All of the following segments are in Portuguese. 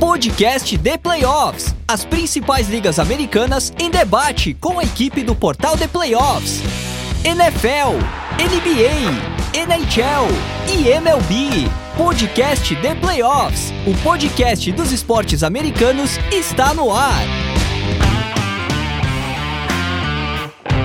Podcast The Playoffs. As principais ligas americanas em debate com a equipe do portal The Playoffs. NFL, NBA, NHL e MLB. Podcast The Playoffs. O podcast dos esportes americanos está no ar.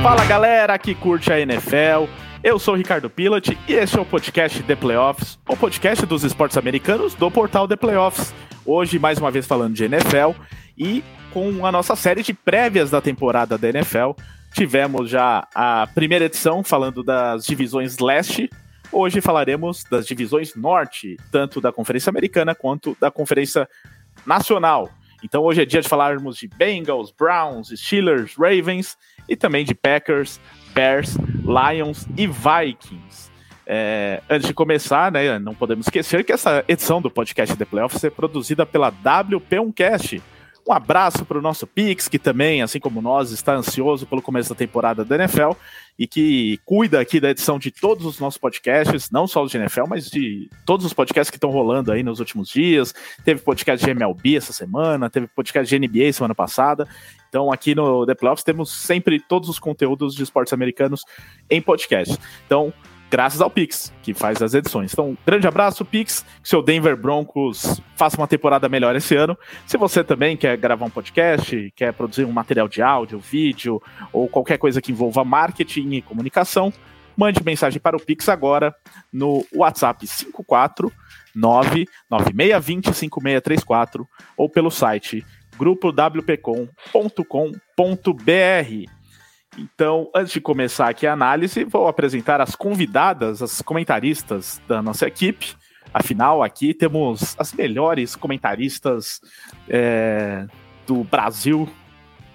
Fala galera que curte a NFL. Eu sou o Ricardo Pilat e este é o podcast The Playoffs, o podcast dos esportes americanos do portal The Playoffs. Hoje, mais uma vez, falando de NFL e com a nossa série de prévias da temporada da NFL. Tivemos já a primeira edição falando das divisões leste. Hoje falaremos das divisões norte, tanto da Conferência Americana quanto da Conferência Nacional. Então hoje é dia de falarmos de Bengals, Browns, Steelers, Ravens e também de Packers, Bears, Lions e Vikings. É, antes de começar, né, não podemos esquecer que essa edição do podcast The Playoffs é produzida pela WP1Cast. Um abraço para o nosso Pix, que também, assim como nós, está ansioso pelo começo da temporada da NFL e que cuida aqui da edição de todos os nossos podcasts, não só os de NFL, mas de todos os podcasts que estão rolando aí nos últimos dias. Teve podcast de MLB essa semana, teve podcast de NBA semana passada. Então, aqui no The Playoffs temos sempre todos os conteúdos de esportes americanos em podcast. Então, graças ao Pix, que faz as edições. Então, grande abraço, Pix, que seu Denver Broncos faça uma temporada melhor esse ano. Se você também quer gravar um podcast, quer produzir um material de áudio, vídeo, ou qualquer coisa que envolva marketing e comunicação, mande mensagem para o Pix agora no WhatsApp 549 9620 5634 ou pelo site grupowpcom.com.br. Então, antes de começar aqui a análise, vou apresentar as convidadas, as comentaristas da nossa equipe. Afinal, aqui temos as melhores comentaristas é, do Brasil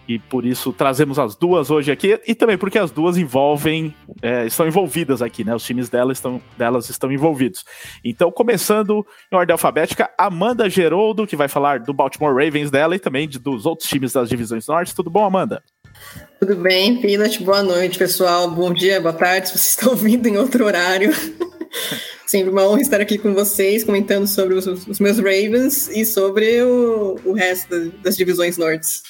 e por isso trazemos as duas hoje aqui e também porque as duas envolvem, é, estão envolvidas aqui, né? Os times delas estão, delas estão envolvidos. Então, começando em ordem alfabética, Amanda Geroldo, que vai falar do Baltimore Ravens dela e também de, dos outros times das divisões norte. Tudo bom, Amanda? Tudo bem, Pinat? Boa noite, pessoal. Bom dia, boa tarde, se vocês estão ouvindo em outro horário. Sempre uma honra estar aqui com vocês, comentando sobre os, os meus Ravens e sobre o, o resto das divisões nortes.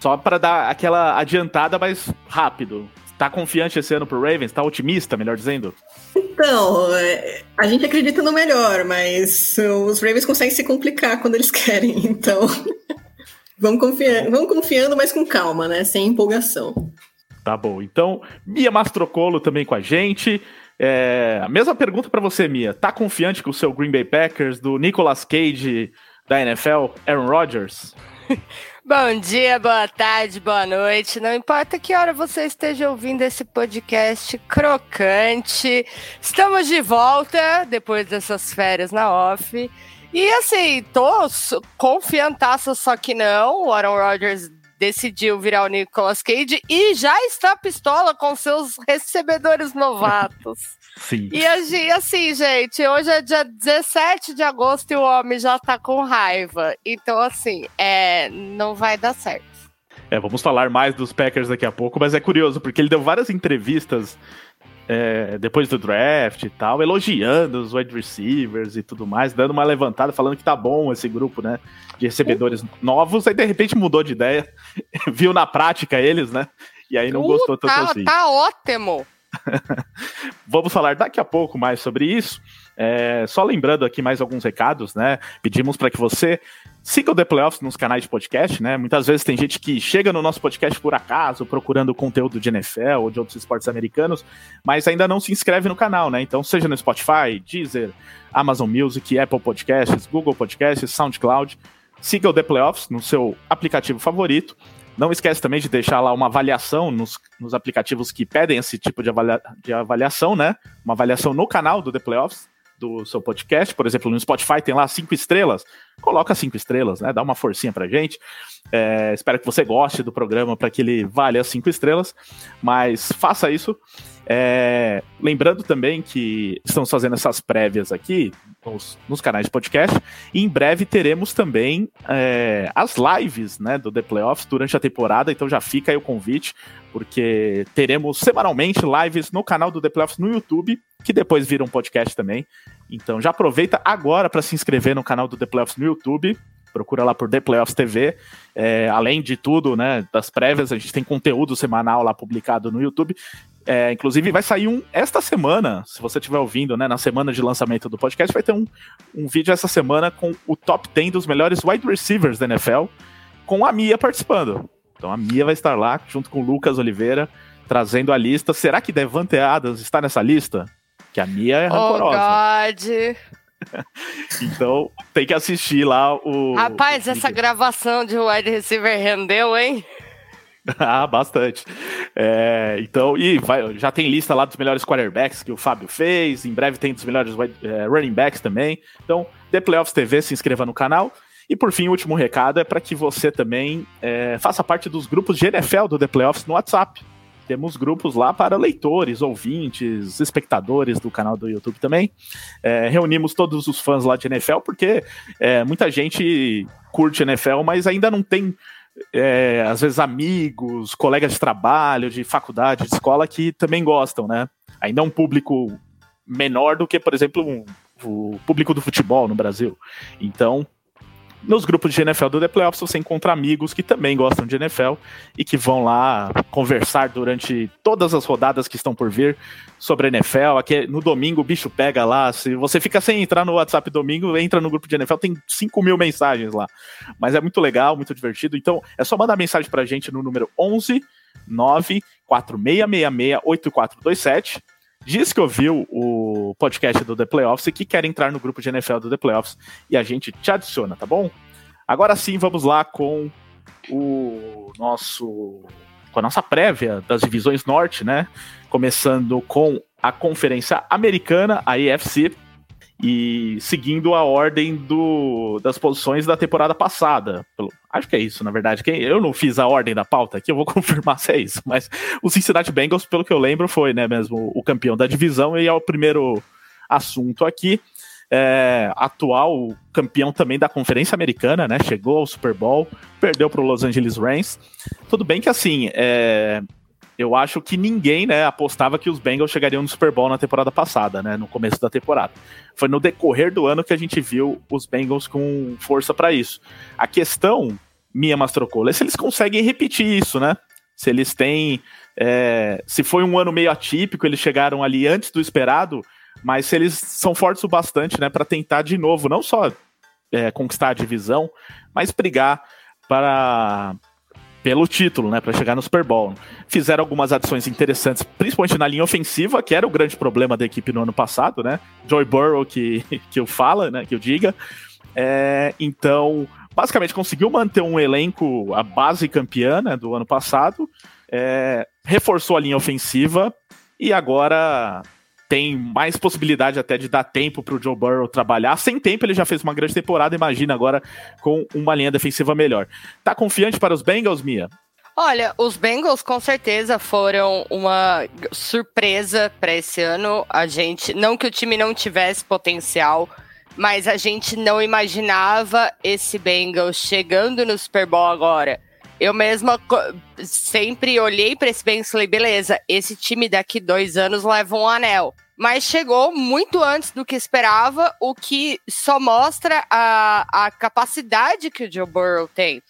Só para dar aquela adiantada, mas rápido. Tá confiante esse ano pro Ravens? Tá otimista, melhor dizendo? Então, é, a gente acredita no melhor, mas os Ravens conseguem se complicar quando eles querem, então vamos, confiar, vamos confiando, mas com calma, né? Sem empolgação. Tá bom. Então, Mia Mastrocolo também com a gente. É, a mesma pergunta para você, Mia. Tá confiante com o seu Green Bay Packers, do Nicolas Cage da NFL, Aaron Rodgers? Bom dia, boa tarde, boa noite. Não importa que hora você esteja ouvindo esse podcast crocante. Estamos de volta depois dessas férias na off. E assim, tô confiantaça, só que não. O Aaron Rodgers decidiu virar o Nicolas Cage e já está pistola com seus recebedores novatos. Sim. E assim, gente, hoje é dia 17 de agosto e o homem já tá com raiva. Então, assim, é, não vai dar certo. É, vamos falar mais dos Packers daqui a pouco, mas é curioso, porque ele deu várias entrevistas é, depois do draft e tal, elogiando os wide receivers e tudo mais, dando uma levantada, falando que tá bom esse grupo, né, de recebedores novos, aí de repente mudou de ideia, viu na prática eles, né, e aí não uh, gostou tanto tá, assim. Tá ótimo! Vamos falar daqui a pouco mais sobre isso. É, só lembrando aqui mais alguns recados, né? Pedimos para que você siga o The Playoffs nos canais de podcast, né? Muitas vezes tem gente que chega no nosso podcast por acaso, procurando conteúdo de NFL ou de outros esportes americanos, mas ainda não se inscreve no canal, né? Então, seja no Spotify, Deezer, Amazon Music, Apple Podcasts, Google Podcasts, SoundCloud, siga o The Playoffs no seu aplicativo favorito. Não esquece também de deixar lá uma avaliação nos, nos aplicativos que pedem esse tipo de, avalia, de avaliação, né? Uma avaliação no canal do The Playoffs, do seu podcast. Por exemplo, no Spotify tem lá cinco estrelas. Coloca cinco estrelas, né? Dá uma forcinha pra gente. É, espero que você goste do programa para que ele valha as cinco estrelas. Mas faça isso. É, lembrando também que estamos fazendo essas prévias aqui nos, nos canais de podcast e em breve teremos também é, as lives né, do The Playoffs durante a temporada, então já fica aí o convite, porque teremos semanalmente lives no canal do The Playoffs no YouTube, que depois vira um podcast também. Então já aproveita agora para se inscrever no canal do The Playoffs no YouTube Procura lá por The Playoffs TV. É, além de tudo, né, das prévias, a gente tem conteúdo semanal lá publicado no YouTube. É, inclusive, vai sair um esta semana, se você estiver ouvindo, né, na semana de lançamento do podcast, vai ter um, um vídeo essa semana com o top 10 dos melhores wide receivers da NFL, com a Mia participando. Então a Mia vai estar lá, junto com o Lucas Oliveira, trazendo a lista. Será que Devante Adams está nessa lista? Que a Mia é rancorosa. Oh, God! então tem que assistir lá o. Rapaz, o essa gravação de wide receiver rendeu, hein? ah, bastante. É, então, e vai, já tem lista lá dos melhores quarterbacks que o Fábio fez. Em breve tem dos melhores é, running backs também. Então, The Playoffs TV, se inscreva no canal. E por fim, o último recado é para que você também é, faça parte dos grupos de NFL do The Playoffs no WhatsApp. Temos grupos lá para leitores, ouvintes, espectadores do canal do YouTube também. É, reunimos todos os fãs lá de NFL, porque é, muita gente curte NFL, mas ainda não tem é, às vezes amigos, colegas de trabalho, de faculdade, de escola que também gostam, né? Ainda é um público menor do que, por exemplo, um, o público do futebol no Brasil. Então, nos grupos de NFL do The Playoffs você encontra amigos que também gostam de NFL e que vão lá conversar durante todas as rodadas que estão por vir sobre a NFL. Aqui no domingo o bicho pega lá. Se você fica sem entrar no WhatsApp domingo, entra no grupo de NFL, tem 5 mil mensagens lá. Mas é muito legal, muito divertido. Então é só mandar mensagem pra gente no número 11 94666 8427 diz que ouviu o podcast do The Playoffs e que quer entrar no grupo de NFL do The Playoffs e a gente te adiciona, tá bom? Agora sim, vamos lá com o nosso com a nossa prévia das divisões norte, né? Começando com a Conferência Americana, a EFC, e seguindo a ordem do, das posições da temporada passada. Acho que é isso, na verdade. Eu não fiz a ordem da pauta aqui, eu vou confirmar se é isso. Mas o Cincinnati Bengals, pelo que eu lembro, foi né, mesmo o campeão da divisão e é o primeiro assunto aqui. É, atual campeão também da Conferência Americana, né? Chegou ao Super Bowl, perdeu para o Los Angeles Rams. Tudo bem que assim, é, eu acho que ninguém, né, apostava que os Bengals chegariam no Super Bowl na temporada passada, né, no começo da temporada. Foi no decorrer do ano que a gente viu os Bengals com força para isso. A questão, minha Mastrocola, é se eles conseguem repetir isso, né? Se eles têm, é, se foi um ano meio atípico, eles chegaram ali antes do esperado, mas se eles são fortes o bastante, né, para tentar de novo, não só é, conquistar a divisão, mas brigar para pelo título, né, para chegar no Super Bowl. Fizeram algumas adições interessantes, principalmente na linha ofensiva, que era o grande problema da equipe no ano passado, né? Joy Burrow que que eu fala, né, que eu diga. É, então, basicamente conseguiu manter um elenco a base campeã né, do ano passado, é, reforçou a linha ofensiva e agora tem mais possibilidade até de dar tempo para o Joe Burrow trabalhar. Sem tempo, ele já fez uma grande temporada, imagina agora com uma linha defensiva melhor. Tá confiante para os Bengals, Mia? Olha, os Bengals com certeza foram uma surpresa para esse ano. A gente, não que o time não tivesse potencial, mas a gente não imaginava esse Bengals chegando no Super Bowl agora. Eu mesma sempre olhei para esse Bengals e falei, beleza, esse time daqui dois anos leva um anel mas chegou muito antes do que esperava, o que só mostra a, a capacidade que o Joe Burrow tem.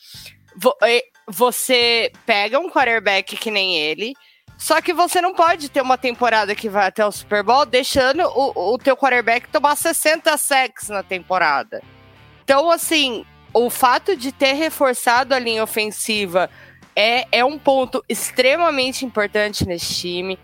Você pega um quarterback que nem ele, só que você não pode ter uma temporada que vai até o Super Bowl deixando o, o teu quarterback tomar 60 sacks na temporada. Então, assim, o fato de ter reforçado a linha ofensiva é, é um ponto extremamente importante nesse time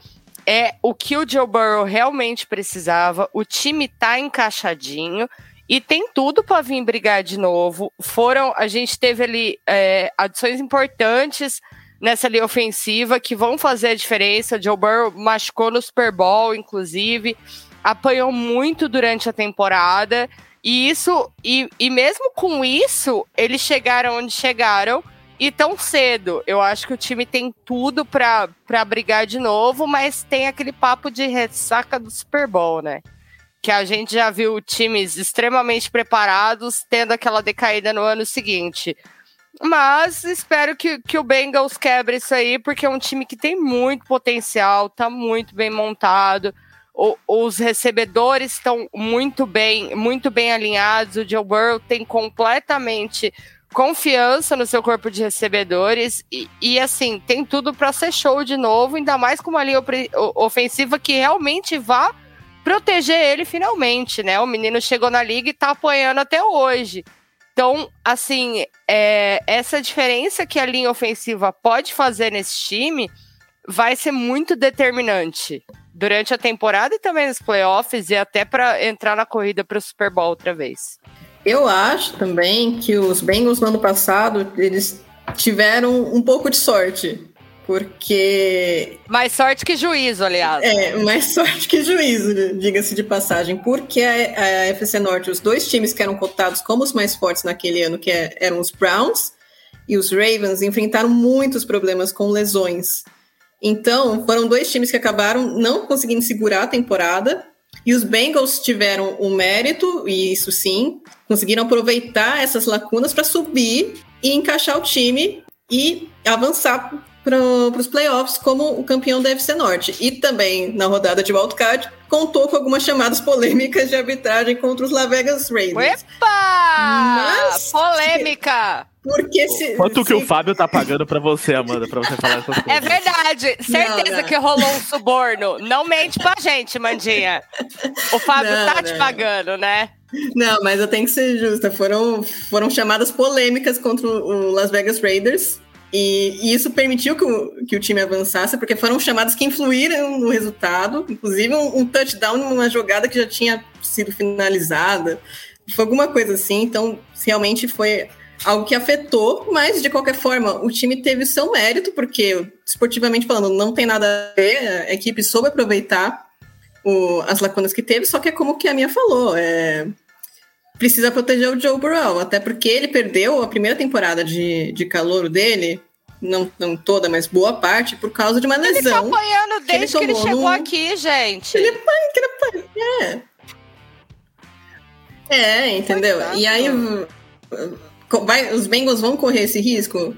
é o que o Joe Burrow realmente precisava. O time tá encaixadinho e tem tudo para vir brigar de novo. Foram, a gente teve ali é, adições importantes nessa linha ofensiva que vão fazer a diferença. Joe Burrow machucou no Super Bowl, inclusive, apanhou muito durante a temporada. E isso, e, e mesmo com isso, eles chegaram onde chegaram e tão cedo. Eu acho que o time tem tudo para brigar de novo, mas tem aquele papo de ressaca do Super Bowl, né? Que a gente já viu times extremamente preparados tendo aquela decaída no ano seguinte. Mas espero que, que o Bengals quebre isso aí, porque é um time que tem muito potencial, tá muito bem montado. O, os recebedores estão muito bem, muito bem alinhados. O Joe Burrow tem completamente confiança no seu corpo de recebedores e, e assim, tem tudo para ser show de novo, ainda mais com uma linha ofensiva que realmente vá proteger ele finalmente, né? O menino chegou na liga e tá apoiando até hoje. Então, assim, é, essa diferença que a linha ofensiva pode fazer nesse time vai ser muito determinante durante a temporada e também nos playoffs e até para entrar na corrida para o Super Bowl outra vez. Eu acho também que os Bengals no ano passado eles tiveram um pouco de sorte. Porque. Mais sorte que juízo, aliás. É, mais sorte que juízo, diga-se de passagem. Porque a, a FC Norte, os dois times que eram cotados como os mais fortes naquele ano, que é, eram os Browns e os Ravens, enfrentaram muitos problemas com lesões. Então, foram dois times que acabaram não conseguindo segurar a temporada. E os Bengals tiveram o mérito, e isso sim, conseguiram aproveitar essas lacunas para subir e encaixar o time e avançar para os playoffs como o campeão da FC Norte. E também, na rodada de wildcard, contou com algumas chamadas polêmicas de arbitragem contra os Las Vegas Raiders. Epa! Mas, Polêmica! Porque se, Quanto se... que o Fábio tá pagando pra você, Amanda, pra você falar essas é coisas? É verdade. Certeza não, não. que rolou um suborno. Não mente pra gente, Mandinha. O Fábio não, tá te pagando, né? Não, mas eu tenho que ser justa. Foram, foram chamadas polêmicas contra o Las Vegas Raiders. E, e, isso permitiu que o, que o time avançasse, porque foram chamadas que influíram no resultado, inclusive um, um touchdown numa jogada que já tinha sido finalizada. Foi alguma coisa assim, então realmente foi algo que afetou, mas de qualquer forma, o time teve seu mérito, porque esportivamente falando, não tem nada a ver, a equipe soube aproveitar o, as lacunas que teve, só que é como que a minha falou, é, precisa proteger o Joe Burrow, até porque ele perdeu a primeira temporada de, de calor dele, não, não toda, mas boa parte, por causa de uma lesão. Ele tá apanhando desde que ele, que ele chegou no... aqui, gente. Ele apanha, é. É, entendeu? E aí vai, os Bengals vão correr esse risco?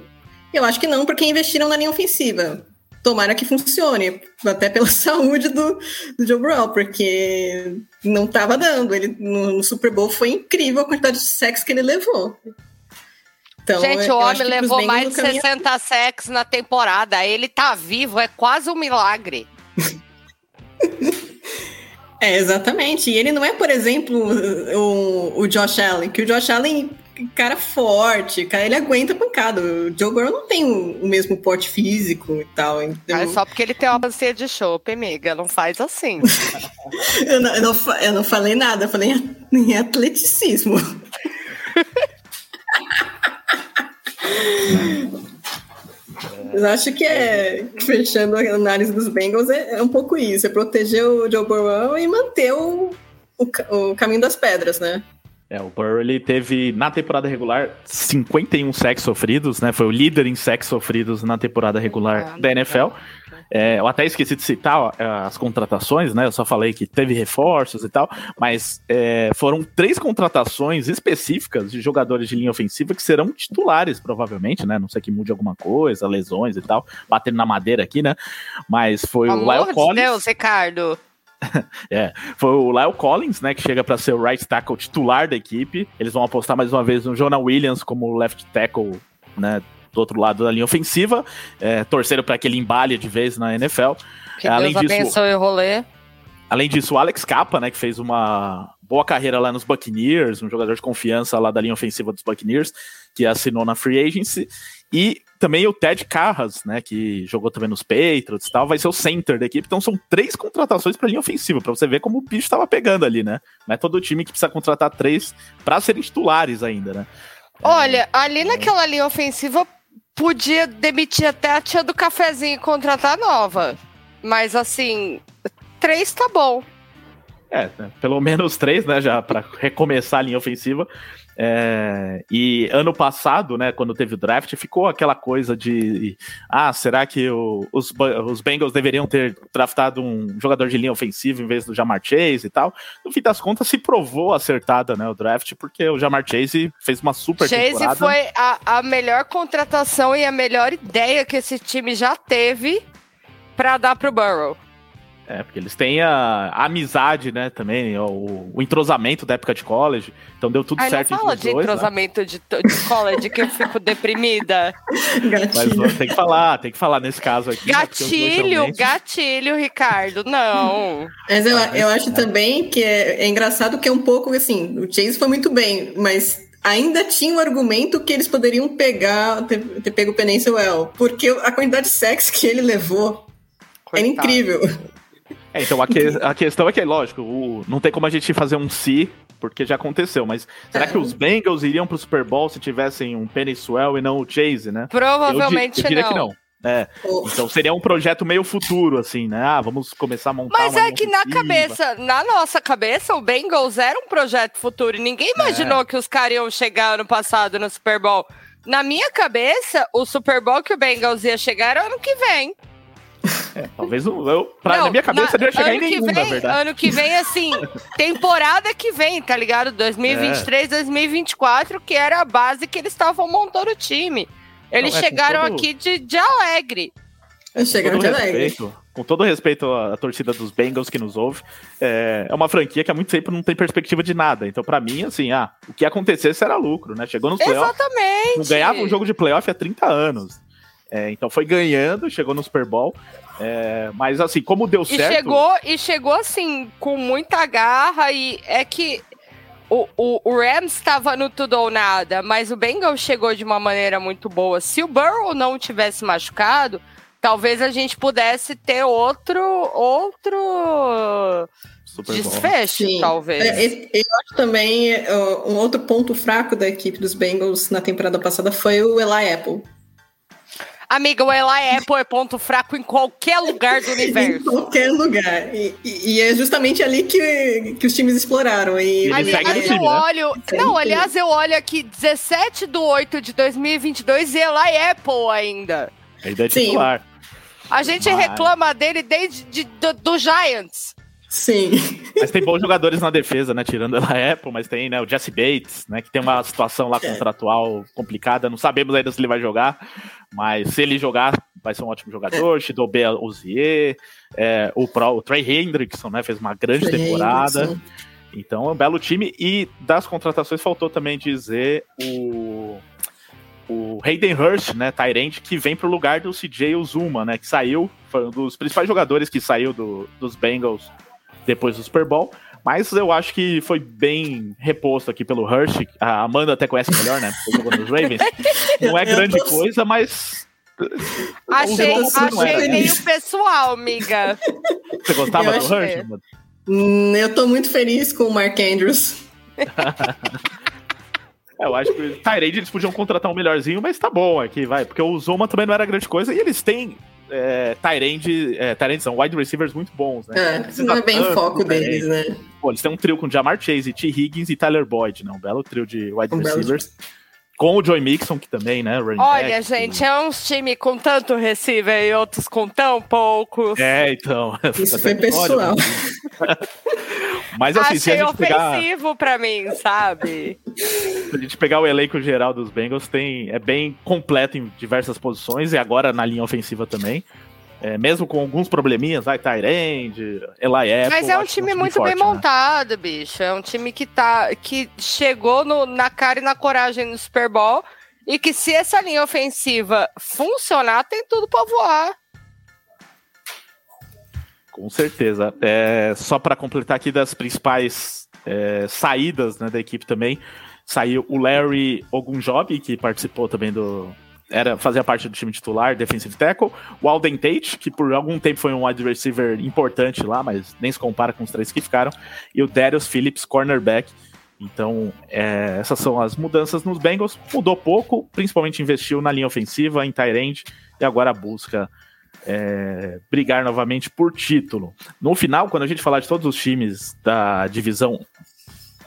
Eu acho que não, porque investiram na linha ofensiva. Tomara que funcione, até pela saúde do, do Joe Burrow, porque não estava dando. Ele no, no, Super Bowl foi incrível a quantidade de sexo que ele levou. Então, Gente, o homem levou mais de 60 sexos na temporada. Ele tá vivo, é quase um milagre. é, exatamente. E ele não é, por exemplo, o, o Josh Allen, que o Josh Allen cara forte, cara, ele aguenta pancada. O Joe Burrow não tem o, o mesmo porte físico e tal. Então... É só porque ele tem uma bacia de chope, amiga. Não faz assim. eu, não, eu, não, eu não falei nada, eu falei em atleticismo. Eu acho que é, fechando a análise dos Bengals, é, é um pouco isso: é proteger o Joe Burrow e manter o, o, o caminho das pedras, né? É, o Burrow ele teve na temporada regular 51 sacks sofridos, né? Foi o líder em sacks sofridos na temporada regular ah, da NFL. É, eu até esqueci de citar ó, as contratações, né? Eu só falei que teve reforços e tal, mas é, foram três contratações específicas de jogadores de linha ofensiva que serão titulares, provavelmente, né? Não sei que mude alguma coisa, lesões e tal, batendo na madeira aqui, né? Mas foi o Lyle Collins. Deus, Ricardo. é, foi o Lyle Collins, né, que chega para ser o right tackle titular da equipe. Eles vão apostar mais uma vez no Jonah Williams como left tackle, né, do outro lado da linha ofensiva, é, torcendo para aquele embale de vez na NFL. Que Além Deus disso, abençoe o rolê. Além disso, o Alex Capa, né, que fez uma boa carreira lá nos Buccaneers, um jogador de confiança lá da linha ofensiva dos Buccaneers, que assinou na free agency. E também o Ted Carras, né, que jogou também nos Patriots e tal, vai ser o center da equipe. Então são três contratações para linha ofensiva, para você ver como o bicho estava pegando ali, né? Não é todo time que precisa contratar três para serem titulares ainda, né? Olha, ali naquela linha ofensiva podia demitir até a tia do cafezinho e contratar nova. Mas assim, três tá bom. É, pelo menos três, né, já para recomeçar a linha ofensiva. É, e ano passado, né, quando teve o draft, ficou aquela coisa de ah, será que o, os, os Bengals deveriam ter draftado um jogador de linha ofensiva em vez do Jamar Chase e tal? No fim das contas, se provou acertada, né, o draft, porque o Jamar Chase fez uma super Chase temporada. foi a, a melhor contratação e a melhor ideia que esse time já teve para dar pro Burrow. É, porque eles têm a, a amizade, né, também, o, o, entrosamento da época de college. Então deu tudo Ai, certo não fala de dois, né? entrosamento né? de, de college que eu fico deprimida. Gatilho. Mas tem que falar, tem que falar nesse caso aqui. Né, gatilho, né, gatilho, Ricardo, não. Mas eu, eu acho é. também que é, é engraçado que é um pouco assim, o Chase foi muito bem, mas ainda tinha o um argumento que eles poderiam pegar, ter, ter pego o Peninsuel, porque a quantidade de sexo que ele levou Coitado. era incrível. É, então a, que, a, questão é que, lógico, o, não tem como a gente fazer um si, porque já aconteceu, mas será é. que os Bengals iriam pro Super Bowl se tivessem um Penny Swell e não o Chase, né? Provavelmente eu, eu diria não. que não. É, então seria um projeto meio futuro, assim, né? Ah, vamos começar a montar. Mas é que na cabeça, na nossa cabeça, o Bengals era um projeto futuro. Ninguém imaginou é. que os caras iam chegar ano passado no Super Bowl. Na minha cabeça, o Super Bowl que o Bengals ia chegar era ano que vem. É, talvez eu, pra, não, na minha cabeça na, ia chegar em nenhum, vem, na verdade. Ano que vem, assim, temporada que vem, tá ligado? 2023, é. 2024, que era a base que eles estavam montando o time. Eles não, é, chegaram todo... aqui de, de alegre. Eles chegaram de alegre. Com todo respeito à, à, torcida dos Bengals que nos ouve, é, é, uma franquia que há muito tempo não tem perspectiva de nada. Então, para mim, assim, ah, o que acontecesse era lucro, né? Chegou nos playoffs. Exatamente. Não ganhava um jogo de playoff há 30 anos. É, então foi ganhando, chegou no Super Bowl. É, mas assim, como deu certo. E chegou, e chegou assim, com muita garra, e é que o, o, o Rams estava no tudo ou nada, mas o Bengals chegou de uma maneira muito boa. Se o Burrow não tivesse machucado, talvez a gente pudesse ter outro outro Super desfecho, Sim. talvez. É, eu acho também um outro ponto fraco da equipe dos Bengals na temporada passada foi o Eli Apple. Amiga, o Eli Apple é ponto fraco em qualquer lugar do universo. em qualquer lugar. E, e, é justamente ali que, que os times exploraram. E aliás, eu time, né? olho. Né? Não, aliás, eu olho aqui 17 de 8 de 2022 e Eli Apple ainda. Ainda é titular. A gente Mas... reclama dele desde de, do, do Giants. Sim. Mas tem bons jogadores na defesa, né? Tirando a Apple, mas tem né, o Jesse Bates, né? Que tem uma situação lá é. contratual complicada. Não sabemos ainda se ele vai jogar, mas se ele jogar, vai ser um ótimo jogador. É. Chidobe Ozier, é, o, Pro, o Trey Hendrickson, né? Fez uma grande Trey temporada. Hendrickson. Então é um belo time. E das contratações faltou também dizer o o Hayden Hurst, né, Tyrant, que vem pro lugar do CJ Uzuma, né, que saiu, foi um dos principais jogadores que saiu do, dos Bengals depois do Super Bowl. Mas eu acho que foi bem reposto aqui pelo Hershey. A Amanda até conhece melhor, né? Porque nos Ravens. Não é grande coisa, mas. Achei, achei meio pessoal, amiga. Você gostava do Hershey? Hum, eu tô muito feliz com o Mark Andrews. É, eu acho que o Tyrande eles podiam contratar um melhorzinho, mas tá bom aqui, vai. Porque o Zoma também não era grande coisa e eles têm é, Tyrande, é, Tyrande são wide receivers muito bons, né? É, não é bem o foco deles, né? Pô, eles têm um trio com Jamar Chase, T. Higgins e Tyler Boyd, né? Um belo trio de wide um receivers. Com o Joy Mixon, que também, né? Olha, back, gente, é uns time com tanto receiver e outros com tão poucos. É, então. Isso foi pessoal. Mas assim, Achei se a gente ofensivo pegar... pra mim, sabe? Se a gente pegar o elenco geral dos Bengals, tem, é bem completo em diversas posições e agora na linha ofensiva também. É, mesmo com alguns probleminhas, vai Tyrande, Eli Apple, Mas é um time, é um time muito forte, bem né? montado, bicho. É um time que, tá, que chegou no, na cara e na coragem no Super Bowl. E que se essa linha ofensiva funcionar, tem tudo para voar. Com certeza. É, só para completar aqui das principais é, saídas né, da equipe também, saiu o Larry Ogunjobi, que participou também do. Era, fazia parte do time titular, defensive tackle. O Alden Tate, que por algum tempo foi um wide receiver importante lá, mas nem se compara com os três que ficaram. E o Darius Phillips, cornerback. Então, é, essas são as mudanças nos Bengals. Mudou pouco, principalmente investiu na linha ofensiva, em Tyrande, e agora busca é, brigar novamente por título. No final, quando a gente falar de todos os times da divisão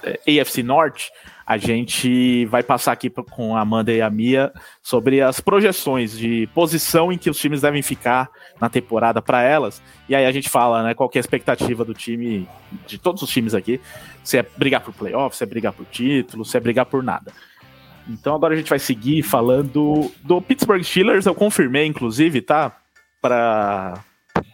é, AFC Norte, a gente vai passar aqui com a Amanda e a Mia sobre as projeções de posição em que os times devem ficar na temporada para elas. E aí a gente fala, né, qual é a expectativa do time, de todos os times aqui, se é brigar por playoff, se é brigar por título, se é brigar por nada. Então agora a gente vai seguir falando do Pittsburgh Steelers, eu confirmei inclusive, tá? para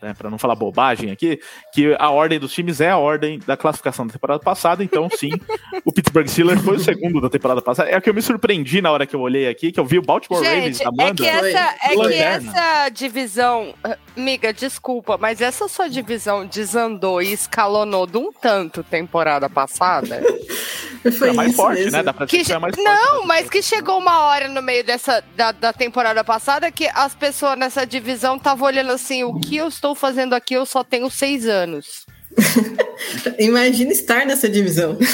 né, para não falar bobagem aqui, que a ordem dos times é a ordem da classificação da temporada passada, então sim, o Pittsburgh Steelers foi o segundo da temporada passada. É que eu me surpreendi na hora que eu olhei aqui, que eu vi o Baltimore Gente, Ravens, Amanda. É que essa, é que essa divisão, amiga, desculpa, mas essa sua divisão desandou e escalonou de um tanto temporada passada. Foi é mais forte, mesmo. né? Dá pra que, que é mais não, forte, mas que chegou uma hora no meio dessa da, da temporada passada que as pessoas nessa divisão estavam olhando assim, o que eu estou fazendo aqui, eu só tenho seis anos. Imagina estar nessa divisão.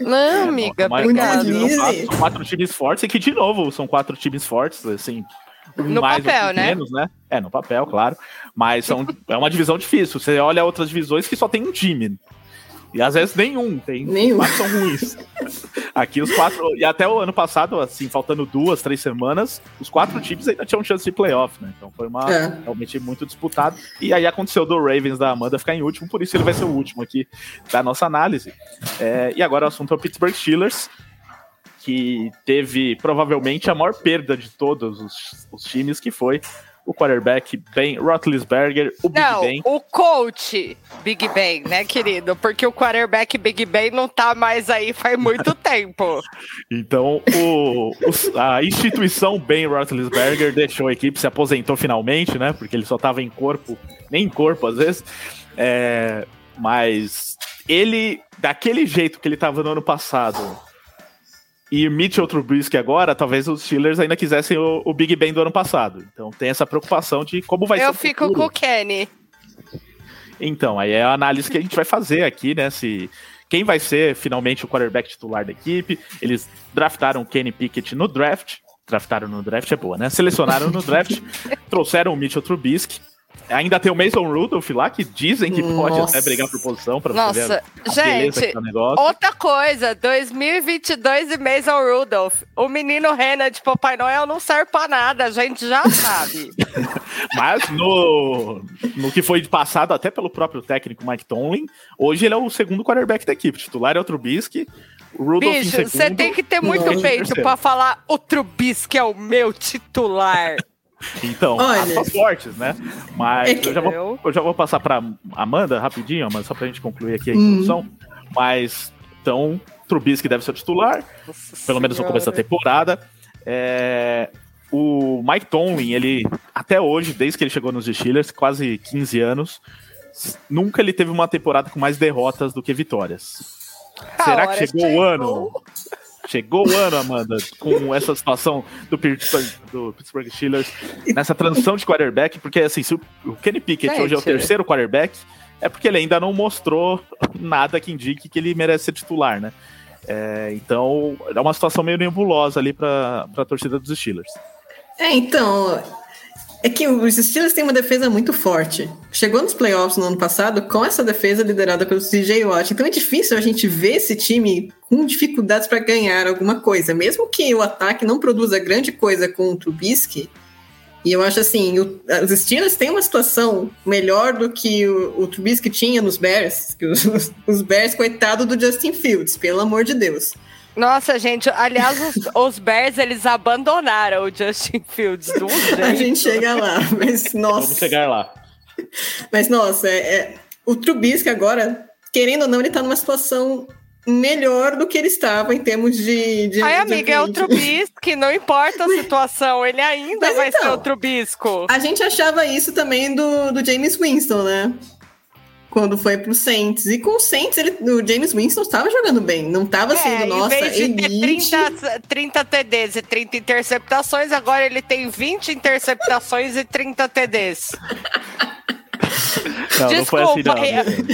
Não, é, amiga, mas, obrigado. São, são quatro times fortes e que, de novo, são quatro times fortes, assim, no mais papel, né? Menos, né? É, no papel, claro. Mas são, é uma divisão difícil. Você olha outras divisões que só tem um time. E às vezes nenhum, tem nenhum. quatro são ruins. Aqui os quatro, e até o ano passado, assim, faltando duas, três semanas, os quatro times ainda tinham chance de playoff, né? Então foi uma é. realmente muito disputado. E aí aconteceu do Ravens da Amanda ficar em último, por isso ele vai ser o último aqui da nossa análise. É, e agora o assunto é o Pittsburgh Steelers, que teve provavelmente a maior perda de todos os, os times, que foi o quarterback Ben Roethlisberger, o Big não, Ben. o coach Big Ben, né, querido? Porque o quarterback Big Ben não tá mais aí faz muito tempo. Então, o, o, a instituição Ben Roethlisberger deixou a equipe, se aposentou finalmente, né? Porque ele só tava em corpo, nem em corpo às vezes. É, mas ele, daquele jeito que ele tava no ano passado, e Mitchell Trubisky agora, talvez os Steelers ainda quisessem o, o, Big Ben do ano passado. Então tem essa preocupação de como vai Eu ser Eu fico com o Kenny. Então, aí é a análise que a gente vai fazer aqui, né? Se quem vai ser finalmente o quarterback titular da equipe. Eles draftaram o Kenny Pickett no draft. Draftaram no draft é boa, né? Selecionaram no draft, trouxeram o Mitchell Trubisky. Ainda tem o Mason Rudolph lá, que dizem que Nossa. pode até brigar por posição para você ver a, gente, outra coisa, 2022 e Mason Rudolph. O menino Renan de Papai Noel não serve para nada, a gente já sabe. Mas no, no que foi passado até pelo próprio técnico Mike Tomlin, hoje ele é o segundo quarterback da equipe. O titular é o Trubisky, Rudolph Bicho, você tem que ter muito peito para falar o Trubisky é o meu titular. Então, Olha, fortes, né? Mas é que... eu, já vou, eu já vou passar para Amanda rapidinho, mas só pra gente concluir aqui a introdução. Hum. Mas, então, Trubisky deve ser o titular, Nossa pelo menos no começo da temporada. É, o Mike Tomlin, ele, até hoje, desde que ele chegou nos Steelers, quase 15 anos, nunca ele teve uma temporada com mais derrotas do que vitórias. Será que chegou, chegou o ano? Chegou o ano, Amanda, com essa situação do Pittsburgh, do Pittsburgh Steelers, nessa transição de quarterback, porque assim, se o Kenny Pickett Gente. hoje é o terceiro quarterback, é porque ele ainda não mostrou nada que indique que ele merece ser titular, né? É, então, é uma situação meio nebulosa ali para a torcida dos Steelers. É, então, é que os Steelers têm uma defesa muito forte. Chegou nos playoffs no ano passado com essa defesa liderada pelo CJ Watt. Então é difícil a gente ver esse time com dificuldades para ganhar alguma coisa. Mesmo que o ataque não produza grande coisa com o Trubisky. E eu acho assim, o, os Steelers têm uma situação melhor do que o, o Trubisky tinha nos Bears. Os, os Bears, coitado do Justin Fields, pelo amor de Deus. Nossa, gente, aliás, os, os, Bears, eles abandonaram o Justin Fields do A gente chega lá, mas nossa. Vamos chegar lá. Mas nossa, é, é, o Trubisky agora, querendo ou não, ele tá numa situação melhor do que ele estava em termos de. de Ai, amiga, de é o Trubisky, não importa a situação, ele ainda mas vai então, ser o Trubisco. A gente achava isso também do, do James Winston, né? Quando foi pro Saints. E com o Saints, ele, o James Winston estava jogando bem. Não estava é, sendo, nossa, em vez de elite. Ter 30, 30 TDs e 30 interceptações, agora ele tem 20 interceptações e 30 TDs. Não, Desculpa, não foi assim, não.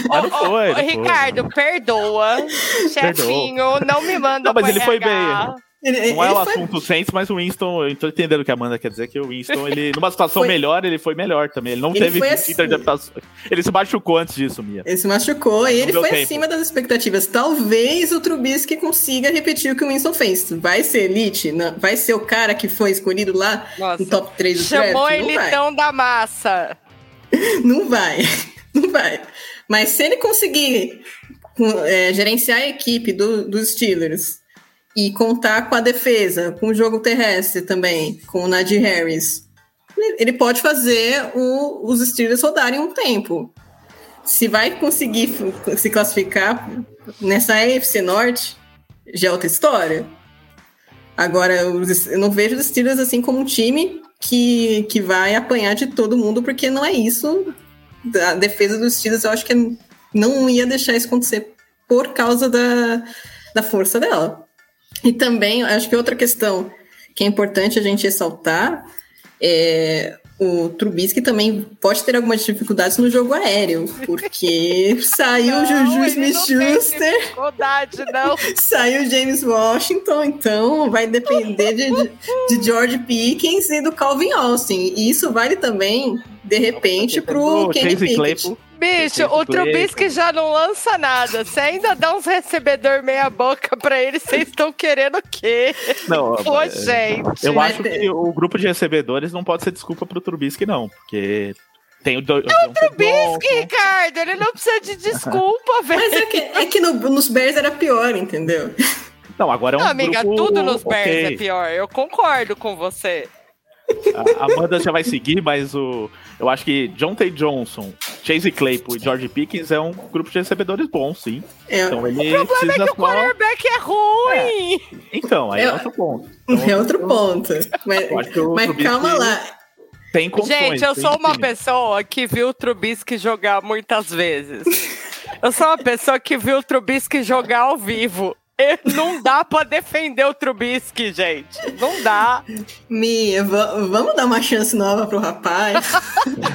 Mas não foi, não Ricardo, foi. perdoa. Chefinho, não me manda Não, mas ele RH. foi bem. Ele, não é o foi... assunto Saints, mas o Winston, eu tô entendendo o que a Amanda quer dizer, que o Winston, ele, numa situação foi... melhor, ele foi melhor também. Ele não ele teve assim... interceptações. Ele se machucou antes disso, Mia. Ele se machucou e ele foi tempo. acima das expectativas. Talvez o Trubisky consiga repetir o que o Winston fez. Vai ser elite? Não. Vai ser o cara que foi escolhido lá Nossa. no top 3 do Chamou draft? Chamou ele tão da massa. não vai. Não vai. Mas se ele conseguir é, gerenciar a equipe do, dos Steelers e contar com a defesa, com o jogo terrestre também, com o Nadir Harris. ele pode fazer o, os Steelers rodarem um tempo. Se vai conseguir se classificar nessa AFC Norte, já é outra história. Agora, eu não vejo os Steelers assim como um time que, que vai apanhar de todo mundo, porque não é isso. A defesa dos Steelers, eu acho que não ia deixar isso acontecer por causa da, da força dela. E também, acho que outra questão que é importante a gente ressaltar é o Trubisky também pode ter algumas dificuldades no jogo aéreo, porque saiu o Juju Smith-Schuster, não. saiu James Washington, então vai depender de, de, George Pickens e do Calvin Austin. E isso vale também, de repente, pro Kenny Pickett. Bicho, o Trubisky já não lança nada. Você ainda dá uns recebedor meia boca pra ele, vocês estão querendo o quê? Não, Pô, é, gente. Eu acho que o grupo de recebedores não pode ser desculpa pro Trubisky, não, porque tem o, do, é o Trubisky, Ricardo. Ele não precisa de desculpa, velho. Mas é que, é que no, nos Bears era pior, entendeu? Não, agora é um não, amiga, grupo... tudo nos Bears okay. é pior. Eu concordo com você. A Amanda já vai seguir, mas o, eu acho que John T. Johnson, Chase Claypool e George Pickens é um grupo de recebedores bom, sim. É. Então ele o problema é que o quarterback é ruim. É. Então, aí é, é outro ponto. Então, é outro ponto. Mas, mas calma lá. Tem condições, Gente, eu sou uma pessoa que viu o Trubisky jogar muitas vezes. Eu sou uma pessoa que viu o Trubisky jogar ao vivo. Não dá pra defender o Trubisky, gente. Não dá. Mia, vamos dar uma chance nova pro rapaz.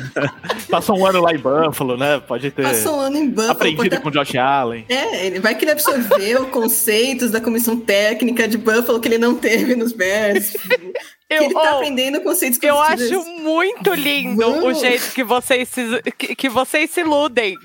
Passou um ano lá em Buffalo, né? Pode ter. Passou um ano em Buffalo. Aprendido com o Josh Allen. É, ele vai querer absorver os conceitos da comissão técnica de Buffalo que ele não teve nos Bears. Eu, ele tá oh, aprendendo conceitos Eu acho muito lindo Vamos. o jeito que vocês se, que, que vocês se iludem.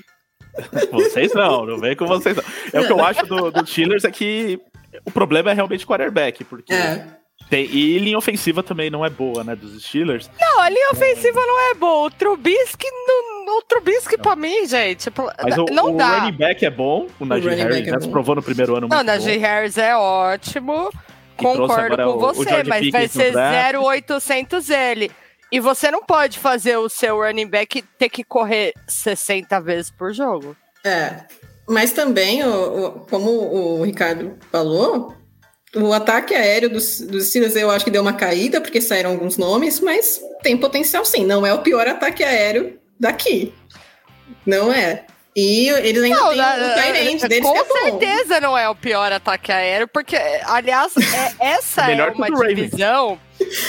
Vocês não, não vem com vocês não. É o que eu acho do, do Steelers é que o problema é realmente quarterback, porque. É. Tem, e linha ofensiva também não é boa, né, dos Steelers. Não, a linha ofensiva não é boa. O Trubisky, não, o Trubisky não. pra mim, gente, Mas o, não o dá. O running back é bom, o Najee Harris, é né, provou no primeiro ano Não, o Najee Harris é ótimo, concordo com você, mas vai ser 0,800 ele. E você não pode fazer o seu running back ter que correr 60 vezes por jogo. É. Mas também, o, o, como o Ricardo falou, o ataque aéreo dos, dos Steelers eu acho que deu uma caída, porque saíram alguns nomes, mas tem potencial sim. Não é o pior ataque aéreo daqui. Não é. E eles ainda não, têm o Tyrande deles Com que é certeza não é o pior ataque aéreo, porque, aliás, é, essa é uma divisão.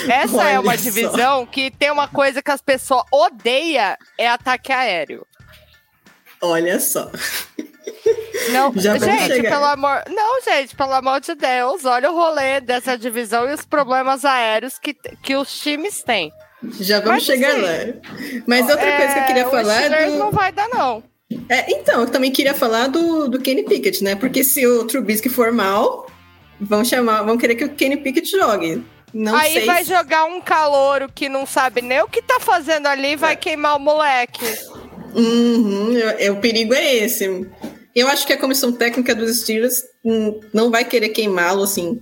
Essa Olha é uma só. divisão que tem uma coisa que as pessoas odeiam, é ataque aéreo. Olha só. Não, Já gente, pelo amor. Não, gente, pelo amor de Deus, olha o rolê dessa divisão e os problemas aéreos que, que os times têm. Já vamos Mas, chegar assim, lá. Mas outra é, coisa que eu queria falar. É do... não vai dar, não. É, então, eu também queria falar do, do Kenny Pickett, né? Porque se o Trubisky for mal, vão chamar, vão querer que o Kenny Pickett jogue. Não Aí vai se... jogar um calouro que não sabe nem o que tá fazendo ali e vai é. queimar o moleque. Uhum, é, o perigo é esse. Eu acho que a comissão técnica dos Steelers hum, não vai querer queimá-lo, assim.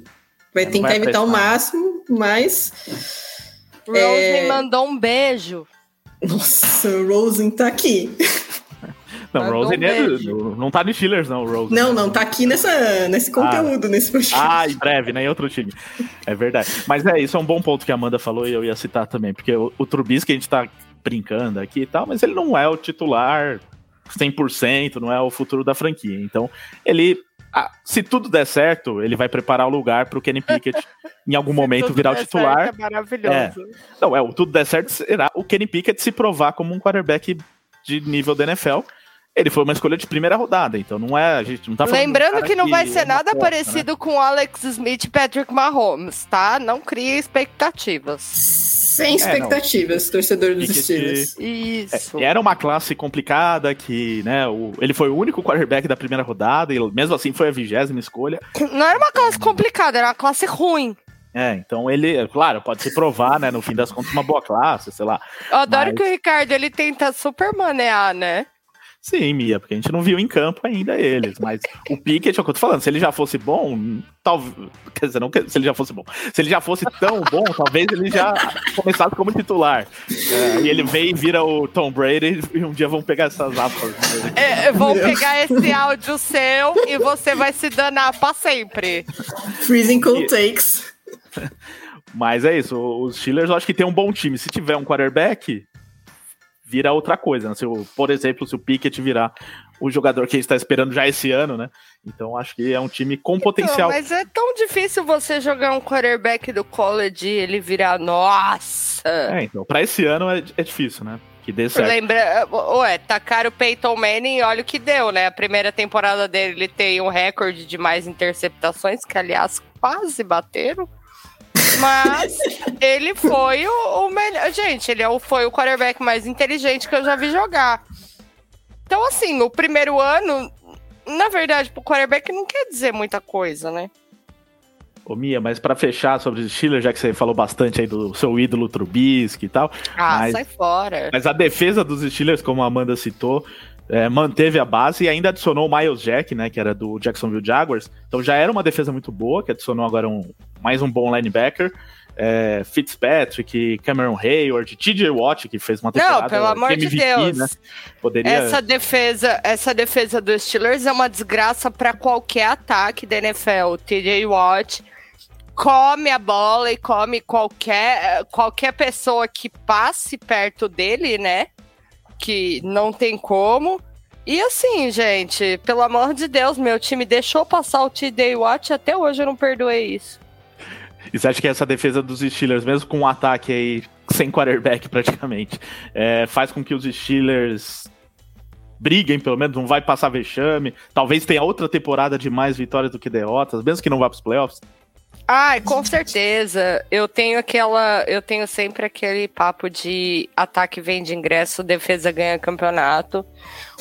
Vai tentar vai evitar o máximo, mas. Rosen é... mandou um beijo. Nossa, o Rosen tá aqui. Não, o Rosen é, não tá no Steelers, não, o Rosen. Não, não, tá aqui nessa, nesse conteúdo, ah, nesse podcast. Ah, em breve, né? Em outro time. É verdade. Mas é, isso é um bom ponto que a Amanda falou e eu ia citar também, porque o, o Trubisky a gente tá brincando aqui e tal, mas ele não é o titular 100%, não é o futuro da franquia. Então, ele ah, se tudo der certo, ele vai preparar o lugar para o Kenny Pickett em algum momento virar o titular. Certo, é maravilhoso. É. Não, é, o tudo der certo será o Kenny Pickett se provar como um quarterback de nível da NFL. Ele foi uma escolha de primeira rodada, então não é, a gente não tá falando Lembrando que não vai ser é nada porta, parecido né? com Alex Smith e Patrick Mahomes, tá? Não crie expectativas. Sem expectativas, é, torcedor dos Steelers. Isso. É, era uma classe complicada que, né, o, ele foi o único quarterback da primeira rodada e mesmo assim foi a vigésima escolha. Não era uma classe complicada, era uma classe ruim. É, então ele, claro, pode se provar, né, no fim das contas, uma boa classe, sei lá. Eu adoro mas... que o Ricardo, ele tenta super manear, né? Sim, Mia, porque a gente não viu em campo ainda eles. Mas o Pickett, é o que eu tô falando, se ele já fosse bom, talvez. Quer dizer, não se ele já fosse bom. Se ele já fosse tão bom, talvez ele já começasse como titular. É, e ele vem e vira o Tom Brady e um dia vão pegar essas aspas. É, vão pegar esse áudio seu e você vai se danar pra sempre. Freezing cold takes. Mas é isso, os Steelers eu acho que tem um bom time. Se tiver um quarterback, vira outra coisa. Né? Se o, por exemplo, se o Pickett virar o jogador que a gente está esperando já esse ano, né? Então acho que é um time com então, potencial. Mas é tão difícil você jogar um quarterback do college e ele virar nossa. É, então, para esse ano é, é, difícil, né? Que dê certo. Lembra, ué, tacar o Peyton Manning e olha o que deu, né? A primeira temporada dele ele tem um recorde de mais interceptações, que aliás quase bateram. Mas ele foi o, o, melhor. Gente, ele é foi o quarterback mais inteligente que eu já vi jogar. Então, assim, o primeiro ano, na verdade, pro quarterback não quer dizer muita coisa, né? Ô Mia, mas para fechar sobre os Steelers, já que você falou bastante aí do seu ídolo Trubisky e tal. Ah, mas, sai fora. Mas a defesa dos Steelers, como a Amanda citou, é, manteve a base e ainda adicionou o Miles Jack, né, que era do Jacksonville Jaguars. Então já era uma defesa muito boa, que adicionou agora um, mais um bom linebacker. É, Fitzpatrick, Cameron Hayward, TJ Watt, que fez uma temporada Não, pelo amor MVP, de Deus. Né? Poderia... Essa defesa, essa defesa dos Steelers é uma desgraça para qualquer ataque da NFL. TJ Watt come a bola e come qualquer, qualquer pessoa que passe perto dele, né? Que não tem como. E assim, gente, pelo amor de Deus, meu time deixou passar o T-Day Watch até hoje eu não perdoei isso. E você acha que essa defesa dos Steelers, mesmo com um ataque aí sem quarterback praticamente, é, faz com que os Steelers briguem, pelo menos, não vai passar vexame, talvez tenha outra temporada de mais vitórias do que derrotas, mesmo que não vá para os playoffs? Ai, com certeza. Eu tenho aquela. Eu tenho sempre aquele papo de ataque vende ingresso, defesa ganha campeonato.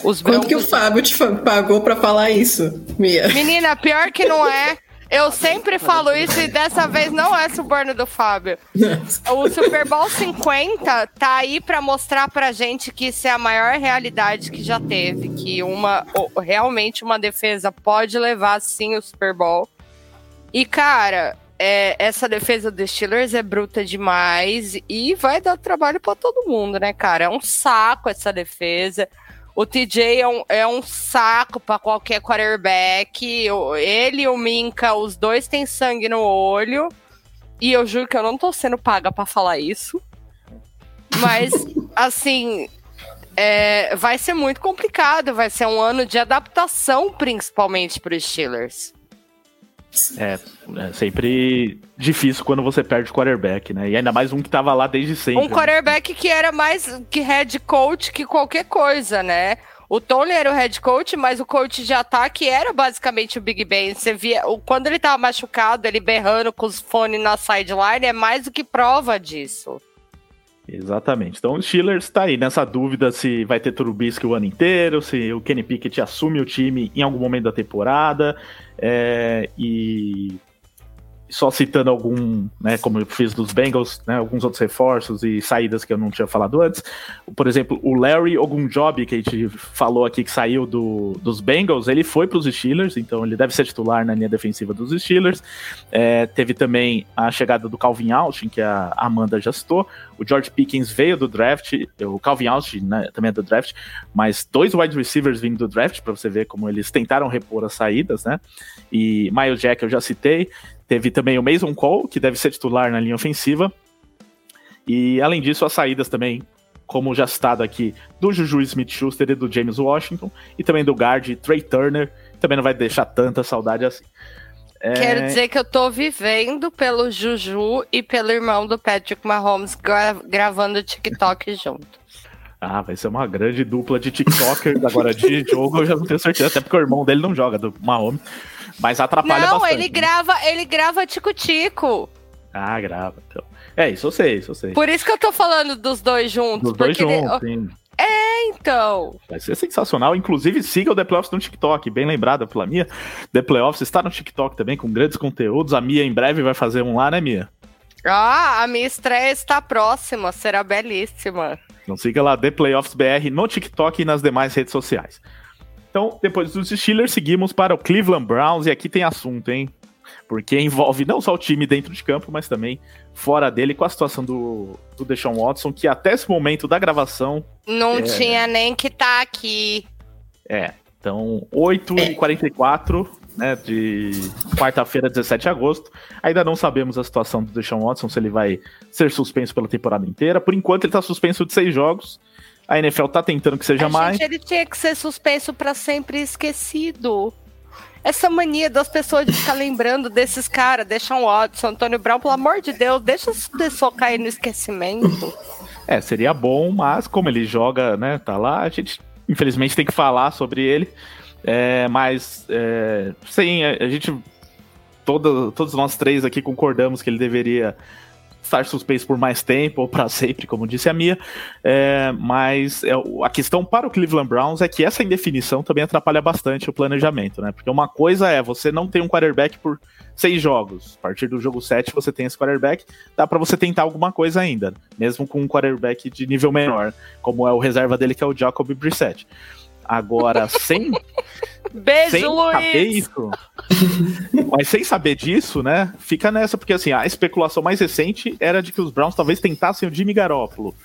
Os Quanto que o Fábio te pagou para falar isso, Mia? Menina, pior que não é. Eu sempre falo isso e dessa vez não é suborno do Fábio. O Super Bowl 50 tá aí para mostrar pra gente que isso é a maior realidade que já teve, que uma realmente uma defesa pode levar sim o Super Bowl. E, cara, é, essa defesa dos Steelers é bruta demais e vai dar trabalho para todo mundo, né, cara? É um saco essa defesa. O TJ é um, é um saco para qualquer quarterback. Ele e o Minka, os dois têm sangue no olho. E eu juro que eu não tô sendo paga para falar isso. Mas, assim, é, vai ser muito complicado. Vai ser um ano de adaptação, principalmente para os Steelers. É, é sempre difícil quando você perde o quarterback, né? E ainda mais um que tava lá desde sempre. Um né? quarterback que era mais que head coach que qualquer coisa, né? O Tony era o head coach, mas o coach de ataque era basicamente o Big Ben. Você via, quando ele tava machucado, ele berrando com os fones na sideline, é mais do que prova disso. Exatamente. Então o Steelers está aí nessa dúvida se vai ter Trubisky o ano inteiro, se o Kenny Pickett assume o time em algum momento da temporada. É, e só citando algum, né, como eu fiz dos Bengals, né, alguns outros reforços e saídas que eu não tinha falado antes. Por exemplo, o Larry Ogunjobi, que a gente falou aqui que saiu do, dos Bengals, ele foi para os Steelers, então ele deve ser titular na linha defensiva dos Steelers. É, teve também a chegada do Calvin Austin, que a Amanda já citou. O George Pickens veio do draft, o Calvin Austin né, também é do draft, mas dois wide receivers vindo do draft, para você ver como eles tentaram repor as saídas, né? E Miles Jack eu já citei. Teve também o Mason Cole, que deve ser titular na linha ofensiva. E além disso, as saídas também, como já citado aqui, do Juju Smith-Schuster e do James Washington, e também do guard Trey Turner, também não vai deixar tanta saudade assim. É... Quero dizer que eu tô vivendo pelo Juju e pelo irmão do Patrick Mahomes gra gravando TikTok junto. Ah, vai ser uma grande dupla de TikTokers agora de jogo, eu já não tenho certeza, até porque o irmão dele não joga, do Mahomes. Mas atrapalha não, bastante. Não, ele grava, ele grava tico-tico. Ah, grava, então. É, isso eu sei, isso eu sei. Por isso que eu tô falando dos dois juntos. Dos dois juntos, ele... sim. É, então. Vai ser sensacional. Inclusive, siga o The Playoffs no TikTok, bem lembrada pela Mia. The Playoffs está no TikTok também, com grandes conteúdos. A Mia em breve vai fazer um lá, né, Mia? Ah, a minha estreia está próxima, será belíssima. Então siga lá The Playoffs BR no TikTok e nas demais redes sociais. Então, depois dos Steelers, seguimos para o Cleveland Browns e aqui tem assunto, hein? Porque envolve não só o time dentro de campo, mas também fora dele, com a situação do, do Deshaun Watson, que até esse momento da gravação. Não é... tinha nem que estar tá aqui. É, então 8h44 né, de quarta-feira, 17 de agosto. Ainda não sabemos a situação do Deshaun Watson, se ele vai ser suspenso pela temporada inteira. Por enquanto, ele está suspenso de seis jogos. A NFL tá tentando que seja a mais. Gente, ele tinha que ser suspenso para sempre esquecido. Essa mania das pessoas de ficar lembrando desses caras, Deshaun Watson, Antônio Brown, pelo amor de Deus, deixa essa pessoa cair no esquecimento. É, seria bom, mas como ele joga, né, tá lá, a gente infelizmente tem que falar sobre ele. É, mas, é, sim, a, a gente. Toda, todos nós três aqui concordamos que ele deveria estar suspenso por mais tempo ou para sempre, como disse a Mia. É, mas é, a questão para o Cleveland Browns é que essa indefinição também atrapalha bastante o planejamento, né? Porque uma coisa é você não tem um quarterback por seis jogos. A partir do jogo 7 você tem esse quarterback, dá para você tentar alguma coisa ainda, mesmo com um quarterback de nível menor, como é o reserva dele que é o Jacob Brissett. Agora, sem. Beijo, sem Luiz! saber isso. mas sem saber disso, né? Fica nessa, porque assim, a especulação mais recente era de que os Browns talvez tentassem o Jimmy Garoppolo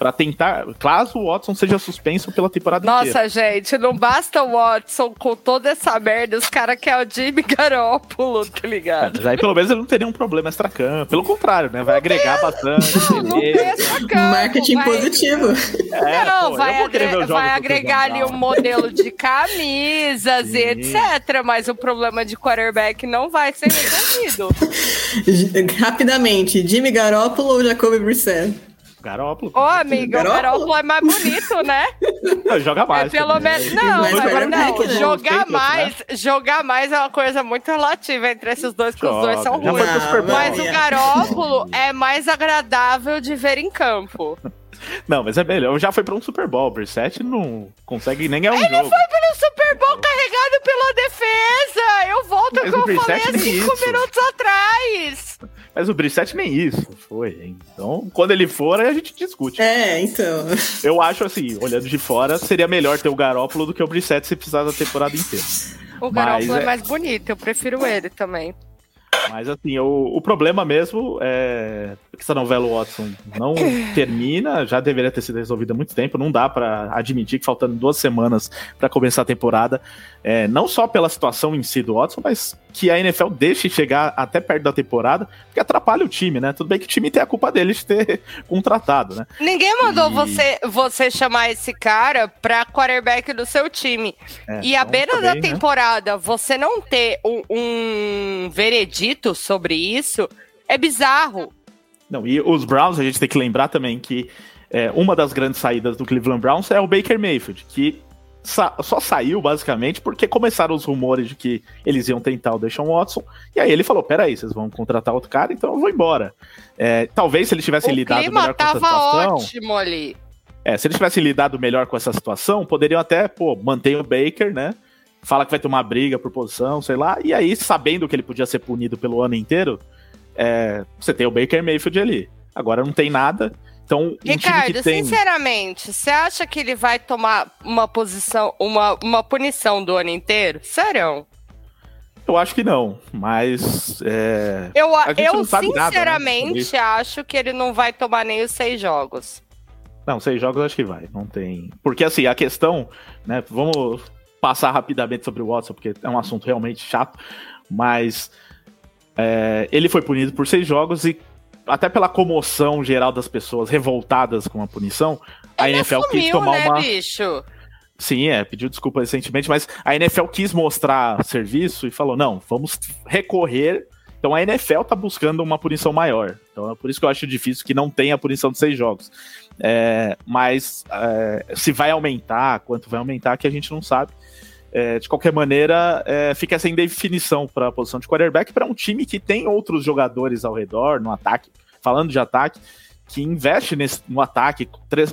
para tentar, caso o Watson seja suspenso pela temporada Nossa, inteira. Nossa, gente, não basta o Watson com toda essa merda, os caras querem o Jimmy Garoppolo, tá ligado? É, mas aí pelo menos ele não teria um problema extra-campo. Pelo contrário, né? Vai não agregar tem, bastante. Não, não tem extra-campo. Marketing vai... positivo. É, não, pô, vai, agre vai agregar ali um modelo de camisas Sim. e etc. Mas o problema de quarterback não vai ser resolvido. Rapidamente, Jimmy Garoppolo ou Jacoby Brissett? Garópolo. Ô, amigo, o Garópolo é mais bonito, né? Não, joga mais. É pelo menos. Não, mas, mas, não, né? jogar mais, né? jogar mais é uma coisa muito relativa entre esses dois, porque os dois são ruins. Mas o Garópolo é mais agradável de ver em campo. Não, mas é melhor. Já foi pra um Super Bowl. O Brissett não consegue nem ganhar um Ele jogo. Ele foi pelo Super Bowl carregado pela defesa. Eu volto ao que eu falei há cinco isso. minutos atrás. Mas o Brissett nem isso foi. Hein? Então, quando ele for, aí a gente discute. É, então. Eu acho assim, olhando de fora, seria melhor ter o Garópolo do que o Brissett se precisar da temporada inteira. O Garópolo é... é mais bonito, eu prefiro ele também. Mas assim, o, o problema mesmo é que essa novela Watson não termina, já deveria ter sido resolvida há muito tempo, não dá para admitir que faltando duas semanas para começar a temporada, é, não só pela situação em si do Watson, mas que a NFL deixe chegar até perto da temporada, porque atrapalha o time, né? Tudo bem que o time tem a culpa dele de ter contratado, né? Ninguém mandou e... você, você chamar esse cara pra quarterback do seu time. É, e à então, beira também, da né? temporada, né? você não ter um, um veredito sobre isso é bizarro. Não, e os Browns, a gente tem que lembrar também que é, uma das grandes saídas do Cleveland Browns é o Baker Mayfield, que sa só saiu basicamente porque começaram os rumores de que eles iam tentar o Deshaun Watson, e aí ele falou: peraí, vocês vão contratar outro cara, então eu vou embora. É, talvez se eles tivessem lidado melhor com essa situação. ótimo ali. É, se eles tivessem lidado melhor com essa situação, poderiam até, pô, manter o Baker, né? Fala que vai ter uma briga por posição, sei lá, e aí, sabendo que ele podia ser punido pelo ano inteiro, é, você tem o Baker Mayfield ali. Agora não tem nada. Então, Ricardo, um tem... sinceramente, você acha que ele vai tomar uma posição, uma, uma punição do ano inteiro? Sério? Eu acho que não, mas. É... Eu, eu sinceramente nada, né, acho que ele não vai tomar nem os seis jogos. Não, seis jogos acho que vai, não tem. Porque assim, a questão, né? Vamos passar rapidamente sobre o Watson, porque é um assunto realmente chato, mas é, ele foi punido por seis jogos e até pela comoção geral das pessoas revoltadas com a punição, a ele NFL assumiu, quis tomar né, uma. Bicho? Sim, é, pediu desculpa recentemente, mas a NFL quis mostrar serviço e falou: não, vamos recorrer. Então a NFL tá buscando uma punição maior. Então é por isso que eu acho difícil que não tenha a punição de seis jogos. É, mas é, se vai aumentar, quanto vai aumentar, que a gente não sabe. É, de qualquer maneira, é, fica essa indefinição para a posição de quarterback para um time que tem outros jogadores ao redor no ataque. Falando de ataque, que investe nesse, no ataque,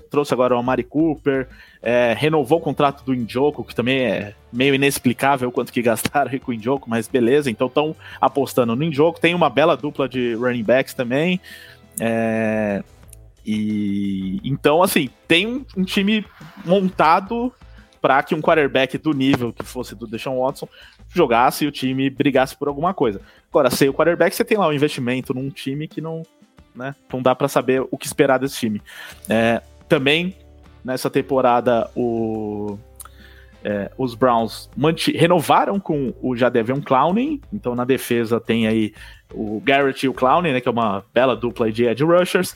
trouxe agora o Amari Cooper, é, renovou o contrato do Injoko, que também é meio inexplicável quanto que gastaram com o Injoko, mas beleza, então estão apostando no Injoko. Tem uma bela dupla de running backs também. É, E então, assim, tem um, um time montado para que um quarterback do nível que fosse do Deshaun Watson jogasse e o time brigasse por alguma coisa. Agora, sem o quarterback, você tem lá um investimento num time que não, né, não dá para saber o que esperar desse time. É, também, nessa temporada, o, é, os Browns renovaram com o Jadevion Clowney, então na defesa tem aí o Garrett e o Clowney, né, que é uma bela dupla de edge rushers.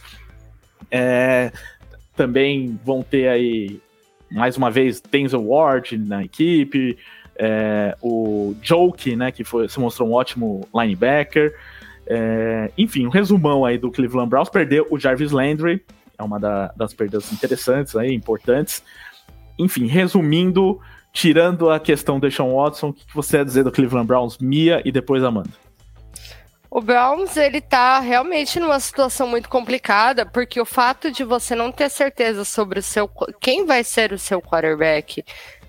É, também vão ter aí, mais uma vez, Denzel Ward na equipe, é, o Joke, né, que foi, se mostrou um ótimo linebacker. É, enfim, um resumão aí do Cleveland Browns, perdeu o Jarvis Landry, é uma da, das perdas interessantes aí, importantes. Enfim, resumindo, tirando a questão do Sean Watson, o que você ia dizer do Cleveland Browns, Mia e depois Amanda? O Browns, ele tá realmente numa situação muito complicada, porque o fato de você não ter certeza sobre o seu quem vai ser o seu quarterback,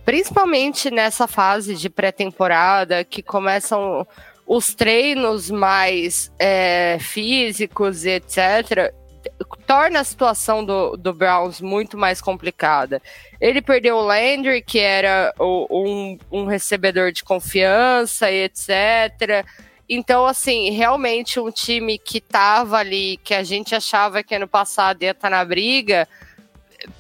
principalmente nessa fase de pré-temporada, que começam os treinos mais é, físicos e etc., torna a situação do, do Browns muito mais complicada. Ele perdeu o Landry, que era o, um, um recebedor de confiança e etc., então, assim, realmente um time que tava ali, que a gente achava que ano passado ia estar tá na briga,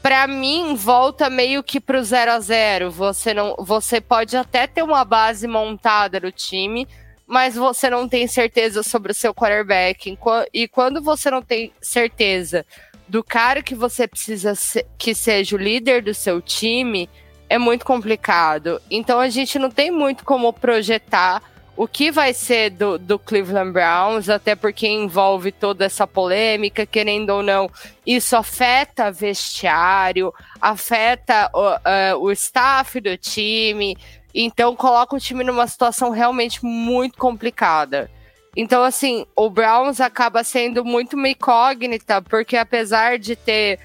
para mim volta meio que pro 0 a 0. Você não, você pode até ter uma base montada no time, mas você não tem certeza sobre o seu quarterback. E quando você não tem certeza do cara que você precisa que seja o líder do seu time, é muito complicado. Então a gente não tem muito como projetar o que vai ser do, do Cleveland Browns, até porque envolve toda essa polêmica, querendo ou não, isso afeta vestiário, afeta o, uh, o staff do time, então coloca o time numa situação realmente muito complicada. Então, assim, o Browns acaba sendo muito uma incógnita, porque apesar de ter,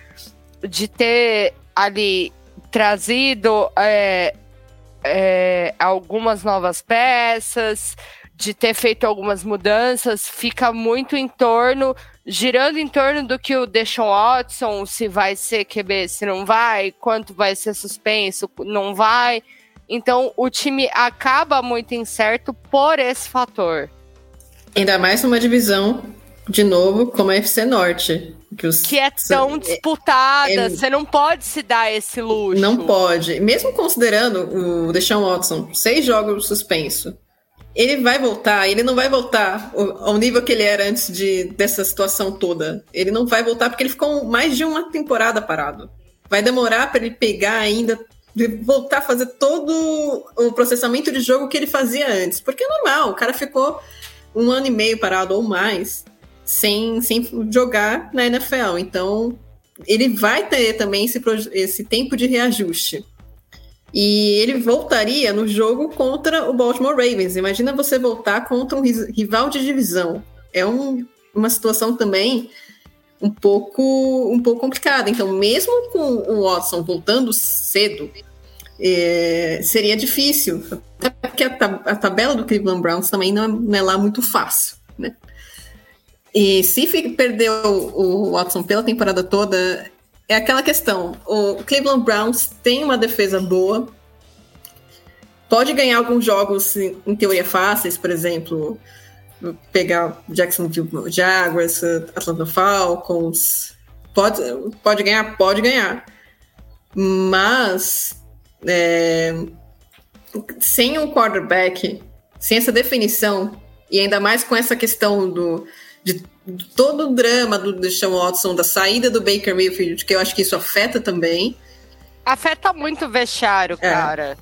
de ter ali trazido é, é, algumas novas peças, de ter feito algumas mudanças, fica muito em torno, girando em torno do que o Deshaun Watson, se vai ser QB, se não vai, quanto vai ser suspenso, não vai. Então o time acaba muito incerto por esse fator. Ainda mais numa divisão, de novo, como a FC Norte. Que, os, que é tão é, disputada, é, você não pode se dar esse luxo. Não pode. Mesmo considerando o Deshaun Watson, seis jogos suspenso, ele vai voltar, ele não vai voltar ao nível que ele era antes de, dessa situação toda. Ele não vai voltar porque ele ficou mais de uma temporada parado. Vai demorar para ele pegar ainda, voltar a fazer todo o processamento de jogo que ele fazia antes. Porque é normal, o cara ficou um ano e meio parado ou mais sem, sem jogar na NFL. Então, ele vai ter também esse, esse tempo de reajuste. E ele voltaria no jogo contra o Baltimore Ravens. Imagina você voltar contra um rival de divisão. É um, uma situação também um pouco, um pouco complicada. Então, mesmo com o Watson voltando cedo, é, seria difícil. Até porque a, a, tabela do Cleveland Browns também não é, não é lá muito fácil. Né? E se perdeu o Watson pela temporada toda, é aquela questão. O Cleveland Browns tem uma defesa boa, pode ganhar alguns jogos em teoria fáceis, por exemplo, pegar Jacksonville Jaguars, Atlanta Falcons, pode, pode ganhar, pode ganhar. Mas é, sem um quarterback, sem essa definição, e ainda mais com essa questão do de, todo o drama do Deshaun Watson, da saída do Baker Mayfield, que eu acho que isso afeta também. Afeta muito o vestiário, é. cara.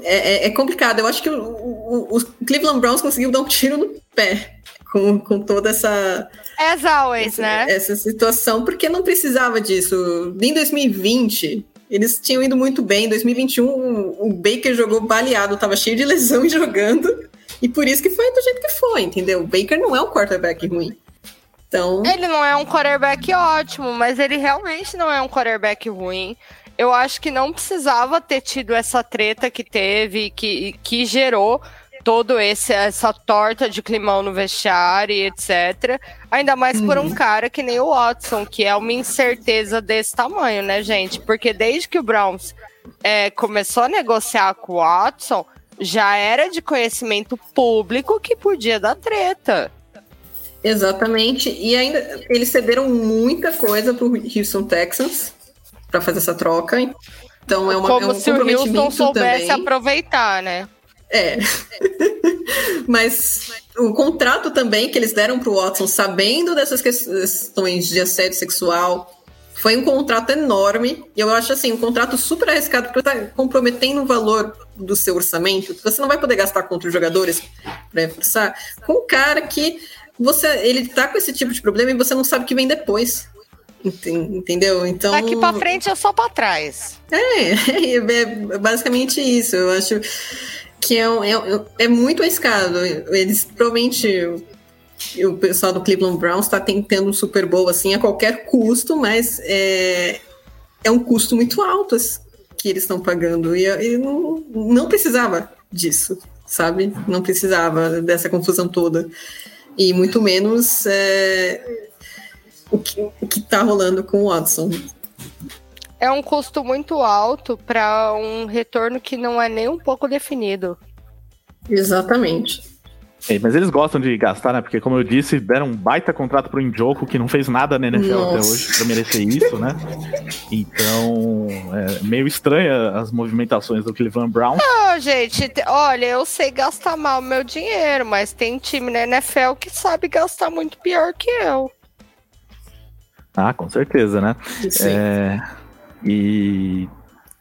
É, é, é, complicado. Eu acho que o, o, o, Cleveland Browns conseguiu dar um tiro no pé com, com toda essa. As always, essa, né? Essa situação, porque não precisava disso. Em 2020, eles tinham ido muito bem. Em 2021, o, Baker jogou baleado, tava cheio de lesão jogando. E por isso que foi do jeito que foi, entendeu? O Baker não é um quarterback ruim. Então... Ele não é um quarterback ótimo, mas ele realmente não é um quarterback ruim. Eu acho que não precisava ter tido essa treta que teve, que, que gerou, todo esse essa torta de climão no vestiário e etc. Ainda mais por um uhum. cara que nem o Watson, que é uma incerteza desse tamanho, né, gente? Porque desde que o Browns é, começou a negociar com o Watson, já era de conhecimento público que podia dar treta. Exatamente. E ainda eles cederam muita coisa para o Houston Texans para fazer essa troca. Então é uma Como é um se o Houston soubesse também. aproveitar, né? É. Mas o contrato também que eles deram para o Watson, sabendo dessas questões de assédio sexual, foi um contrato enorme. E eu acho assim, um contrato super arriscado, porque está comprometendo o valor do seu orçamento. Você não vai poder gastar contra os jogadores para reforçar com um cara que você ele tá com esse tipo de problema e você não sabe o que vem depois. Entendeu? Então. Daqui para frente é só para trás. É, é, basicamente isso. Eu acho que é, é, é muito arriscado. Eles provavelmente o pessoal do Cleveland Browns está tentando um Super Bowl assim a qualquer custo, mas é, é um custo muito alto que eles estão pagando e, e não, não precisava disso, sabe? Não precisava dessa confusão toda e muito menos é, o que o que está rolando com o Watson é um custo muito alto para um retorno que não é nem um pouco definido. Exatamente. É, mas eles gostam de gastar, né? Porque, como eu disse, deram um baita contrato pro Injoku, que não fez nada na NFL Nossa. até hoje pra merecer isso, né? Então, é meio estranha as movimentações do Cleveland Brown. Não, gente, olha, eu sei gastar mal meu dinheiro, mas tem time na NFL que sabe gastar muito pior que eu. Ah, com certeza, né? Sim. É... E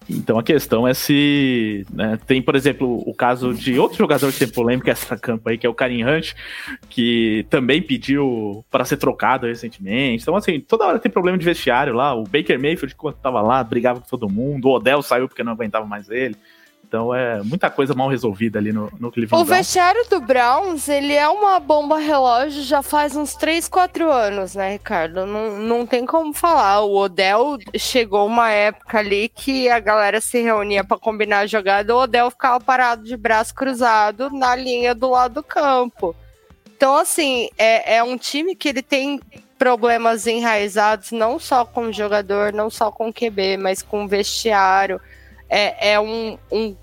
então a questão é se né, tem, por exemplo, o caso de outro jogador que tem polêmica essa campo aí, que é o Karim Hunt, que também pediu para ser trocado recentemente. Então, assim, toda hora tem problema de vestiário lá. O Baker Mayfield, quando tava lá, brigava com todo mundo. O Odell saiu porque não aguentava mais ele. Então é muita coisa mal resolvida ali no, no Cleveland O vestiário do Browns, ele é uma bomba relógio já faz uns 3, 4 anos, né, Ricardo? Não, não tem como falar. O Odell chegou uma época ali que a galera se reunia para combinar a jogada, o Odell ficava parado de braço cruzado na linha do lado do campo. Então, assim, é, é um time que ele tem problemas enraizados não só com o jogador, não só com o QB, mas com o vestiário é, é um, um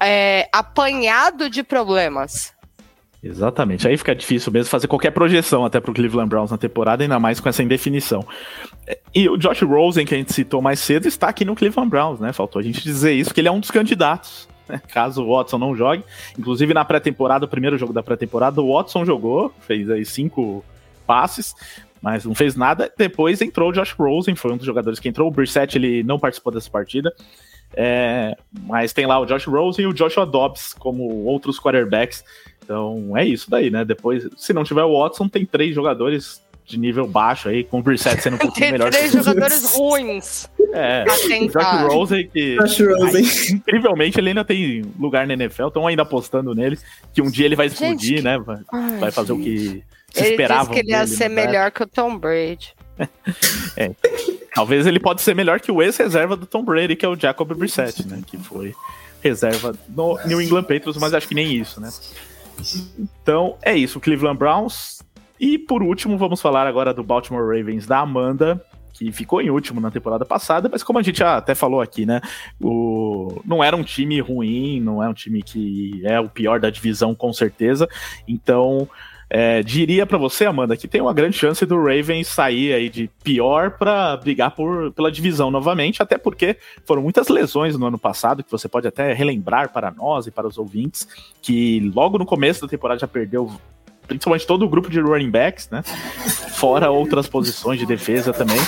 é, apanhado de problemas. Exatamente. Aí fica difícil mesmo fazer qualquer projeção até pro Cleveland Browns na temporada, ainda mais com essa indefinição. E o Josh Rosen, que a gente citou mais cedo, está aqui no Cleveland Browns, né? Faltou a gente dizer isso, que ele é um dos candidatos. Né? Caso o Watson não jogue. Inclusive na pré-temporada, o primeiro jogo da pré-temporada, o Watson jogou, fez aí cinco passes, mas não fez nada. Depois entrou o Josh Rosen, foi um dos jogadores que entrou. O Brissett, ele não participou dessa partida. É, mas tem lá o Josh Rosen e o Joshua Dobbs como outros quarterbacks. Então é isso daí, né? Depois, se não tiver o Watson, tem três jogadores de nível baixo aí, com o Brissett sendo um pouquinho melhor. Tem três jogadores ruins. É, o Josh Rosen, que Josh Rosen. Incrivelmente ele ainda tem lugar na NFL, estão ainda apostando nele, que um dia ele vai explodir, Gente, né? Vai, vai fazer o que se ele esperava. Ele disse que ele ia ser melhor que o Tom Brady. é. Talvez ele pode ser melhor que o ex-reserva do Tom Brady, que é o Jacob Brissett, né? Que foi reserva no New England Patriots, mas acho que nem isso, né? Então, é isso, Cleveland Browns. E por último, vamos falar agora do Baltimore Ravens da Amanda, que ficou em último na temporada passada, mas como a gente já até falou aqui, né? O... Não era um time ruim, não é um time que é o pior da divisão, com certeza. Então, é, diria para você, Amanda, que tem uma grande chance do Ravens sair aí de pior para brigar por, pela divisão novamente, até porque foram muitas lesões no ano passado, que você pode até relembrar para nós e para os ouvintes, que logo no começo da temporada já perdeu principalmente todo o grupo de running backs, né? Fora outras posições de defesa também.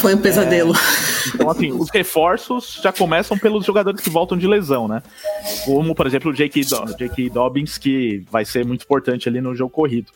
Foi um pesadelo. É, então, assim, os reforços já começam pelos jogadores que voltam de lesão, né? Como, por exemplo, o J.K. Do Dobbins, que vai ser muito importante ali no jogo corrido.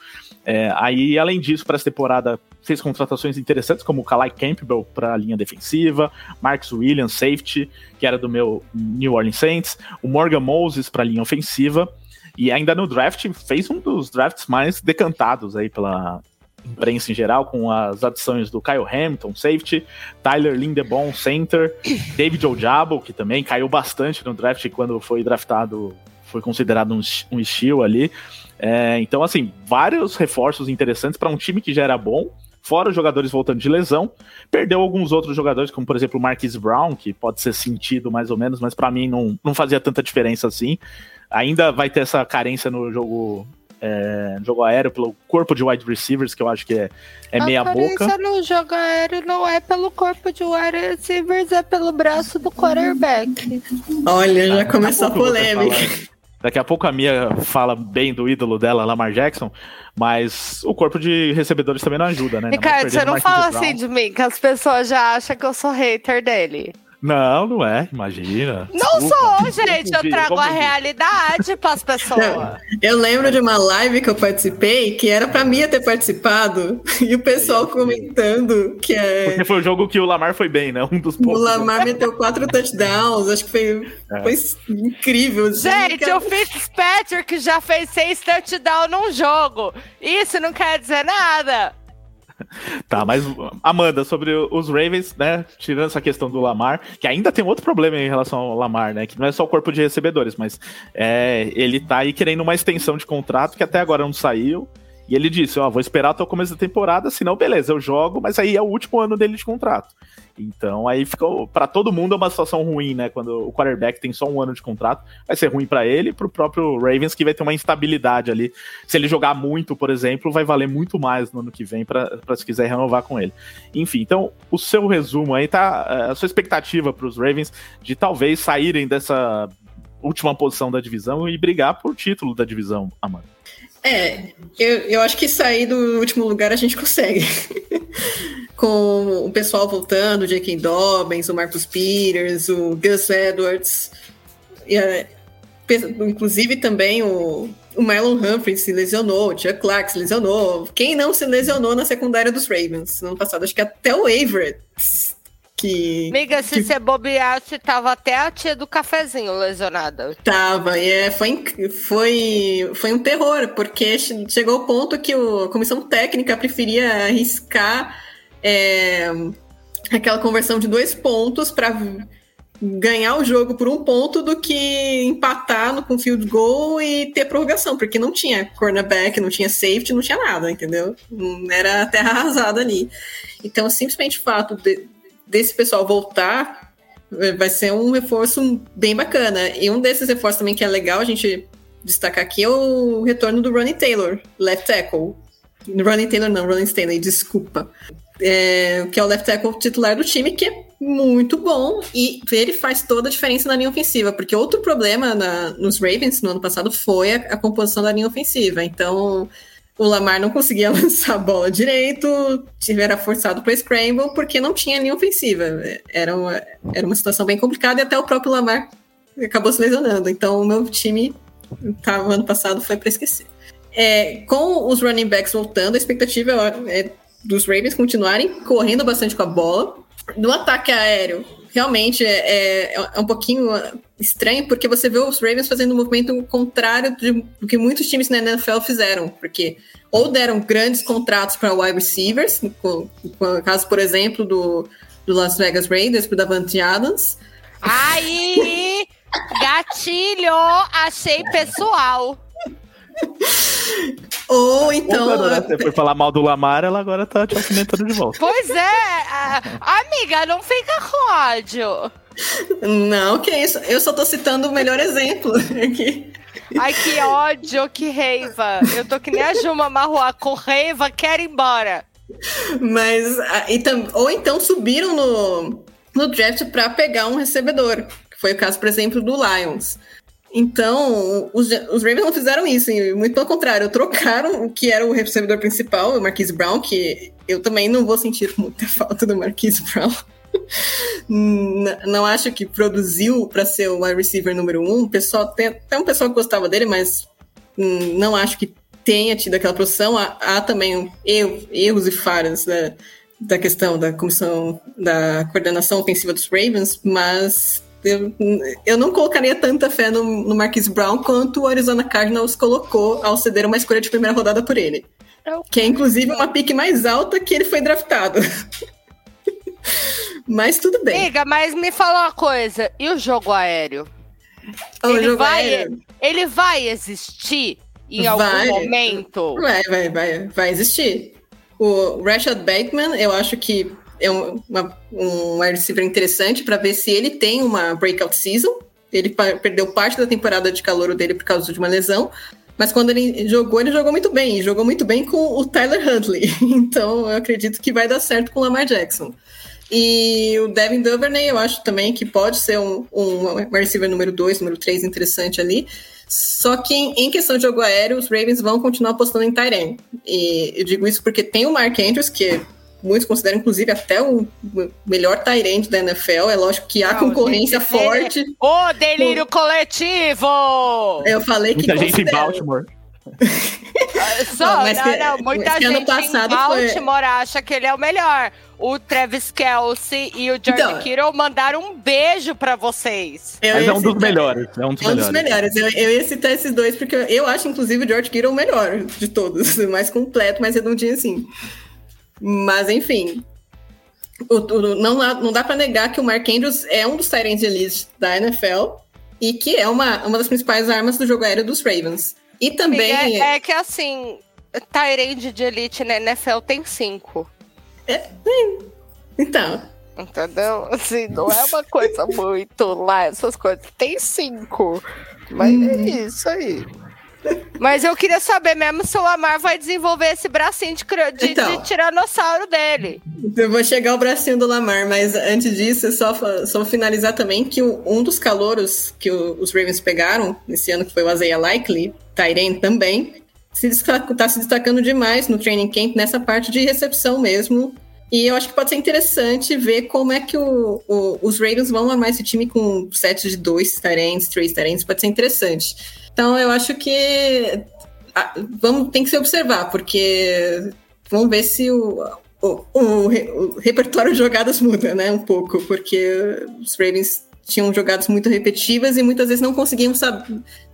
É, aí, além disso, para essa temporada, fez contratações interessantes, como o Kalai Campbell para a linha defensiva, Marcus Williams, safety, que era do meu New Orleans Saints, o Morgan Moses para a linha ofensiva. E ainda no draft, fez um dos drafts mais decantados aí pela imprensa em geral, com as adições do Kyle Hamilton, safety, Tyler Lindebaum, center, David Ojabo, que também caiu bastante no draft quando foi draftado foi considerado um, um steal ali. É, então, assim, vários reforços interessantes para um time que já era bom, fora os jogadores voltando de lesão. Perdeu alguns outros jogadores, como por exemplo o Marquis Brown, que pode ser sentido mais ou menos, mas para mim não, não fazia tanta diferença assim. Ainda vai ter essa carência no jogo é, jogo aéreo pelo corpo de wide receivers, que eu acho que é, é meia boca. A no jogo aéreo não é pelo corpo de wide receivers, é pelo braço do quarterback. Olha, já começou a polêmica. Daqui a pouco a Mia fala bem do ídolo dela, Lamar Jackson, mas o corpo de recebedores também não ajuda, né? Ricardo, você não fala assim de mim, que as pessoas já acham que eu sou hater dele. Não, não é, imagina. Não Desculpa. sou, gente, eu trago a realidade para as pessoas. Eu lembro de uma live que eu participei que era para mim ter participado e o pessoal comentando que é. Porque foi o jogo que o Lamar foi bem, né? Um dos poucos. O Lamar meteu quatro touchdowns, acho que foi, é. foi incrível. Gente, o Fitzpatrick já fez seis touchdowns num jogo. Isso não quer dizer nada. Tá, mas Amanda, sobre os Ravens, né? Tirando essa questão do Lamar, que ainda tem outro problema em relação ao Lamar, né? Que não é só o corpo de recebedores, mas é, ele tá aí querendo uma extensão de contrato que até agora não saiu. E ele disse: Ó, vou esperar até o começo da temporada, senão, beleza, eu jogo, mas aí é o último ano dele de contrato. Então aí ficou. para todo mundo é uma situação ruim, né? Quando o quarterback tem só um ano de contrato, vai ser ruim para ele e pro próprio Ravens, que vai ter uma instabilidade ali. Se ele jogar muito, por exemplo, vai valer muito mais no ano que vem para se quiser renovar com ele. Enfim, então o seu resumo aí tá. É, a sua expectativa para os Ravens de talvez saírem dessa última posição da divisão e brigar por título da divisão, Amanda. É, eu, eu acho que sair do último lugar a gente consegue. Com o pessoal voltando, o J.K. Dobbins, o Marcus Peters, o Gus Edwards, e, inclusive também o, o Marlon Humphrey se lesionou, o Chuck Clark se lesionou. Quem não se lesionou na secundária dos Ravens no ano passado? Acho que até o Everett que. Amiga, se que... você bobear, você tava até a tia do cafezinho lesionada. Tava, e é, foi, foi, foi um terror, porque chegou o ponto que o, a comissão técnica preferia arriscar é, aquela conversão de dois pontos para ganhar o jogo por um ponto do que empatar no, com field goal e ter prorrogação, porque não tinha cornerback, não tinha safety, não tinha nada, entendeu? Era terra arrasada ali. Então, simplesmente o fato de, desse pessoal voltar eh, vai ser um reforço bem bacana. E um desses reforços também que é legal a gente destacar aqui é o retorno do Ronnie Taylor, left tackle. Ronnie Taylor não, Ronnie Stanley, desculpa. É, que é o left tackle titular do time, que é muito bom e ele faz toda a diferença na linha ofensiva, porque outro problema na, nos Ravens no ano passado foi a, a composição da linha ofensiva. Então, o Lamar não conseguia lançar a bola direito, era forçado para scramble porque não tinha linha ofensiva. Era uma, era uma situação bem complicada e até o próprio Lamar acabou se lesionando. Então o meu time tava, ano passado foi para esquecer. É, com os running backs voltando, a expectativa é dos Ravens continuarem correndo bastante com a bola. No ataque aéreo, realmente é, é, é, um pouquinho estranho, porque você vê os Ravens fazendo um movimento contrário do que muitos times na NFL fizeram, porque ou deram grandes contratos para wide receivers, com, com o caso, por exemplo, do, do Las Vegas Raiders para Davante Adams. Aí, gatilho, achei pessoal. Ou então. Quando, né, você foi falar mal do Lamar, ela agora tá te alfinetando de volta. Pois é, amiga, não fica com ódio. Não, que isso. Eu só tô citando o melhor exemplo aqui. Ai, que ódio, que reiva. Eu tô que nem a Juma Marruá, com reiva, quero ir embora. Mas, então, ou então subiram no, no draft para pegar um recebedor. Que foi o caso, por exemplo, do Lions. Então, os, os Ravens não fizeram isso, muito pelo contrário, trocaram o que era o recebedor principal, o Marquise Brown, que eu também não vou sentir muita falta do Marquise Brown. não acho que produziu para ser o wide receiver número um. Pessoal, tem até um pessoal que gostava dele, mas hum, não acho que tenha tido aquela produção. Há, há também erros, erros e falhas né, da questão da comissão da coordenação ofensiva dos Ravens, mas eu, eu não colocaria tanta fé no, no Marquise Brown quanto o Arizona Cardinals colocou ao ceder uma escolha de primeira rodada por ele. É que é inclusive uma pique mais alta que ele foi draftado. mas tudo bem. Amiga, mas me fala uma coisa, e o jogo aéreo? O ele jogo vai, aéreo. ele vai existir em algum Vai. momento? Vai, vai, vai, vai existir. O Rashad Bateman, eu acho que é um, uma, um wide receiver interessante para ver se ele tem uma breakout season. Ele perdeu parte da temporada de calor dele por causa de uma lesão. Mas quando ele jogou, ele jogou muito bem. E jogou muito bem com o Tyler Huntley. Então eu acredito que vai dar certo com o Lamar Jackson. E o Devin Duvernay, eu acho também que pode ser um, um receiver número 2, número 3 interessante ali. Só que em, questão de jogo aéreo, os Ravens vão continuar apostando em Tyrene. E eu digo isso porque tem o Mark Andrews, que muitos consideram inclusive até o melhor Tyrene da NFL. É lógico que há Não, concorrência gente, forte. Ô, delírio coletivo! Eu falei que Muita gente em. Baltimore. Só, Não, mas não, que- não, muita gente passado em foi- Baltimore acha que ele é o melhor. O Travis Kelsey e o George Então- Kittle mandaram um beijo pra vocês. Mas é um dos melhores. É um dos É um dos melhores. melhores. Eu, eu ia citar esses dois, porque eu acho, inclusive, o George Kittle o melhor de todos. O mais completo, mais redondinho assim. Mas, enfim. O, o- não, dá- não dá pra negar que o Mark Andrews é um dos Tyrants elite da NFL e que é uma, uma das principais armas do jogo aéreo dos Ravens. E também. É, é que assim, Tyrande de Elite na NFL tem cinco. Então. Entendeu? Assim, não é uma coisa muito lá, essas coisas. Tem cinco. Mas é isso aí. Mas eu queria saber mesmo se o Lamar vai desenvolver esse bracinho de, de, Então. de tiranossauro dele. Eu vou chegar ao bracinho do Lamar, mas antes disso, só, só finalizar também que o- um dos calouros que o- os Ravens pegaram nesse ano, que foi o Isaiah Likely, Tyren também, se está se destacando demais no training camp nessa parte de recepção mesmo. E eu acho que pode ser interessante ver como é que o- o- os Ravens vão armar esse time com sete de dois Tyrants, três Tyrants, pode ser interessante. Então eu acho que vamos, tem que se observar, porque vamos ver se o, o, o o repertório de jogadas muda, né? Um pouco, porque os Ravens tinham jogadas muito repetitivas e muitas vezes não conseguiam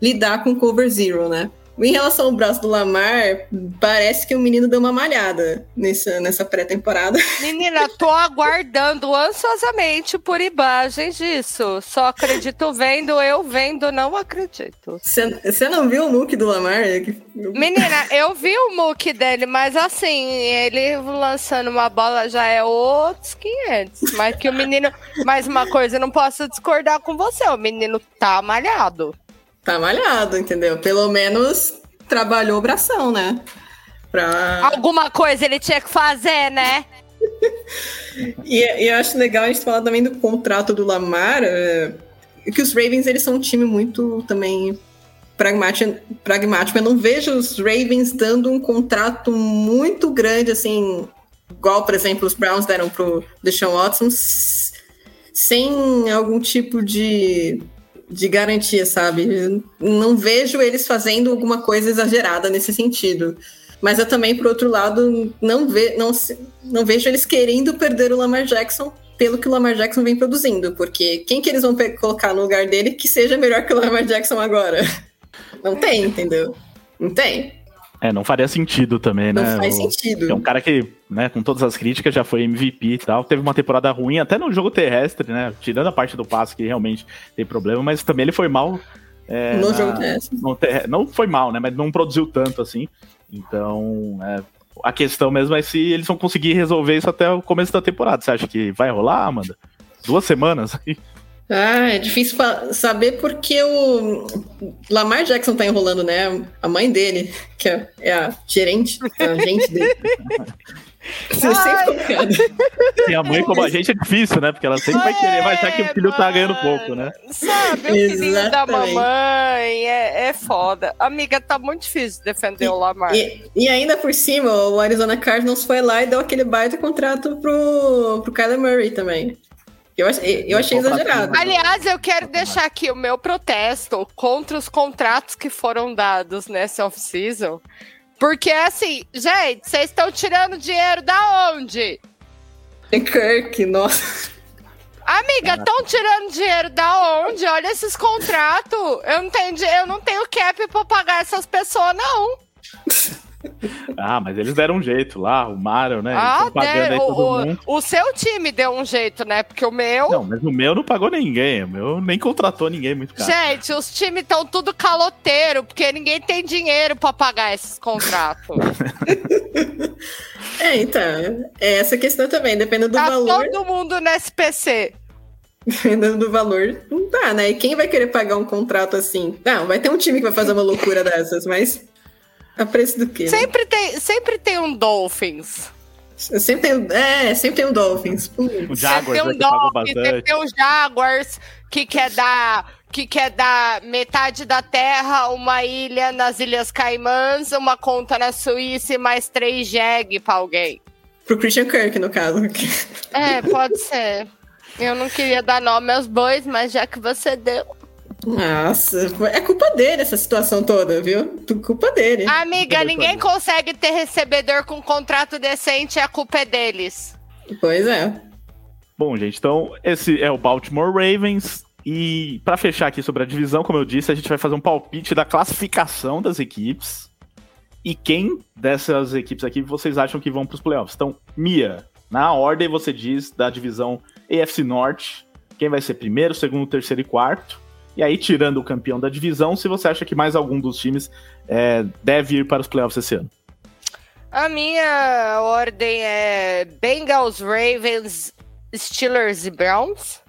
lidar com cover zero, né? Em relação ao braço do Lamar, parece que o menino deu uma malhada nessa, nessa pré-temporada. Menina, tô aguardando ansiosamente por imagens disso. Só acredito vendo, eu vendo, não acredito. Você não viu o look do Lamar? Menina, eu vi o muque dele, mas assim, ele lançando uma bola já é outros 500. Mas que o menino. Mais uma coisa, eu não posso discordar com você. O menino tá malhado. Tá malhado, entendeu? Pelo menos trabalhou o bração, né? Pra... Alguma coisa ele tinha que fazer, né? E, e eu acho legal a gente falar também do contrato do Lamar, é, que os Ravens eles são um time muito também pragmático, pragmático. Eu não vejo os Ravens dando um contrato muito grande, assim, igual, por exemplo, os Browns deram pro Deshaun Watson, sem algum tipo de, de garantia, sabe? Não vejo eles fazendo alguma coisa exagerada nesse sentido. Mas eu também, por outro lado, não, ve não, não vejo eles querendo perder o Lamar Jackson pelo que o Lamar Jackson vem produzindo. Porque quem que eles vão colocar no lugar dele que seja melhor que o Lamar Jackson agora? Não tem, entendeu? Não tem. É, não faria sentido também, Não né? faz O- sentido. É um cara que, né, com todas as críticas, já foi MVP e tal. Teve uma temporada ruim, até no jogo terrestre, né? Tirando a parte do passe, que realmente tem problema, mas também ele foi mal. é, no na- jogo terrestre. terre- Não foi mal, né? Mas não produziu tanto assim. Então, é, a questão mesmo é se eles vão conseguir resolver isso até o começo da temporada. Você acha que vai rolar, Amanda? Duas semanas? Ah, é difícil saber porque o Lamar Jackson tá enrolando, né? A mãe dele, que é, é a gerente, é a agente dele. Você é sempre complicado. Tem a mãe como a gente é difícil, né? Porque ela sempre vai querer, vai achar que o filho tá ganhando pouco, né? Sabe, o filhinho da mamãe é, é foda. Amiga, tá muito difícil defender o Lamar. E, e ainda por cima, o Arizona Cardinals foi lá e deu aquele baita contrato pro, pro Kyler Murray também. Eu, ach- eu achei exagerado. Aliás, eu quero deixar aqui o meu protesto contra os contratos que foram dados nessa off-season. Porque, assim, gente, vocês estão tirando dinheiro da onde? Kirk, nossa. Amiga, estão tirando dinheiro da onde? Olha esses contratos. Eu não tenho, eu não tenho cap pra pagar essas pessoas, não. ah, mas eles deram um jeito lá, arrumaram, né? Ah, der, o, o, seu time deu um jeito, né? Porque o meu. Não, mas o meu não pagou ninguém. O meu nem contratou ninguém muito caro. Gente, os times estão tudo caloteiro, porque ninguém tem dinheiro para pagar esses contratos. é, então. É essa questão também, dependendo do tá valor. Todo mundo no SPC. Dependendo do valor, não dá, né? E quem vai querer pagar um contrato assim? Não, vai ter um time que vai fazer uma loucura dessas, mas a preço do quê? Né? Sempre, né? tem, sempre tem um Dolphins. Sempre tem, é, sempre tem um Dolphins. O Jaguars, tem um Dolphins, sempre tem um Jaguars que quer dar que quer dar metade da terra, uma ilha nas Ilhas Caimãs, uma conta na Suíça e mais três jegue pra alguém. Pro Christian Kirk, no caso. É, pode ser. Eu não queria dar nome aos bois, mas já que você deu. Nossa, é culpa dele essa situação toda, viu? Culpa dele. Amiga, ninguém consegue ter recebedor com contrato decente, a culpa é deles. Pois é. Bom, gente, então esse é o Baltimore Ravens. E para fechar aqui sobre a divisão, como eu disse, a gente vai fazer um palpite da classificação das equipes. E quem dessas equipes aqui vocês acham que vão para os playoffs? Então, Mia, na ordem você diz da divisão AFC Norte, quem vai ser primeiro, segundo, terceiro e quarto. E aí, tirando o campeão da divisão, se você acha que mais algum dos times é, deve ir para os playoffs esse ano. A minha ordem é Bengals, Ravens, Steelers e Browns.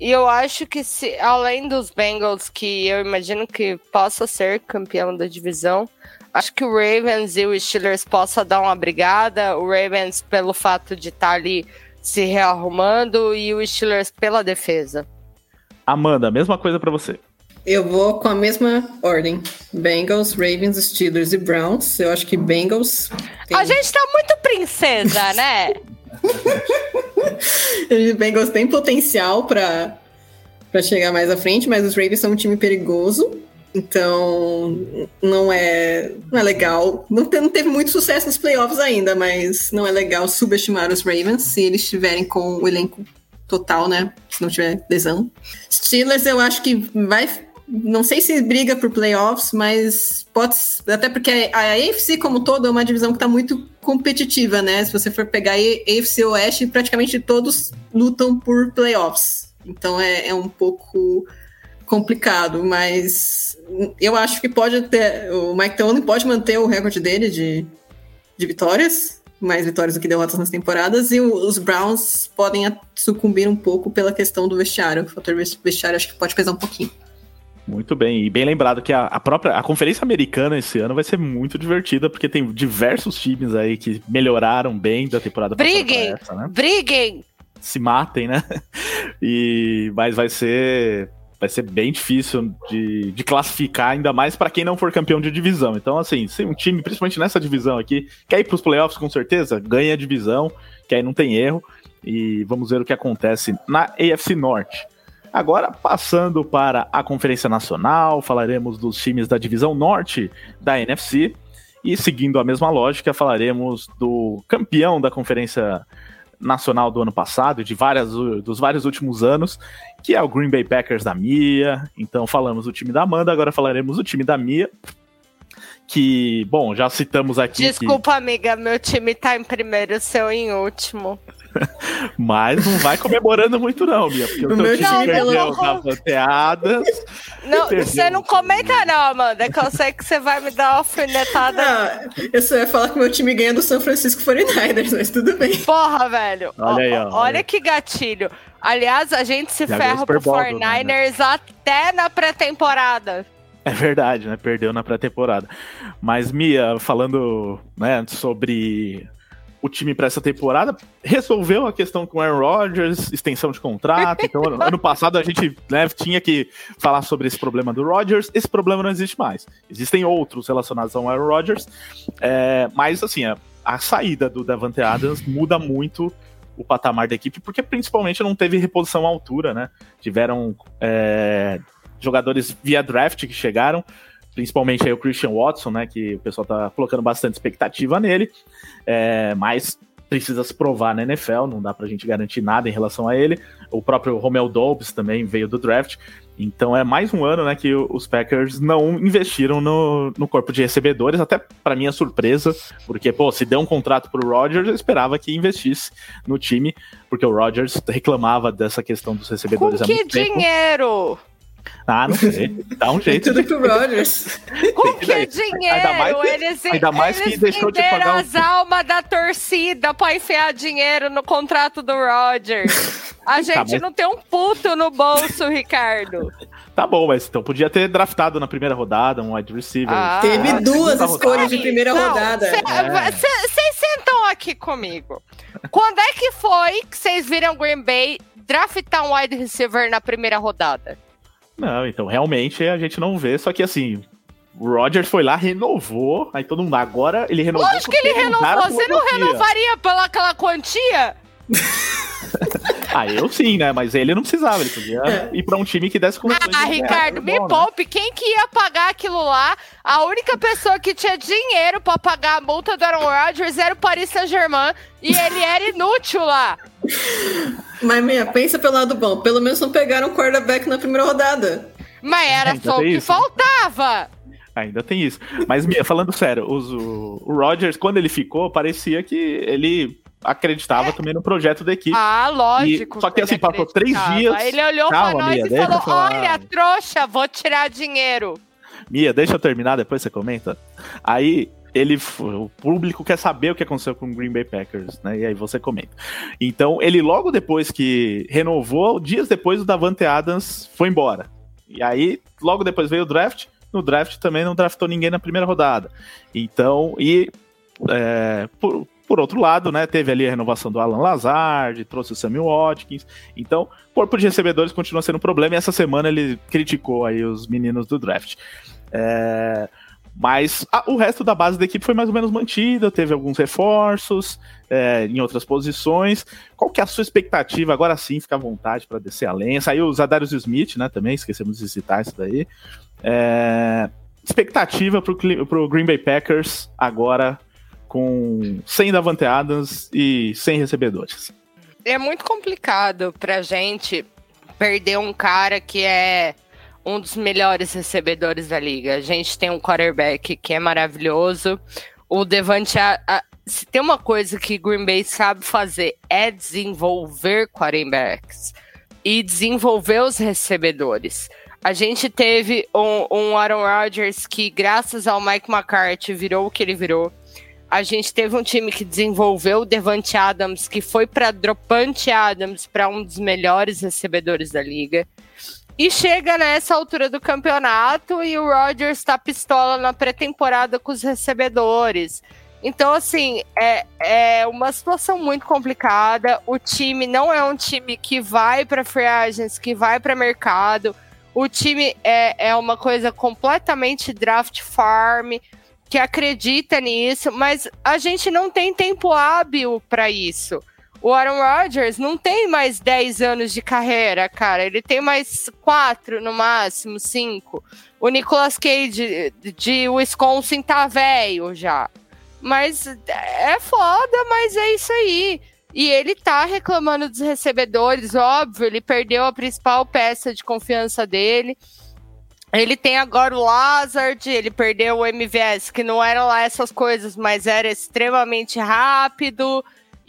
E eu acho que se, além dos Bengals, que eu imagino que possa ser campeão da divisão, acho que o Ravens e o Steelers possa dar uma brigada. O Ravens pelo fato de estar tá ali se rearrumando e o Steelers pela defesa. Amanda, mesma coisa para você. Eu vou com a mesma ordem. Bengals, Ravens, Steelers e Browns. Eu acho que Bengals. Tem... A gente tá muito princesa, né? os Bengals têm potencial para chegar mais à frente, mas os Ravens são um time perigoso. Então, não é, não é legal. Não, não teve muito sucesso nos playoffs ainda, mas não é legal subestimar os Ravens se eles estiverem com o elenco total, né? Se não tiver lesão. Steelers, eu acho que vai. Não sei se briga por playoffs, mas pode. Até porque a AFC, como toda, é uma divisão que está muito competitiva, né? Se você for pegar a AFC Oeste, praticamente todos lutam por playoffs. Então é, é um pouco complicado, mas eu acho que pode ter. O Mike Tony pode manter o recorde dele de, de vitórias, mais vitórias do que derrotas nas temporadas, e os Browns podem sucumbir um pouco pela questão do vestiário. O fator vestiário acho que pode pesar um pouquinho. Muito bem, e bem lembrado que a, a, própria a conferência americana esse ano vai ser muito divertida, porque tem diversos times aí que melhoraram bem da temporada briguem, passada. Briguem! Né? Briguem! Se matem, né? E, mas vai ser vai ser bem difícil de, de classificar, ainda mais para quem não for campeão de divisão. Então, assim, se um time, principalmente nessa divisão aqui, quer ir para os playoffs com certeza, ganha a divisão, que aí não tem erro. E vamos ver o que acontece na AFC Norte. Agora, passando para a Conferência Nacional, falaremos dos times da divisão norte da NFC. E seguindo a mesma lógica, falaremos do campeão da Conferência nacional do ano passado, de várias, dos vários últimos anos, que é o Green Bay Packers da Mia. Então falamos do time da Amanda, agora falaremos do time da Mia. Que, bom, já citamos aqui. Desculpa, que... amiga, meu time tá em primeiro, seu em último. Mas não vai comemorando muito, não, Mia. Porque o, o meu time perdeu na panteadas. Não, você não comenta, não, Amanda, que eu sei que você vai me dar uma alfinetada. Não, eu só ia falar que meu time ganha do São Francisco 49ers, mas tudo bem. Porra, velho. Olha aí, ó. Olha, olha que gatilho. Aliás, a gente se Já ferra pro 49ers né? até na pré-temporada. É verdade, né? Perdeu na pré-temporada. Mas, Mia, falando né, sobre o time para essa temporada, resolveu a questão com o Aaron Rodgers, extensão de contrato. Então, ano passado a gente né, tinha que falar sobre esse problema do Rodgers. Esse problema não existe mais. Existem outros relacionados ao Aaron Rodgers, é, mas assim, a, a saída do Davante Adams muda muito o patamar da equipe, porque principalmente não teve reposição à altura, né? Tiveram é, jogadores via draft que chegaram, principalmente aí o Christian Watson, né? Que o pessoal tá colocando bastante expectativa nele, é, mas precisa se provar na NFL, não dá pra gente garantir nada em relação a ele. O próprio Romeo Dobbs também veio do draft. Então é mais um ano né, que os Packers não investiram no, no corpo de recebedores, até para minha surpresa, porque, pô, se deu um contrato pro Rodgers, eu esperava que investisse no time, porque o Rodgers reclamava dessa questão dos recebedores Com que dinheiro? Tempo. Ah, não sei. Dá um jeito. Tudo de... pro Rogers. Com que dinheiro? Ainda mais que, eles, ainda mais eles que deixou de pagar as almas da torcida pra enfiar dinheiro no contrato do Rogers. A tá, gente tá, mas... não tem um puto no bolso, Ricardo. Tá bom, mas então podia ter draftado na primeira rodada um wide receiver. Ah, Teve duas escolhas de primeira não, rodada. Vocês é. sentam aqui comigo. Quando é que foi que vocês viram Green Bay draftar um wide receiver na primeira rodada? Não, então realmente a gente não vê, só que assim, o Roger foi lá, renovou, aí todo mundo, agora ele renovou. Lógico que ele renovou, você não renovaria pela aquela quantia? ah, eu sim, né? Mas ele não precisava, ele podia é. ir pra um time que desse condições. Ah, Ricardo, me bom, né? poupe. Né? Quem que ia pagar aquilo lá? A única pessoa que tinha dinheiro pra pagar a multa do Aaron Rodgers era o Paris Saint-Germain e ele era inútil lá. Mas, minha, pensa pelo lado bom. Pelo menos não pegaram o quarterback na primeira rodada. Mas era Ainda só o que isso. faltava. Ainda tem isso. Mas, Mia, falando sério, os, o, o Rodgers, quando ele ficou, parecia que ele acreditava é. também no projeto da equipe. Ah, lógico. E, só que assim, passou três dias. Ele olhou Calma, pra nós Mia, e falou: Olha, trouxa, vou tirar dinheiro. Mia, deixa eu terminar, depois você comenta. Aí ele, o público quer saber o que aconteceu com o Green Bay Packers, né? E aí você comenta. Então, ele logo depois que renovou, dias depois o Davante Adams foi embora. E aí, logo depois veio o draft. No draft também não draftou ninguém na primeira rodada. Então, e é, por, por outro lado, né, teve ali a renovação do Alan Lazard, trouxe o Samuel Watkins. Então, corpo de recebedores continua sendo um problema. E essa semana ele criticou aí os meninos do draft. É, mas a, o resto da base da equipe foi mais ou menos mantida, teve alguns reforços é, em outras posições. Qual que é a sua expectativa? Agora sim, fica à vontade para descer a lenha. Saiu o Zadarius Smith, né? Também, esquecemos de citar isso daí. É, expectativa para o Green Bay Packers agora com 100 Davante Adams e 100 recebedores. É muito complicado para gente perder um cara que é um dos melhores recebedores da liga. A gente tem um quarterback que é maravilhoso. O Devante, a, a, se tem uma coisa que Green Bay sabe fazer é desenvolver quarterbacks e desenvolver os recebedores. A gente teve um, um Aaron Rodgers que, graças ao Mike McCarthy, virou o que ele virou. A gente teve um time que desenvolveu o Devante Adams, que foi para Dropante Adams, para um dos melhores recebedores da liga. E chega nessa altura do campeonato e o Rodgers está pistola na pré-temporada com os recebedores. Então, assim, é, é uma situação muito complicada. O time não é um time que vai para free agents, que vai para mercado. O time é, é uma coisa completamente draft farm, que acredita nisso, mas a gente não tem tempo hábil para isso. O Aaron Rodgers não tem mais 10 anos de carreira, cara. Ele tem mais 4, no máximo, 5. O Nicolas Cage de Wisconsin tá velho já. Mas é foda, mas é isso aí. E ele tá reclamando dos recebedores, óbvio, ele perdeu a principal peça de confiança dele. Ele tem agora o Lazard, ele perdeu o MVS, que não eram lá essas coisas, mas era extremamente rápido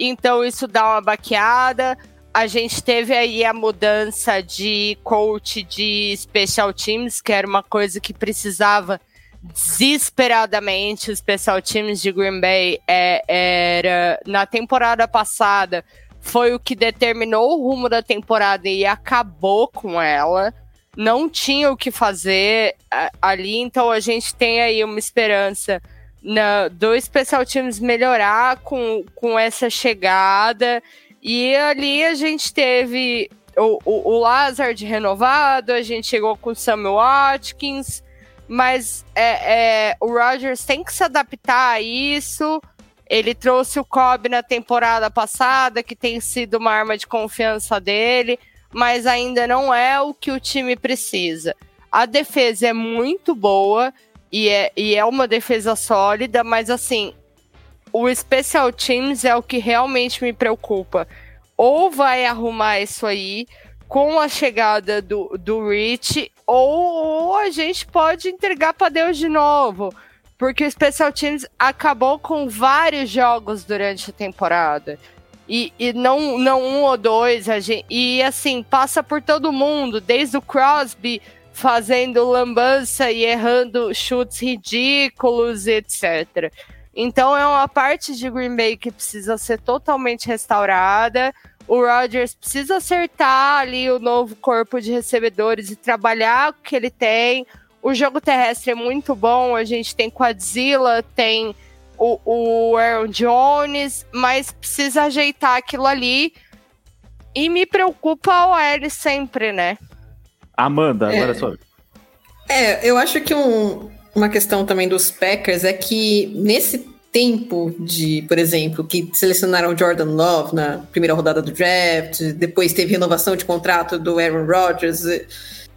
então isso dá uma baqueada. A gente teve aí a mudança de coach de special teams, que era uma coisa que precisava desesperadamente. Os special teams de Green Bay é, era na temporada passada foi o que determinou o rumo da temporada e acabou com ela. Não tinha o que fazer ali, então a gente tem aí uma esperança na, do Special Teams melhorar com, com essa chegada. E ali a gente teve o, o, o Lazard renovado, a gente chegou com o Samuel Watkins, mas é, é, o Rogers tem que se adaptar a isso. Ele trouxe o Cobb na temporada passada, que tem sido uma arma de confiança dele, mas ainda não é o que o time precisa. A defesa é muito boa, e é, e é uma defesa sólida, mas assim, o Special Teams é o que realmente me preocupa. Ou vai arrumar isso aí com a chegada do, do Rich, ou, ou a gente pode entregar para Deus de novo. Porque o Special Teams acabou com vários jogos durante a temporada. E, e não, não um ou dois. A gente, e assim, passa por todo mundo, desde o Crosby fazendo lambança e errando chutes ridículos, etc. Então é uma parte de Green Bay que precisa ser totalmente restaurada. O Rodgers precisa acertar ali o novo corpo de recebedores e trabalhar o que ele tem. O jogo terrestre é muito bom. A gente tem Quadzilla, tem o, o Aaron Jones, mas precisa ajeitar aquilo ali. E me preocupa a OL sempre, né? Amanda, agora é sua É, eu acho que um, uma questão também dos Packers é que nesse tempo de, por exemplo, que selecionaram o Jordan Love na primeira rodada do draft, depois teve renovação de contrato do Aaron Rodgers,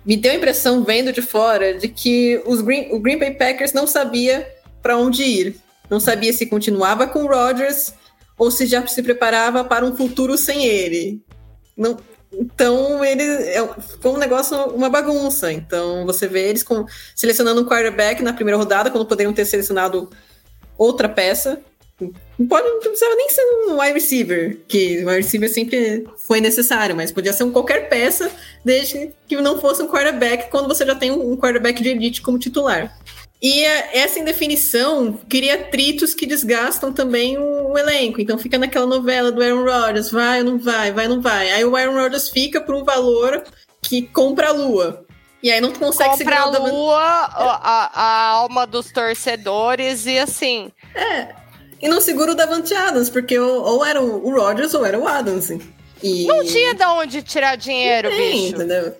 me deu a impressão, vendo de fora, de que os Green, o Green Bay Packers não sabia para onde ir. Não sabia se continuava com o Rodgers ou se já se preparava para um futuro sem ele. Não, então, ele é, foi um negócio, uma bagunça. Então, você vê eles com, selecionando um quarterback na primeira rodada, quando poderiam ter selecionado outra peça. Não, pode, não precisava nem ser um wide receiver, que o wide receiver sempre foi necessário, mas podia ser um qualquer peça, desde que não fosse um quarterback, quando você já tem um quarterback de elite como titular. E essa indefinição cria atritos que desgastam também o, elenco. Então fica naquela novela do Aaron Rodgers, vai ou não vai, vai ou não vai. Aí o Aaron Rodgers fica por um valor que compra a lua. E aí não consegue compra a lua, a, a, alma dos torcedores e assim. É. E não segura o Davante Adams, porque ou, era o, Rodgers ou era o Adams. E... Não tinha de onde tirar dinheiro, tem, bicho. Entendeu?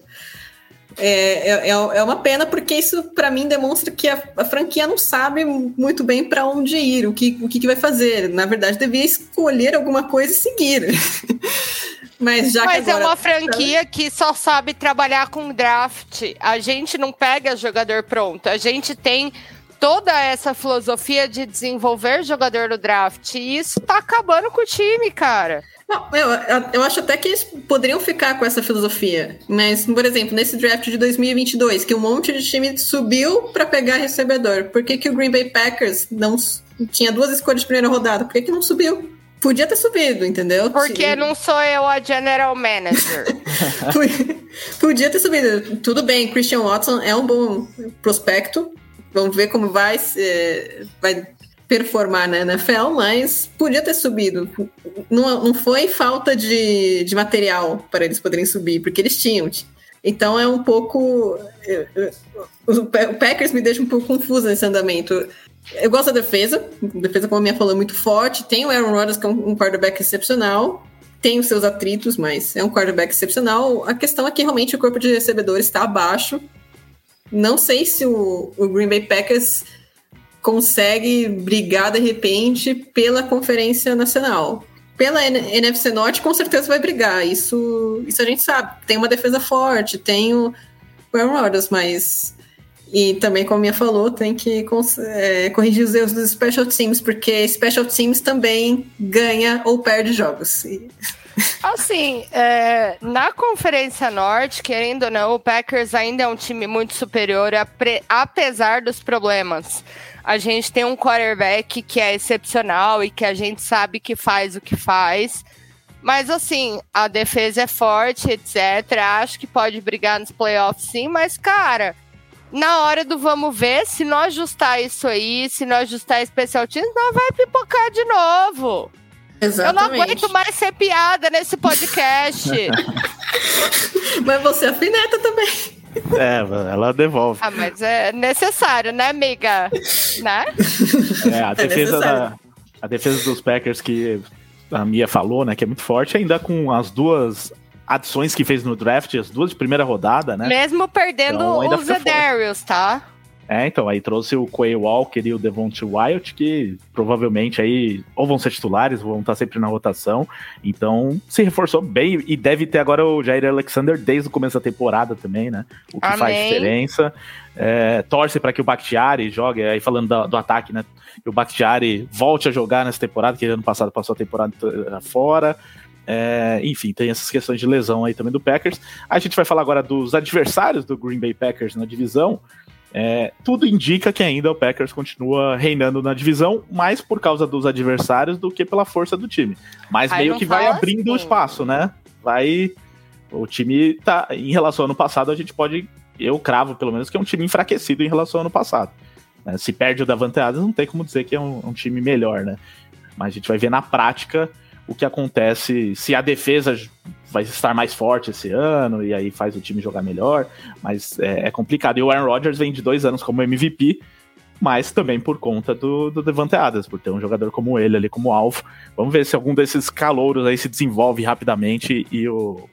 É, é, é, é uma pena porque isso para mim demonstra que a, a, franquia não sabe muito bem para onde ir, o que, o que, vai fazer. Na verdade, devia escolher alguma coisa e seguir. Mas já Mas que agora... é uma franquia que só sabe trabalhar com draft. A gente não pega jogador pronto. A gente tem toda essa filosofia de desenvolver jogador no draft. E isso tá acabando com o time, cara. Não, eu, eu acho até que eles poderiam ficar com essa filosofia. Mas, por exemplo, nesse draft de 2022, que um monte de time subiu para pegar recebedor, por que, que o Green Bay Packers não tinha duas escolhas de primeira rodada? Por que, que não subiu? Podia ter subido, entendeu? Porque Sim. não sou eu a general manager. Podia ter subido. Tudo bem, Christian Watson é um bom prospecto. Vamos ver como vai, vai performar na NFL, mas podia ter subido. Não, não foi falta de, de material para eles poderem subir, porque eles tinham. Então é um pouco. O Packers me deixa um pouco confuso nesse andamento. Eu gosto da defesa, defesa, como a minha falou, é muito forte. Tem o Aaron Rodgers, que é um quarterback excepcional. Tem os seus atritos, mas é um quarterback excepcional. A questão é que realmente o corpo de recebedores está abaixo. Não sei se o, o Green Bay Packers consegue brigar de repente pela Conferência Nacional. Pela NFC Norte, com certeza vai brigar. Isso, isso a gente sabe. Tem uma defesa forte, tem o Aaron Rodgers, mas. E também, como a minha falou, tem que é, corrigir os erros dos Special Teams, porque Special Teams também ganha ou perde jogos. E... Assim, é, na Conferência Norte, querendo ou não, o Packers ainda é um time muito superior, apesar dos problemas a gente tem um quarterback que é excepcional e que a gente sabe que faz o que faz. Mas assim, a defesa é forte, etc. Acho que pode brigar nos playoffs sim, mas cara, na hora do vamos ver, se não ajustar isso aí, se não ajustar especial teams, não vai pipocar de novo. Exatamente. Eu não aguento mais ser piada nesse podcast. mas você afineta também. É, ela devolve. Ah, mas é necessário, né, amiga? né? É, a é defesa, é da, a defesa dos Packers que a Mia falou, né, que é muito forte, ainda com as duas adições que fez no draft, as duas de primeira rodada, né? Mesmo perdendo então, os Zedarius, tá? É, então, aí trouxe o Quay Walker e o Devontae Wyatt, que provavelmente aí ou vão ser titulares, vão estar sempre na rotação. Então, se reforçou bem e deve ter agora o Jair Alexander desde o começo da temporada também, né? O que Amém. faz diferença. É, torce para que o Bakhtiari jogue, aí falando do, do ataque, né? Que o Bakhtiari volte a jogar nessa temporada, que ano passado passou a temporada fora. É, enfim, tem essas questões de lesão aí também do Packers. A gente vai falar agora dos adversários do Green Bay Packers na divisão. É, tudo indica que ainda o Packers continua reinando na divisão, mais por causa dos adversários do que pela força do time. Mas Ai, meio que vai abrindo assim. espaço, né? Vai. O time tá. Em relação ao ano passado, a gente pode. Eu cravo, pelo menos, que é um time enfraquecido em relação ao ano passado. né? Se perde o Davante Adams, não tem como dizer que é um, um time melhor, né? Mas a gente vai ver na prática o que acontece se a defesa vai estar mais forte esse ano e aí faz o time jogar melhor, mas é, é complicado. E o Aaron Rodgers vem de dois anos como MVP, mas também por conta do, do Devante Adams, por ter um jogador como ele ali como alvo. Vamos ver se algum desses calouros aí se desenvolve rapidamente e o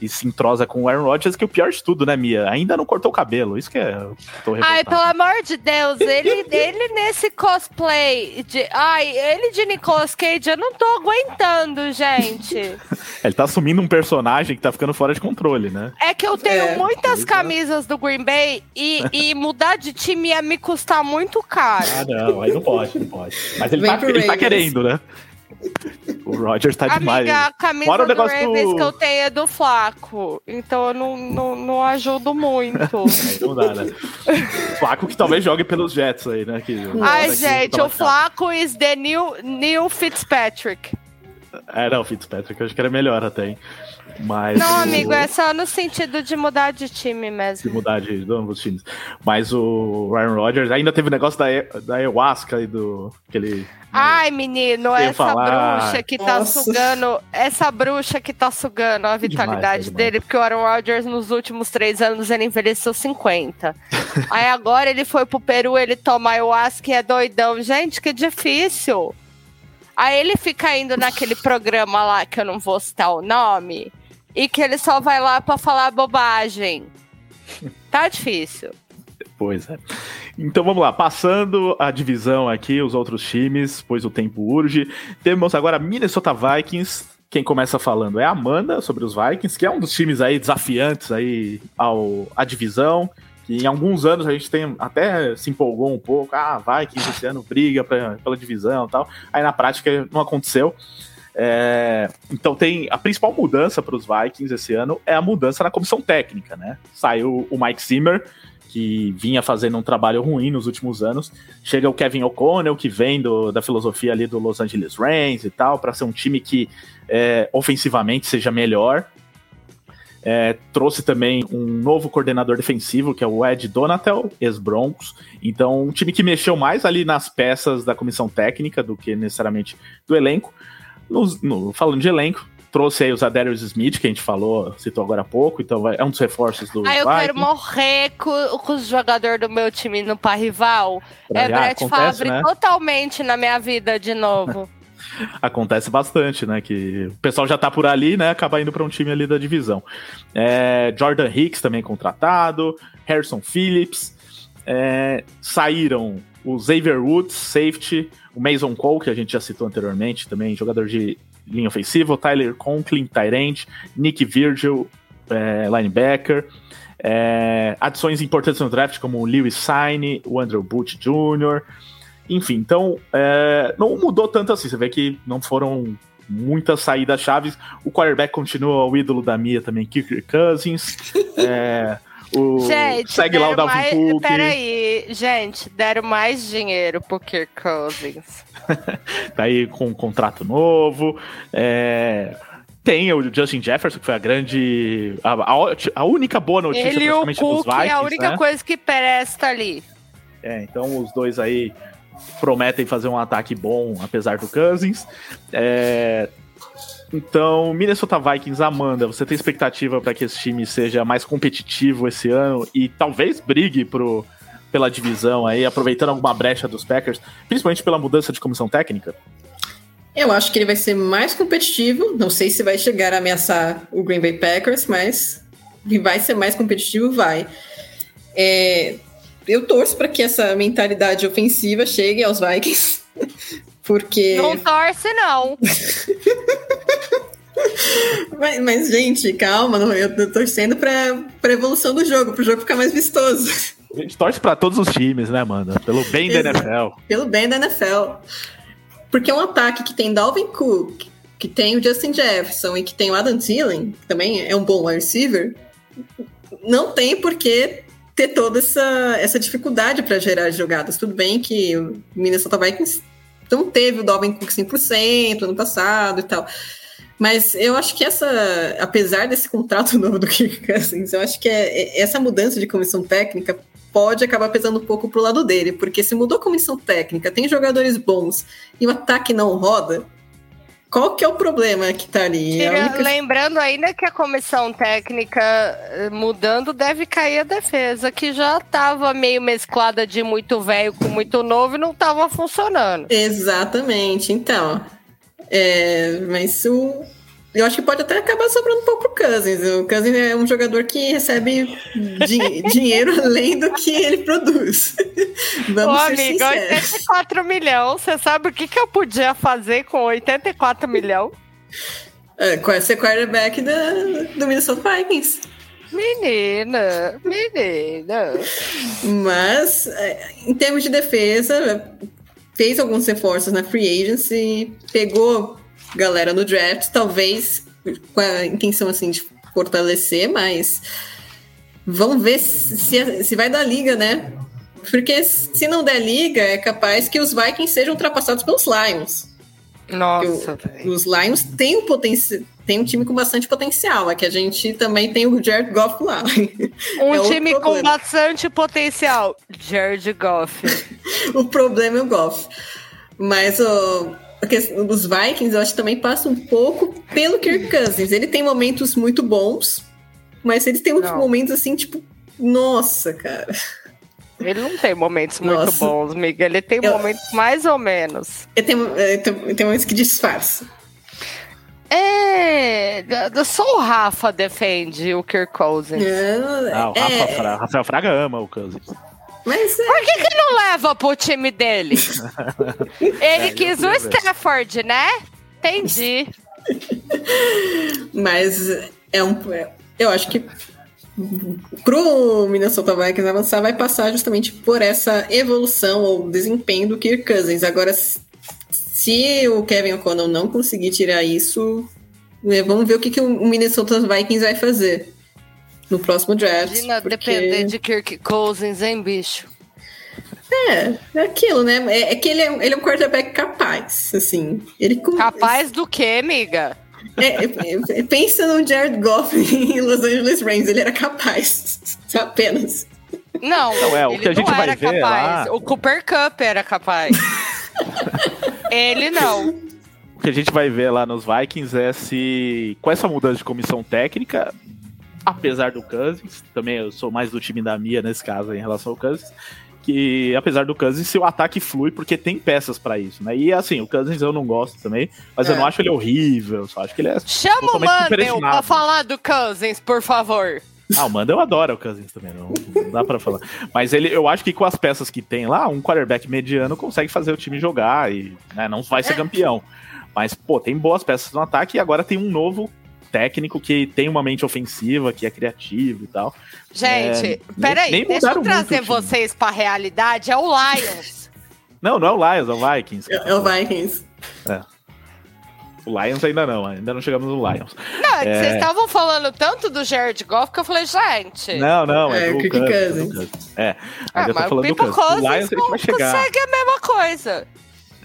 e se entrosa com o Aaron Rodgers, que é o pior de tudo, né, Mia? Ainda não cortou o cabelo, isso que é. Tô Ai, pelo amor de Deus, ele, ele nesse cosplay de. Ai, ele de Nicolas Cage, eu não tô aguentando, gente. Ele tá assumindo um personagem que tá ficando fora de controle, né? É que eu tenho É. muitas é. camisas do Green Bay e, e mudar de time ia me custar muito caro. Ah, não, aí não pode, não pode. Mas ele, Vem tá, ele tá querendo, né? O Rodgers tá demais. Amiga, a camisa Fora o do negócio Ravens do- que eu tenho é do Flaco. Então eu não, não, não ajudo muito. Aí não dá, né? Flaco que talvez jogue pelos Jets aí, né? Que, Ai, gente, o Flaco is the new, new Fitzpatrick. É, não, o Fitzpatrick eu acho que era melhor até, hein? Mas. Não, o- amigo, é só no sentido de mudar de time mesmo. mudar de, de ambos os times. Mas o Ryan Rodgers ainda teve o negócio da, da ayahuasca e do. Aquele. Ai, menino, essa falar. bruxa que tá Nossa. sugando. Essa bruxa que tá sugando a vitalidade demais. dele, porque o Aaron Rodgers nos últimos três anos ele envelheceu 50. Aí agora ele foi pro Peru, ele toma ayahuasca e é doidão. Gente, que difícil. Aí ele fica indo naquele programa lá que eu não vou citar o nome e que ele só vai lá pra falar bobagem. Tá difícil. Pois é. Então vamos lá, passando a divisão aqui, os outros times, pois o tempo urge. Temos agora Minnesota Vikings. Quem começa falando é a Amanda sobre os Vikings, que é um dos times aí desafiantes aí ao à divisão. Que em alguns anos a gente tem até se empolgou um pouco. Ah, Vikings esse ano briga pra, pela divisão e tal. Aí na prática não aconteceu. É, então tem a principal mudança para os Vikings esse ano é a mudança na comissão técnica, né? Saiu o Mike Zimmer, que vinha fazendo um trabalho ruim nos últimos anos. Chega o Kevin O'Connell, que vem do- da filosofia ali do Los Angeles Rams e tal, para ser um time que é, ofensivamente seja melhor. É, trouxe também um novo coordenador defensivo, que é o Ed Donatel, ex-Broncos. Então, um time que mexeu mais ali nas peças da comissão técnica do que necessariamente do elenco. Nos- no- falando de elenco, trouxe aí os Adarius Smith, que a gente falou, citou agora há pouco, então vai- é um dos reforços do Aí eu Vikings. quero morrer com, com os jogadores do meu time no par rival. Pra- É ah, Brett acontece, Favre né? totalmente na minha vida de novo. Acontece bastante, né? Que o pessoal já tá por ali, né? Acaba indo para um time ali da divisão. É, Jordan Hicks também contratado, Harrison Phillips. é, saíram o Xavier Woods, safety, o Mason Cole, que a gente já citou anteriormente, também jogador de linha ofensiva, o Tyler Conklin, Tyrant, Nick Virgil, é, linebacker. É, adições importantes no draft, como o Lewis Sine, o Andrew Booth Jr., enfim, então é, não mudou tanto assim. Você vê que não foram muitas saídas chaves. O quarterback continua o ídolo da Mia também, Kirk Cousins. É, o, Gente, segue lá o Dalvin mais... Cook. Peraí, gente, deram mais dinheiro pro Kirk Cousins. Tá aí com um contrato novo. É, tem o Justin Jefferson, que foi a grande. A, a- única boa notícia Ele e o praticamente dos Cook Vikings. é a única né? coisa que presta ali. É, então os dois aí prometem fazer um ataque bom, apesar do Cousins. É, Então, Minnesota Vikings, Amanda, você tem expectativa para que esse time seja mais competitivo esse ano e talvez brigue pro, pela divisão aí, aproveitando alguma brecha dos Packers, principalmente pela mudança de comissão técnica? Eu acho que ele vai ser mais competitivo. Não sei se vai chegar a ameaçar o Green Bay Packers, mas que vai ser mais competitivo, vai. É, eu torço para que essa mentalidade ofensiva chegue aos Vikings, porque. Não torce, não. mas, mas, gente, calma, eu tô torcendo pra, pra evolução do jogo, pro jogo ficar mais vistoso. A gente torce pra todos os times, né, mano? Pelo bem da NFL. Pelo bem da NFL. Porque é um ataque que tem Dalvin Cook, que tem o Justin Jefferson e que tem o Adam Thielen, que também é um bom wide receiver, não tem por que ter toda essa, essa dificuldade para gerar jogadas. Tudo bem que o Minnesota Vikings não teve o Dalvin Cook 100% ano passado e tal. Mas eu acho que essa, apesar desse contrato novo do Kirk Cousins, eu acho que é, é, essa mudança de comissão técnica pode acabar pesando um pouco pro lado dele, porque se mudou a comissão técnica, tem jogadores bons e o ataque não roda, qual que é o problema que tá ali? Tira, única... Lembrando ainda que a comissão técnica eh, mudando deve cair a defesa, que já estava meio mesclada de muito velho com muito novo e não estava funcionando. Exatamente. Então, é, mas o, eu acho que pode até acabar sobrando um pouco pro Cousins. O Cousins é um jogador que recebe di dinheiro além do que ele produz. Vamos Ô, ser amigo, sinceros. 84 milhões. Você sabe o que, que eu podia fazer com 84 milhões? É, ser quarterback da, do Minnesota Vikings. Menina, menina. Mas, é, em termos de defesa, fez alguns reforços na free agency, pegou galera no draft, talvez com a intenção assim de fortalecer, mas vamos ver se, se vai dar liga, né? Porque se não der liga, é capaz que os Vikings sejam ultrapassados pelos Lions. Nossa. O, os Lions têm um potencial. Tem um time com bastante potencial, é que a gente também tem o Jared Goff lá. Um é time com bastante potencial, Jared Goff. o problema é o Goff. Mas o, dos Vikings, eu acho que também passa um pouco pelo Kirk Cousins. Ele tem momentos muito bons, mas ele tem uns momentos assim, tipo, nossa, cara. Ele não tem momentos muito nossa. bons, Miguel. Ele tem eu, momentos mais ou menos. Ele tem, ele tem, momentos que disfarça. É, só o Rafa defende o Kirk Cousins. Não, ah, o Rafa é, Fra, Rafael Fraga ama o Cousins. Mas, é... Por que, que não leva pro time dele? Ele é, quis o Stafford, né? Entendi. Mas é um. Eu acho que pro Minnesota Vikings avançar vai passar justamente por essa evolução ou desempenho do Kirk Cousins. Agora, se o Kevin O'Connell não conseguir tirar isso, né, vamos ver o que, que o Minnesota Vikings vai fazer no próximo draft. Imagina porque... depender de Kirk Cousins, hein, bicho? É, é aquilo, né? É, é que ele é, ele é um quarterback capaz, assim. Ele Capaz do quê, amiga? É, é, é pensa no Jared Goff em Los Angeles Rams, ele era capaz, apenas. Não, não é, o que a gente vai ver capaz. Lá... O Cooper Cup era capaz. ele não. O que a gente vai ver lá nos Vikings é se com essa mudança de comissão técnica apesar do Cousins, também eu sou mais do time da Mia nesse caso em relação ao Cousins, que apesar do Cousins, seu ataque flui porque tem peças para isso, né? E assim, o Cousins eu não gosto também, mas é. eu não acho ele horrível, só acho que ele é Chama o Mandel pra falar do Cousins, por favor. Ah, o Mandel adora o Cousins também, não, não, dá pra falar. Mas ele, eu acho que com as peças que tem lá, um quarterback mediano consegue fazer o time jogar e né, não vai ser é. campeão. Mas, pô, tem boas peças no ataque e agora tem um novo técnico que tem uma mente ofensiva, que é criativo e tal. Gente, é, peraí, nem, deixa eu trazer vocês pra realidade. É o Lions. não, não é o Lions, é o Vikings. É, é o Vikings. É. O Lions ainda não, ainda não chegamos no Lions. Não, é... vocês estavam falando tanto do Jared Goff que eu falei, gente. Não, não, é, é do Cousins. É, ah, mas o People Cousins, Lions, vai chegar. consegue a mesma coisa.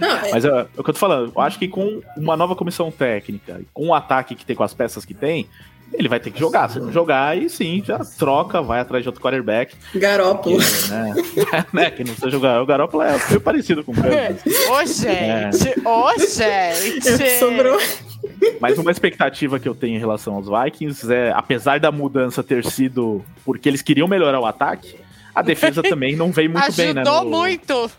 Não, é... Mas é, é, o que eu tô falando, eu acho que com uma nova comissão técnica, com o ataque que tem, com as peças que tem, ele vai ter que jogar. Se não jogar, aí sim, já troca, vai atrás de outro quarterback. Garópolo. Né, né, que não precisa jogar. O Garópolo é meio parecido com o Kansas. Ô, gente! Ô, gente! Sobrou. Mas uma expectativa que eu tenho em relação aos Vikings é, apesar da mudança ter sido porque eles queriam melhorar o ataque, a defesa também não veio muito Ajudou bem, né? Ajudou muito!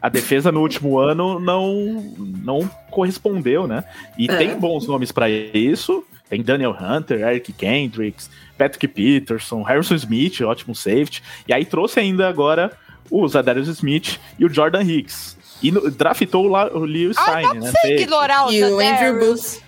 A defesa no último ano não, não correspondeu, né? E é. tem bons nomes para isso. Tem Daniel Hunter, Eric Kendricks, Patrick Peterson, Harrison Smith, ótimo safety. E aí trouxe ainda agora o Zadarius Smith e o Jordan Hicks. E no, draftou o, Leo Stein, ah, né? Você ignorar o e o Andrew Booth.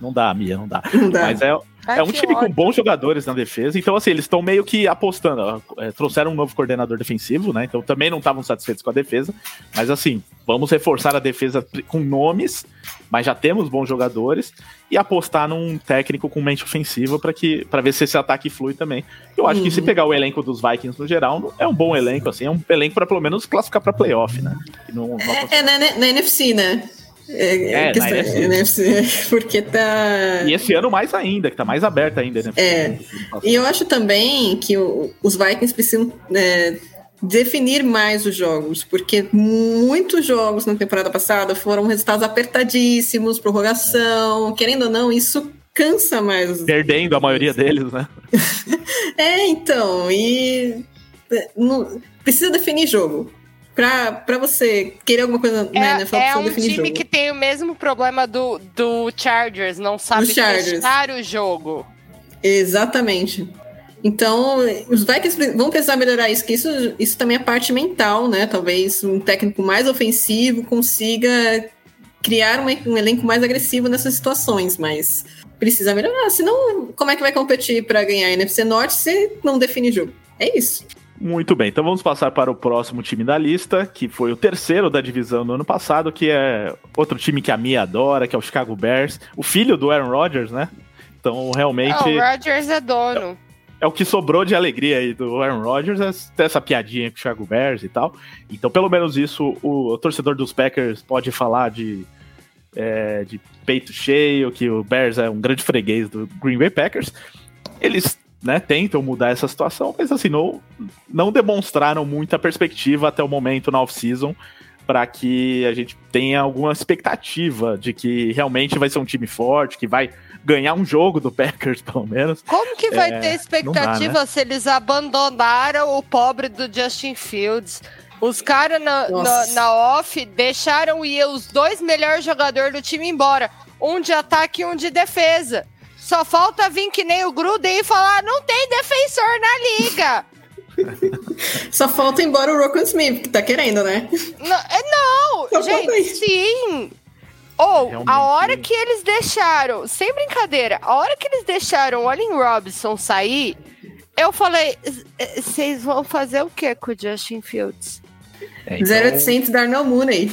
Não dá, Mia, não dá. Não dá. Mas é, é um time com bons jogadores na defesa, então assim, eles estão meio que apostando. É, trouxeram um novo coordenador defensivo, né? Então também não estavam satisfeitos com a defesa. Mas assim, vamos reforçar a defesa com nomes, mas já temos bons jogadores, e apostar num técnico com mente ofensiva para que para ver se esse ataque flui também. Eu acho uhum. que se uhum. pegar o elenco dos Vikings no geral, é um bom elenco, assim, é um elenco para pelo menos classificar para playoff, né? Não, é, é na, na NFC, né? É, é questão, NFC. NFC. Porque tá. E esse ano mais ainda, que tá mais aberto ainda, né? É. E eu acho também que o, os Vikings precisam é, definir mais os jogos, porque muitos jogos na temporada passada foram resultados apertadíssimos, prorrogação, querendo ou não, isso cansa mais. Perdendo a maioria deles, né? é, então, e. É, precisa definir jogo pra, você querer alguma coisa é, né, É um time jogo. que tem o mesmo problema do, do Chargers, não sabe fechar o jogo. Exatamente. Então, os Vikings vão precisar melhorar isso, que isso, isso também é parte mental, né? Talvez um técnico mais ofensivo consiga criar um, um elenco mais agressivo nessas situações, mas precisa melhorar. Senão, como é que vai competir para ganhar a NFC Norte se não define jogo? É isso. Muito bem, então vamos passar para o próximo time da lista, que foi o terceiro da divisão no ano passado, que é outro time que a Mia adora, que é o Chicago Bears, o filho do Aaron Rodgers, né? Então, realmente. o Rodgers é dono. É, é, o que sobrou de alegria aí do Aaron Rodgers, é essa piadinha com o Chicago Bears e tal. Então, pelo menos isso, o, o torcedor dos Packers pode falar de, é, de peito cheio, que o Bears é um grande freguês do Green Bay Packers. Eles né, tentam mudar essa situação, mas assim, não, não demonstraram muita perspectiva até o momento na off-season para que a gente tenha alguma expectativa de que realmente vai ser um time forte, que vai ganhar um jogo do Packers, pelo menos. Como que vai é, ter expectativa dá, né? se eles abandonaram o pobre do Justin Fields? Os caras na, na, na, off deixaram ir os dois melhores jogadores do time embora. Um de ataque e um de defesa. Só falta vir que nem o Gruden e falar: não tem defensor na liga. Só falta embora o Rocco Smith, que tá querendo, né? Não, é, não gente, sim. Ou, oh, a hora que eles deixaram, sem brincadeira, a hora que eles deixaram o Allen Robinson sair, eu falei, vocês vão fazer o que com o Justin Fields? É, então... 0800 Darnell Mooney.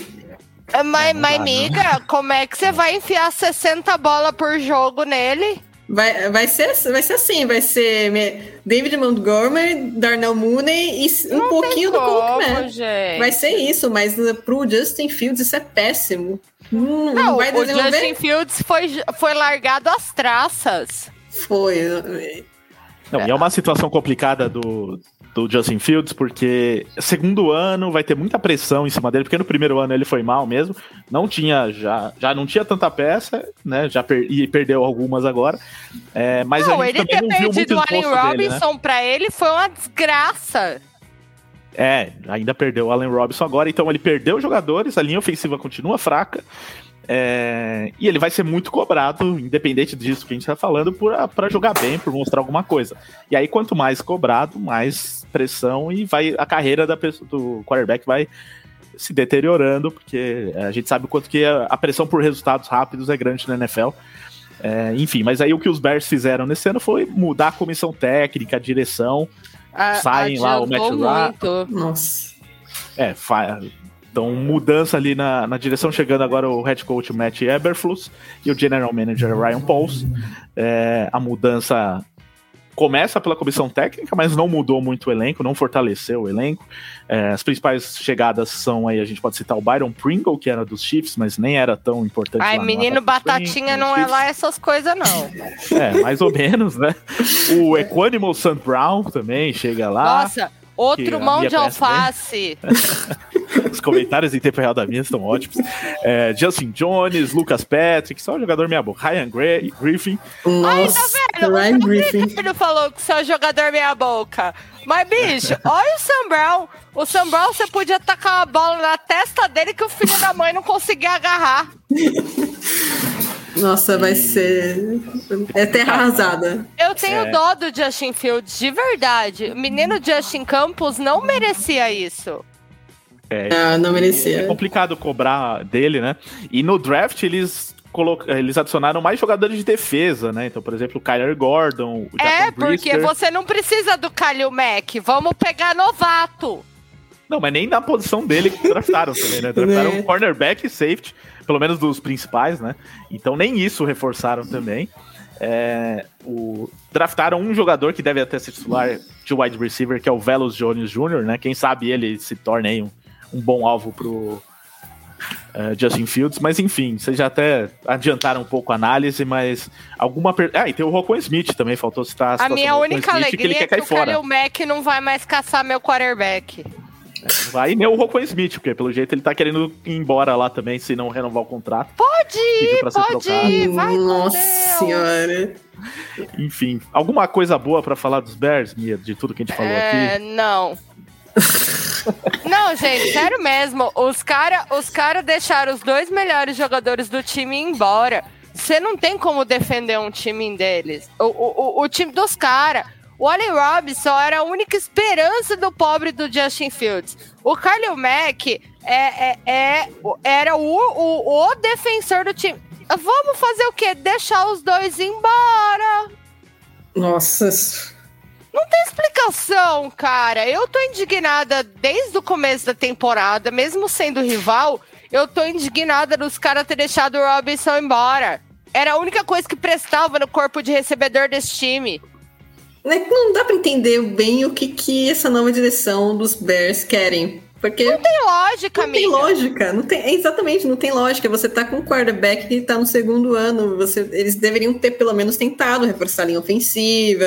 É, mas, mas amiga, como é que você vai enfiar 60 bolas por jogo nele? Vai, vai, ser, vai ser assim, vai ser David Montgomery, Darnell Mooney e um não pouquinho do Cook, né? Vai ser isso, mas pro Justin Fields isso é péssimo. Hum, não, não vai o Justin Fields foi, foi largado às traças. Foi. Não, é. e é uma situação complicada do, do Justin Fields, porque segundo ano vai ter muita pressão em cima dele, porque no primeiro ano ele foi mal mesmo, não tinha já, já não tinha tanta peça, né? Já per, e perdeu algumas agora. É, mas não, a gente ele ter não perdido o Allen Robinson dele, né? para ele foi uma desgraça. É, ainda perdeu o Allen Robinson agora, então ele perdeu jogadores, a linha ofensiva continua fraca. É, e ele vai ser muito cobrado, independente disso que a gente está falando, para jogar bem, por mostrar alguma coisa. E aí, quanto mais cobrado, mais pressão e vai a carreira da pessoa, do quarterback vai se deteriorando, porque a gente sabe o quanto que a pressão por resultados rápidos é grande na NFL. É, enfim, mas aí o que os Bears fizeram nesse ano foi mudar a comissão técnica, a direção. A, saem lá o Matt Ryan. Nossa. É, então, mudança ali na, na direção, chegando agora o head coach Matt Eberflus e o general manager Ryan Pauls. É, a mudança começa pela comissão técnica, mas não mudou muito o elenco, não fortaleceu o elenco. É, as principais chegadas são aí, a gente pode citar o Byron Pringle, que era dos Chiefs, mas nem era tão importante. Ai, menino Batatinha não é lá essas coisas, não. É, mais ou menos, né? O Equanimal Sam Brown também chega lá. Nossa, outro mão de alface. Os comentários em tempo real da minha estão ótimos. É, Justin Jones, Lucas Patrick, só jogador meia boca. Ryan Gray, Griffin. Nossa, Ai, tá vendo? Ryan Griffin. Ele falou que só jogador meia boca. Mas, bicho, olha o Sam Brown. O Sam Brown, você podia tacar uma bola na testa dele que o filho da mãe não conseguia agarrar. Nossa, vai ser. É terra arrasada. Eu tenho é. dó do Justin Fields, de verdade. O menino Justin Campos não merecia isso. É, ah, não merecia. É complicado cobrar dele, né? E no draft eles eles adicionaram mais jogadores de defesa, né? Então, por exemplo, o Kyler Gordon, o É, porque você não precisa do Kalil Mack. Vamos pegar novato. Não, mas nem na posição dele que draftaram também, né? Draftaram um cornerback e safety, pelo menos dos principais, né? Então nem isso reforçaram também. É, o, draftaram um jogador que deve até ser titular de wide receiver, que é o Velos Jones Jr., né? Quem sabe ele se torne aí um, um bom alvo pro, Uh, Justin Fields, mas enfim, vocês já até adiantaram um pouco a análise, mas alguma. Per... Ah, e tem o Rocco Smith também, faltou citar a, a minha única Smith, alegria que ele quer é que o Kalil Mack não vai mais caçar meu quarterback. É, vai nem o Rocco Smith, porque pelo jeito ele tá querendo ir embora lá também, se não renovar o contrato. Pode ir, pode ir, vai Nossa senhora. Enfim, alguma coisa boa para falar dos Bears, Mia, de tudo que a gente falou é, aqui? Não. Não, gente, sério mesmo. Os caras os cara deixaram os dois melhores jogadores do time embora. Você não tem como defender um time deles. O, o, o, o time dos caras. O Allen Robinson era a única esperança do pobre do Justin Fields. O Carlio Mack é, é, é, era o, o, o defensor do time. Vamos fazer o quê? Deixar os dois embora. Nossa, não tem explicação, cara. Eu tô indignada desde o começo da temporada, mesmo sendo rival, eu tô indignada dos caras ter deixado o Robinson embora. Era a única coisa que prestava no corpo de recebedor desse time. É não dá para entender bem o que, que essa nova direção dos Bears querem. Porque não tem lógica, Não amiga. tem lógica, não tem, exatamente, não tem lógica. Você tá com um quarterback que tá no segundo ano, você, eles deveriam ter pelo menos tentado reforçar a linha ofensiva,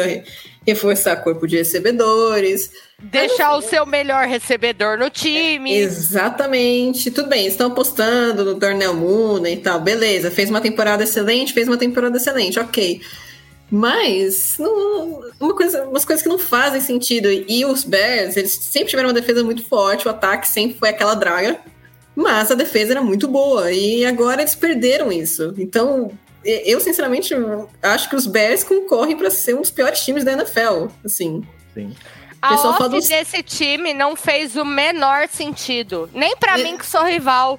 reforçar corpo de recebedores. Deixar o seu melhor recebedor no time. Exatamente. Tudo bem, estão apostando no Darnell Mooney e tal. Beleza, fez uma temporada excelente, fez uma temporada excelente, ok. Mas não, uma coisa, umas coisas que não fazem sentido. E os Bears, eles sempre tiveram uma defesa muito forte, o ataque sempre foi aquela draga, mas a defesa era muito boa. E agora eles perderam isso. Então, eu, sinceramente, acho que os Bears concorrem para ser um dos piores times da NFL. Assim. Sim. A off dos... desse time não fez o menor sentido. Nem para é... mim, que sou rival.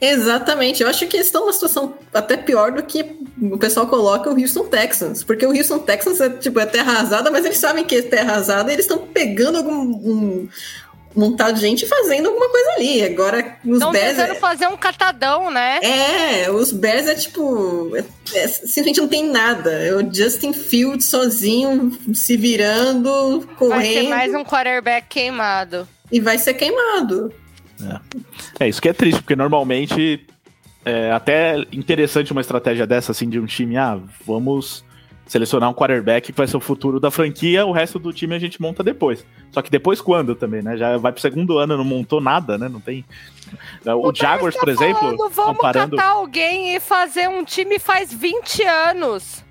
Exatamente. Eu acho que eles estão numa situação até pior do que o pessoal coloca o Houston Texans. Porque o Houston Texans é, tipo, é terra arrasada, mas eles sabem que é terra arrasada e eles estão pegando algum, um, montado de gente fazendo alguma coisa ali. Agora, os Estão Bears. tentando é... fazer um catadão, né? É, os Bears é tipo. É, é, simplesmente não tem nada. É o Justin Fields sozinho, se virando, correndo. Vai ser mais um quarterback queimado. E vai ser queimado. É, é isso que é triste, porque normalmente é até interessante uma estratégia dessa, assim, de um time, ah, vamos selecionar um quarterback que vai ser o futuro da franquia, o resto do time a gente monta depois. Só que depois quando também, né? Já vai pro segundo ano, não montou nada, né? Não tem. O, o Jaguars, tá por exemplo. Falando, vamos comparando... catar alguém e fazer um time faz 20 anos.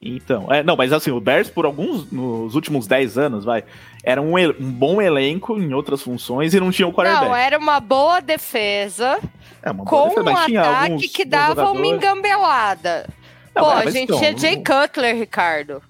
Então, é, não, mas assim, o Bears, por alguns, nos últimos 10 anos, vai, era um, um bom elenco em outras funções e não tinha o quarterback. Não, era uma boa defesa. É, uma boa com defesa, um ataque que dava uma engambelada. Não, Pô, é, a gente então, tinha Jay Cutler, Ricardo.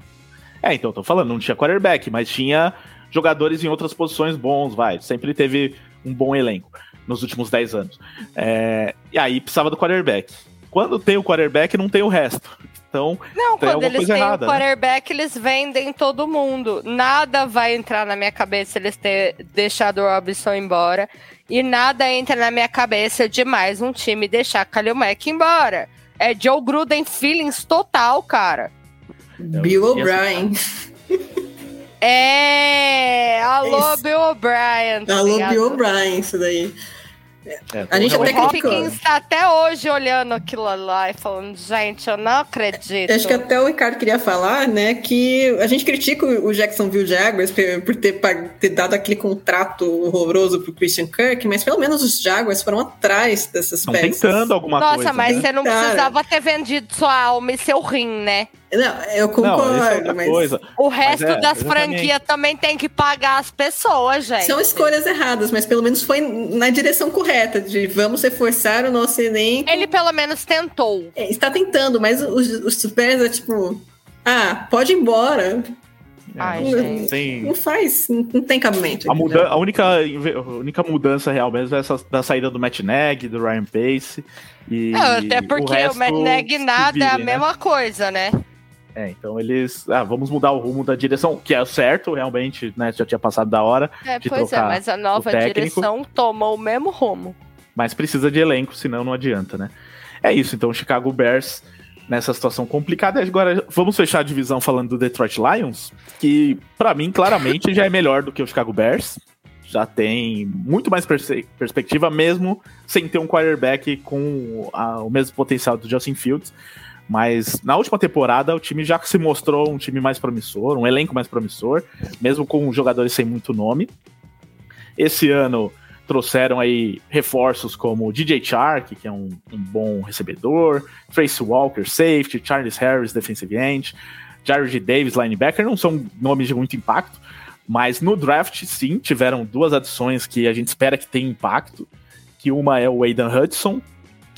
É, então, tô falando, não tinha quarterback, mas tinha jogadores em outras posições bons, vai. Sempre teve um bom elenco nos últimos 10 anos. É, e aí precisava do quarterback. Quando tem o quarterback, não tem o resto. Então, não, quando eles têm errada, o né? quarterback, né? eles vendem todo mundo. Nada vai entrar na minha cabeça eles ter deixado o Robinson embora. E nada entra na minha cabeça de mais um time deixar Kalil Mack embora. É Joe Gruden feelings total, cara. Bill O'Brien. É, alô Bill O'Brien. Tá alô Bill O'Brien, isso daí. É, a gente até o Hopkins está até hoje olhando aquilo lá e falando, gente, eu não acredito. Acho que até o Ricardo queria falar, né, que a gente critica o Jacksonville Jaguars por ter, ter dado aquele contrato horroroso pro Christian Kirk, mas pelo menos os Jaguars foram atrás dessas Estão peças. tentando alguma Nossa, coisa, Nossa, mas né? você não precisava ter vendido sua alma e seu rim, né? Não, eu concordo, Não, é mas. Coisa. O resto é, das exatamente. franquias também tem que pagar as pessoas, gente. São escolhas erradas, mas pelo menos foi na direção correta, de vamos reforçar o nosso elenco. Ele pelo menos tentou. É, está tentando, mas os, os Bears é tipo, ah, pode ir embora. Ai, Não-. Tem, Não faz, não, tem cabimento. A, muda a, única, a única mudança real mesmo é essa da saída do Matt Neg, do Ryan Pace. E Não, até porque o, resto Matt Neg nada é a né? mesma coisa, né? É, então eles. Ah, vamos mudar o rumo da direção, que é certo, realmente, né? Já tinha passado da hora, É, De pois é, mas a nova direção tomou o mesmo rumo. mas precisa de elenco, senão não adianta, né? É isso, então, o Chicago Bears nessa situação complicada. E Agora, vamos fechar a divisão falando do Detroit Lions, que, pra mim, claramente já é melhor do que o Chicago Bears. Já tem muito mais perse- perspectiva, mesmo sem ter um quarterback com a- o mesmo potencial do Justin Fields. Mas na última temporada o time já se mostrou um time mais promissor, um elenco mais promissor, mesmo com jogadores sem muito nome. Esse ano trouxeram aí reforços como DJ Chark, que é um, um bom recebedor, Tracy Walker, safety, Charles Harris, defensive end, Jared Davis, linebacker, não são nomes de muito impacto, mas no draft, sim, tiveram duas adições que a gente espera que tenham impacto, que uma é o Aidan Hudson,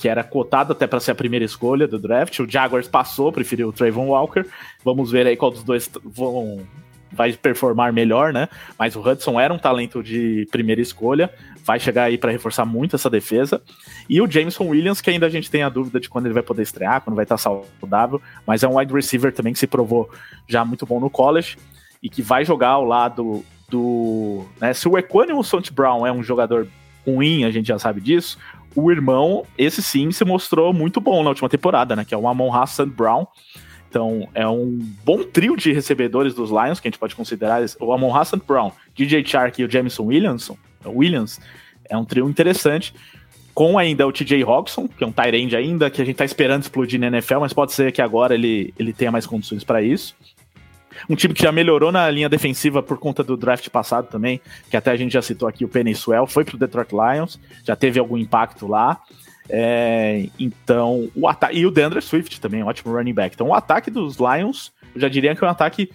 que era cotado até para ser a primeira escolha do draft, o Jaguars passou, preferiu o Trayvon Walker, vamos ver aí qual dos dois vão vai performar melhor, né? Mas o Hudson era um talento de primeira escolha, vai chegar aí para reforçar muito essa defesa. E o Jameson Williams, que ainda a gente tem a dúvida de quando ele vai poder estrear, quando vai estar saudável, mas é um wide receiver também que se provou já muito bom no college e que vai jogar ao lado do. Né, se o Equanimous Sant Brown é um jogador ruim, a gente já sabe disso. O irmão, esse sim, se mostrou muito bom na última temporada, né? Que é o Amon Hassan Brown. Então, é um bom trio de recebedores dos Lions, que a gente pode considerar o Amon Hassan Brown, DJ Chark e o Jameson Williamson, Williams. É um trio interessante. Com ainda o TJ Hawkson, que é um tight ainda, que a gente tá esperando explodir na NFL, mas pode ser que agora ele, ele tenha mais condições para isso. Um time que já melhorou na linha defensiva por conta do draft passado também, que até a gente já citou aqui, o Penny Swell, foi pro Detroit Lions, já teve algum impacto lá. É, então, o ataque. E o Deandre Swift também, um ótimo running back. Então, o ataque dos Lions, eu já diria que é um ataque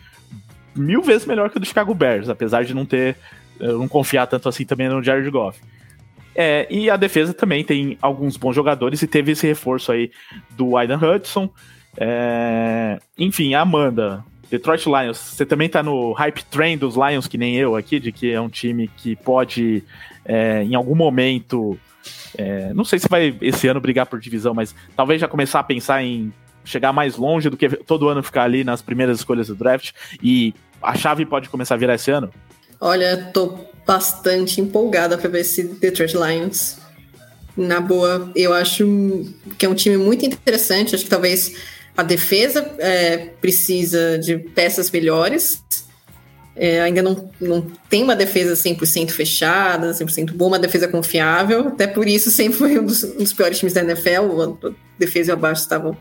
mil vezes melhor que o do Chicago Bears, apesar de não ter. Eu não confiar tanto assim também no Jared Goff. É, e a defesa também tem alguns bons jogadores e teve esse reforço aí do Aidan Hudson. É, enfim, a Amanda, Detroit Lions, você também tá no hype train dos Lions, que nem eu aqui, de que é um time que pode, é, em algum momento, é, não sei se vai esse ano brigar por divisão, mas talvez já começar a pensar em chegar mais longe do que todo ano ficar ali nas primeiras escolhas do draft e a chave pode começar a virar esse ano? Olha, tô bastante empolgada para ver esse Detroit Lions. Na boa, eu acho que é um time muito interessante. Acho que talvez a defesa é, precisa de peças melhores. É, ainda não, não tem uma defesa 100% fechada, 100% boa, uma defesa confiável. Até por isso sempre foi um dos, um dos piores times da NFL. A defesa e abaixo estavam.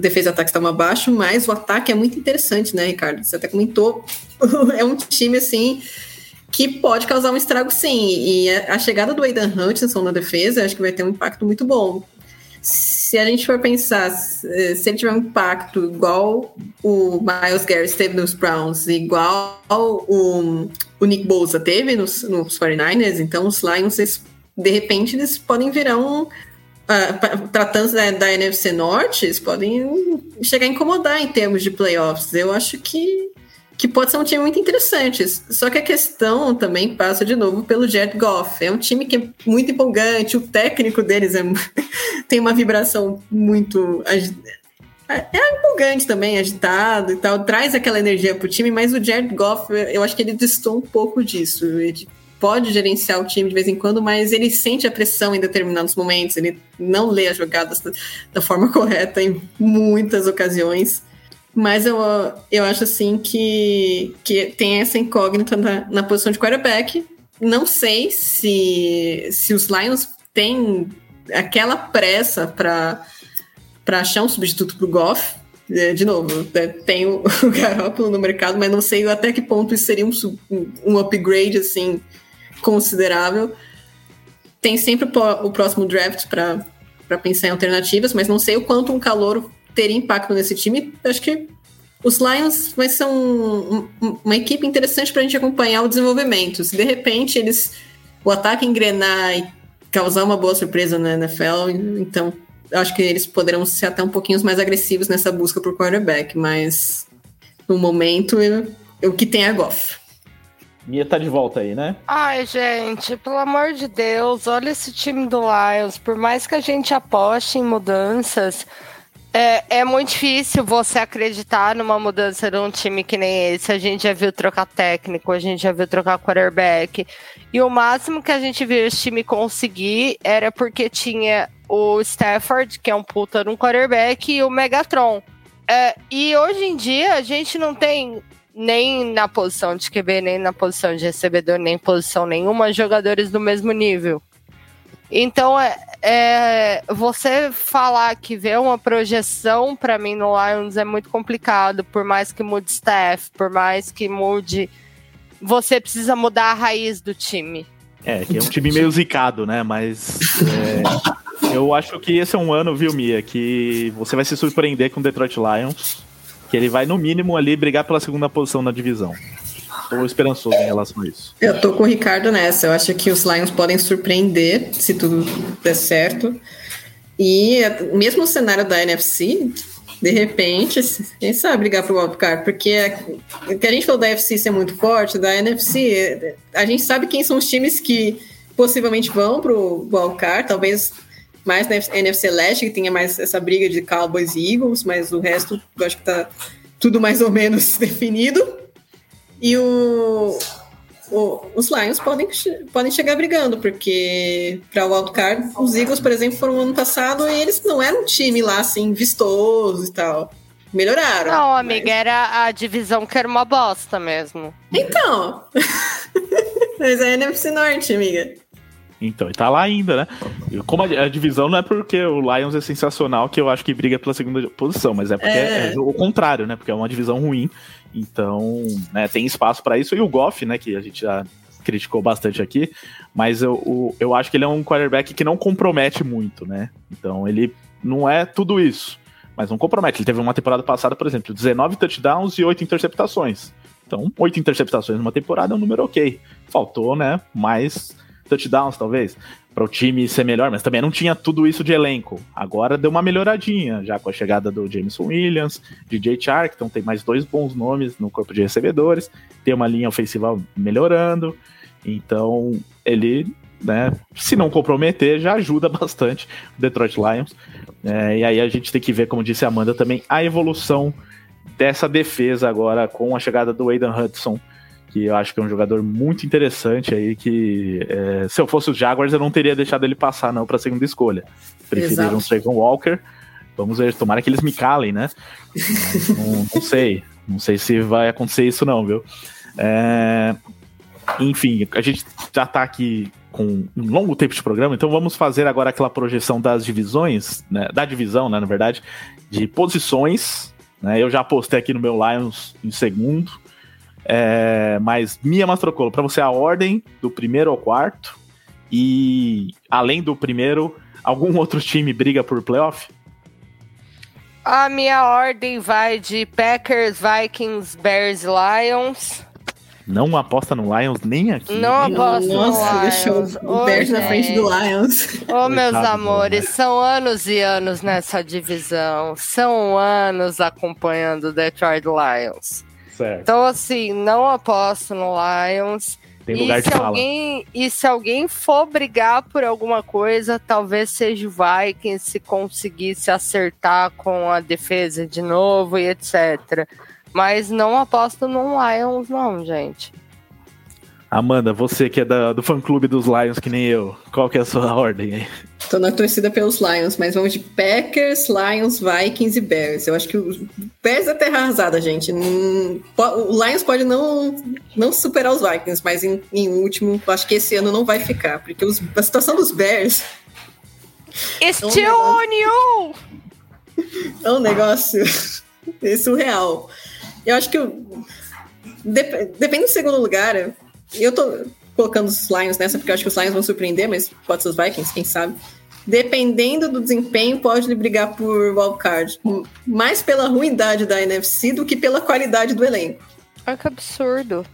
Defesa e ataque estavam abaixo, mas o ataque é muito interessante, né, Ricardo? Você até comentou. é um time assim que pode causar um estrago sim. E a chegada do Aidan Hutchinson na defesa, acho que vai ter um impacto muito bom. Se a gente for pensar, se ele tiver um impacto igual o Miles Garrett teve nos Browns, igual o, o Nick Bosa teve nos, nos 49ers, então os Lions, eles, de repente, eles podem virar um. Uh, tratando da, da NFC Norte, eles podem chegar a incomodar em termos de playoffs. Eu acho que que pode ser um time muito interessante. Só que a questão também passa de novo pelo Jared Goff. É um time que é muito empolgante, o técnico deles é, tem uma vibração muito. É empolgante também, agitado e tal, traz aquela energia pro time, mas o Jared Goff, eu acho que ele distou um pouco disso. Ele pode gerenciar o time de vez em quando, mas ele sente a pressão em determinados momentos, ele não lê as jogadas da, da forma correta em muitas ocasiões. Mas eu, eu acho assim que, que tem essa incógnita na, na posição de quarterback. Não sei se, se os Lions têm aquela pressa para achar um substituto para o Goff. De novo, tem o, o Garoppolo no mercado, mas não sei até que ponto isso seria um, um upgrade assim considerável. Tem sempre o próximo draft para pensar em alternativas, mas não sei o quanto um calor teria impacto nesse time, acho que os Lions vai ser um, um, uma equipe interessante para a gente acompanhar o desenvolvimento. Se de repente eles o ataque engrenar e causar uma boa surpresa na NFL, então acho que eles poderão ser até um pouquinho mais agressivos nessa busca por quarterback, mas no momento o que tem é a Goff. Mia tá de volta aí, né? Ai, gente, pelo amor de Deus, olha esse time do Lions. Por mais que a gente aposte em mudanças, é, é muito difícil você acreditar numa mudança de um time que nem esse. A gente já viu trocar técnico, a gente já viu trocar quarterback. E o máximo que a gente viu esse time conseguir era porque tinha o Stafford, que é um puta de um quarterback, e o Megatron. É, e hoje em dia a gente não tem nem na posição de QB, nem na posição de recebedor, nem posição nenhuma, jogadores do mesmo nível. Então, é, é você falar que vê uma projeção para mim no Lions é muito complicado, por mais que mude staff, por mais que mude. Você precisa mudar a raiz do time. É, que é um time meio zicado, né? Mas é, eu acho que esse é um ano, viu, Mia, que você vai se surpreender com o Detroit Lions que ele vai, no mínimo, ali brigar pela segunda posição na divisão. Estou esperançoso em relação a isso. Eu tô com o Ricardo nessa. Eu acho que os Lions podem surpreender se tudo der certo. E mesmo o cenário da NFC, de repente, quem sabe brigar pro wildcard, porque o que a gente falou da NFC ser muito forte, da NFC, a gente sabe quem são os times que possivelmente vão pro wildcard, talvez mais na NFC Leste, que tenha mais essa briga de Cowboys e Eagles, mas o resto eu acho que tá tudo mais ou menos definido. E o, o, os Lions podem, podem chegar brigando, porque para o wildcard, os Eagles, por exemplo, foram ano passado e eles não eram um time lá assim, vistoso e tal. Melhoraram. Não, amiga, mas... era a divisão que era uma bosta mesmo. Então. mas é a NFC Norte, amiga. Então, e tá lá ainda, né? Como a, a, divisão não é porque o Lions é sensacional que eu acho que briga pela segunda posição, mas é porque é, é o contrário, né? Porque é uma divisão ruim. Então, né, tem espaço para isso. E o Goff, né, que a gente já criticou bastante aqui, mas eu, o, eu acho que ele é um quarterback que não compromete muito, né? Então, ele não é tudo isso, mas não compromete. Ele teve uma temporada passada, por exemplo, 19 touchdowns e 8 interceptações. Então, 8 interceptações numa temporada é um número ok. Faltou, né, mais touchdowns, talvez, para o time ser melhor, mas também não tinha tudo isso de elenco. Agora deu uma melhoradinha, já com a chegada do Jameson Williams, DJ Chark, então tem mais dois bons nomes no corpo de recebedores, tem uma linha ofensiva melhorando, então ele, né, se não comprometer, já ajuda bastante o Detroit Lions. É, e aí a gente tem que ver, como disse a Amanda, também a evolução dessa defesa agora com a chegada do Aidan Hudson que eu acho que é um jogador muito interessante aí, que é, se eu fosse os Jaguars eu não teria deixado ele passar não para segunda escolha. Preferiram um Trayvon Walker. Vamos ver, tomara que eles me calem, né? não, não, sei, não sei se vai acontecer isso não, viu? É, enfim, a gente já tá aqui com um longo tempo de programa, então vamos fazer agora aquela projeção das divisões, né, da divisão, né, na verdade, de posições. Né, eu já postei aqui no meu Lions em segundo, é, mas Mia Mastrocolo, para você a ordem do primeiro ao quarto e além do primeiro, algum outro time briga por playoff? A minha ordem vai de Packers, Vikings, Bears, Lions. Não aposta no Lions nem aqui. Não nem aposto no Lions. deixou o Bears na frente do Lions. Ô, oh, meus amores, são anos e anos nessa divisão. São anos acompanhando o Detroit Lions. Certo. Então, assim, não aposto no Lions. Tem lugar e de se fala. Alguém, e se alguém for brigar por alguma coisa, talvez seja o Vikings se conseguisse acertar com a defesa de novo e etc. Mas não aposto no Lions, não, gente. Amanda, você que é da, do fã-clube dos Lions, que nem eu, qual que é a sua ordem aí? Tô na torcida pelos Lions, mas vamos de Packers, Lions, Vikings e Bears. Eu acho que o Bears é terra arrasada, gente. O Lions pode não, não superar os Vikings, mas em, em último, acho que esse ano não vai ficar, porque os, a situação dos Bears... Still é um on you! É um negócio surreal. Eu acho que... depende do segundo lugar eu tô colocando os Lions nessa, porque eu acho que os Lions vão surpreender, mas pode ser os Vikings, quem sabe. dependendo do desempenho, pode brigar por wildcard. Mais pela ruindade da NFC do que pela qualidade do elenco. Olha que absurdo.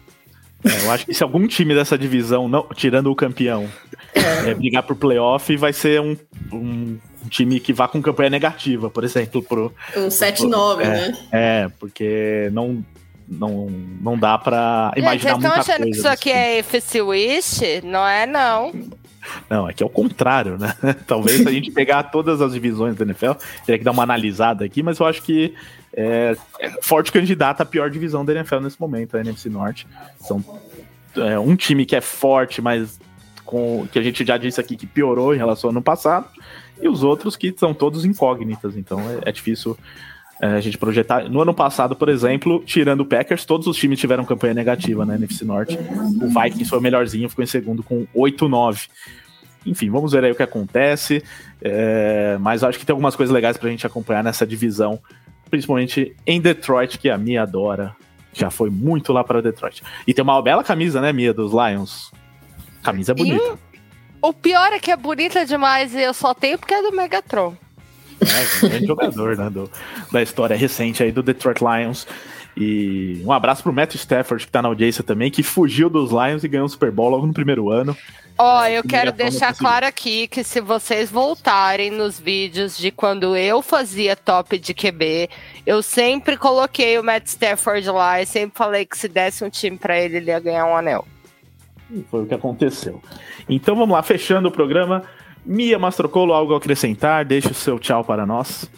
É, eu acho que se algum time dessa divisão, não, tirando o campeão, é. É, brigar por playoff, vai ser um, um, time que vá com campanha negativa, por exemplo. Pro, um 7-9, é, né? É, porque não, não, não dá pra imaginar Gente, muita coisa. Vocês estão achando que isso aqui é FC Wish? Não é, não. Não, aqui é o contrário, né? Talvez se a gente pegar todas as divisões da NFL, teria que dar uma analisada aqui, mas eu acho que é, é forte candidato à pior divisão da NFL nesse momento, a NFC Norte. São é, um time que é forte, mas com que a gente já disse aqui que piorou em relação ao ano passado, e os outros que são todos incógnitas, então é, é difícil é, a gente projetar. No ano passado, por exemplo, tirando o Packers, todos os times tiveram campanha negativa na NFC Norte. O Vikings foi o melhorzinho, ficou em segundo com 8-9. Enfim, vamos ver aí o que acontece. É, mas acho que tem algumas coisas legais pra gente acompanhar nessa divisão, principalmente em Detroit, que a Mia adora. Já foi muito lá para Detroit. E tem uma bela camisa, né, Mia, dos Lions. Camisa bonita. E o pior é que é bonita demais e eu só tenho porque é do Megatron. É, um grande jogador, né, do, da história recente aí do Detroit Lions. E um abraço pro Matt Stafford, que tá na audiência também, que fugiu dos Lions e ganhou o Super Bowl logo no primeiro ano. Ó, oh, eu quero deixar claro aqui que se vocês voltarem nos vídeos de quando eu fazia top de QB, eu sempre coloquei o Matt Stafford lá e sempre falei que se desse um time para ele, ele ia ganhar um anel. Foi o que aconteceu. Então vamos lá, fechando o programa. Mia Mastrocolo, algo a acrescentar? Deixe o seu tchau para nós.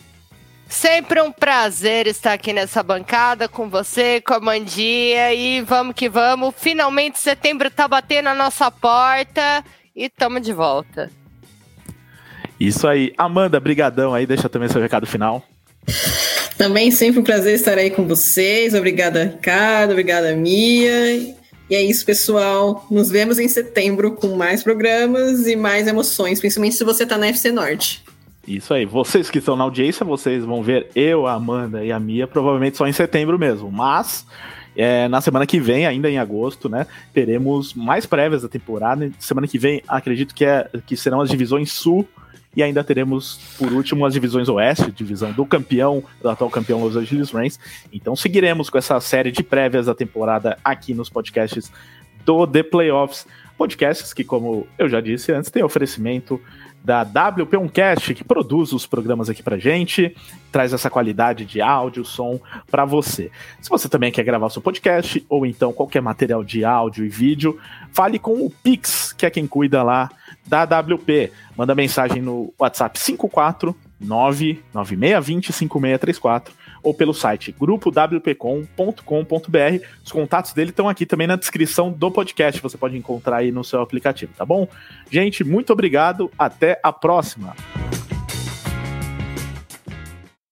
Sempre um prazer estar aqui nessa bancada com você, com a Mandia e vamos que vamos. Finalmente setembro tá batendo a nossa porta e estamos de volta. Isso aí. Amanda, brigadão aí, deixa também seu recado final. Também sempre um prazer estar aí com vocês. Obrigada, Ricardo. Obrigada, Mia. E é isso, pessoal. Nos vemos em setembro com mais programas e mais emoções, principalmente se você está na FC Norte. Isso aí. Vocês que estão na audiência, vocês vão ver eu, a Amanda e a Mia, provavelmente só em setembro mesmo. Mas é, na semana que vem, ainda em agosto, né, teremos mais prévias da temporada. Semana que vem, acredito que, é, que serão as divisões Sul e ainda teremos, por último, as divisões Oeste, divisão do campeão, do atual campeão Los Angeles Rams. Então seguiremos com essa série de prévias da temporada aqui nos podcasts do The Playoffs. Podcasts que, como eu já disse antes, tem oferecimento da WP Uncast, que produz os programas aqui pra gente, traz essa qualidade de áudio, som para você. Se você também quer gravar seu podcast, ou então qualquer material de áudio e vídeo, fale com o Pix, que é quem cuida lá da WP. Manda mensagem no WhatsApp 54 99620 5634 ou pelo site grupowpcom.com.br. Os contatos dele estão aqui também na descrição do podcast, você pode encontrar aí no seu aplicativo, tá bom? Gente, muito obrigado, até a próxima.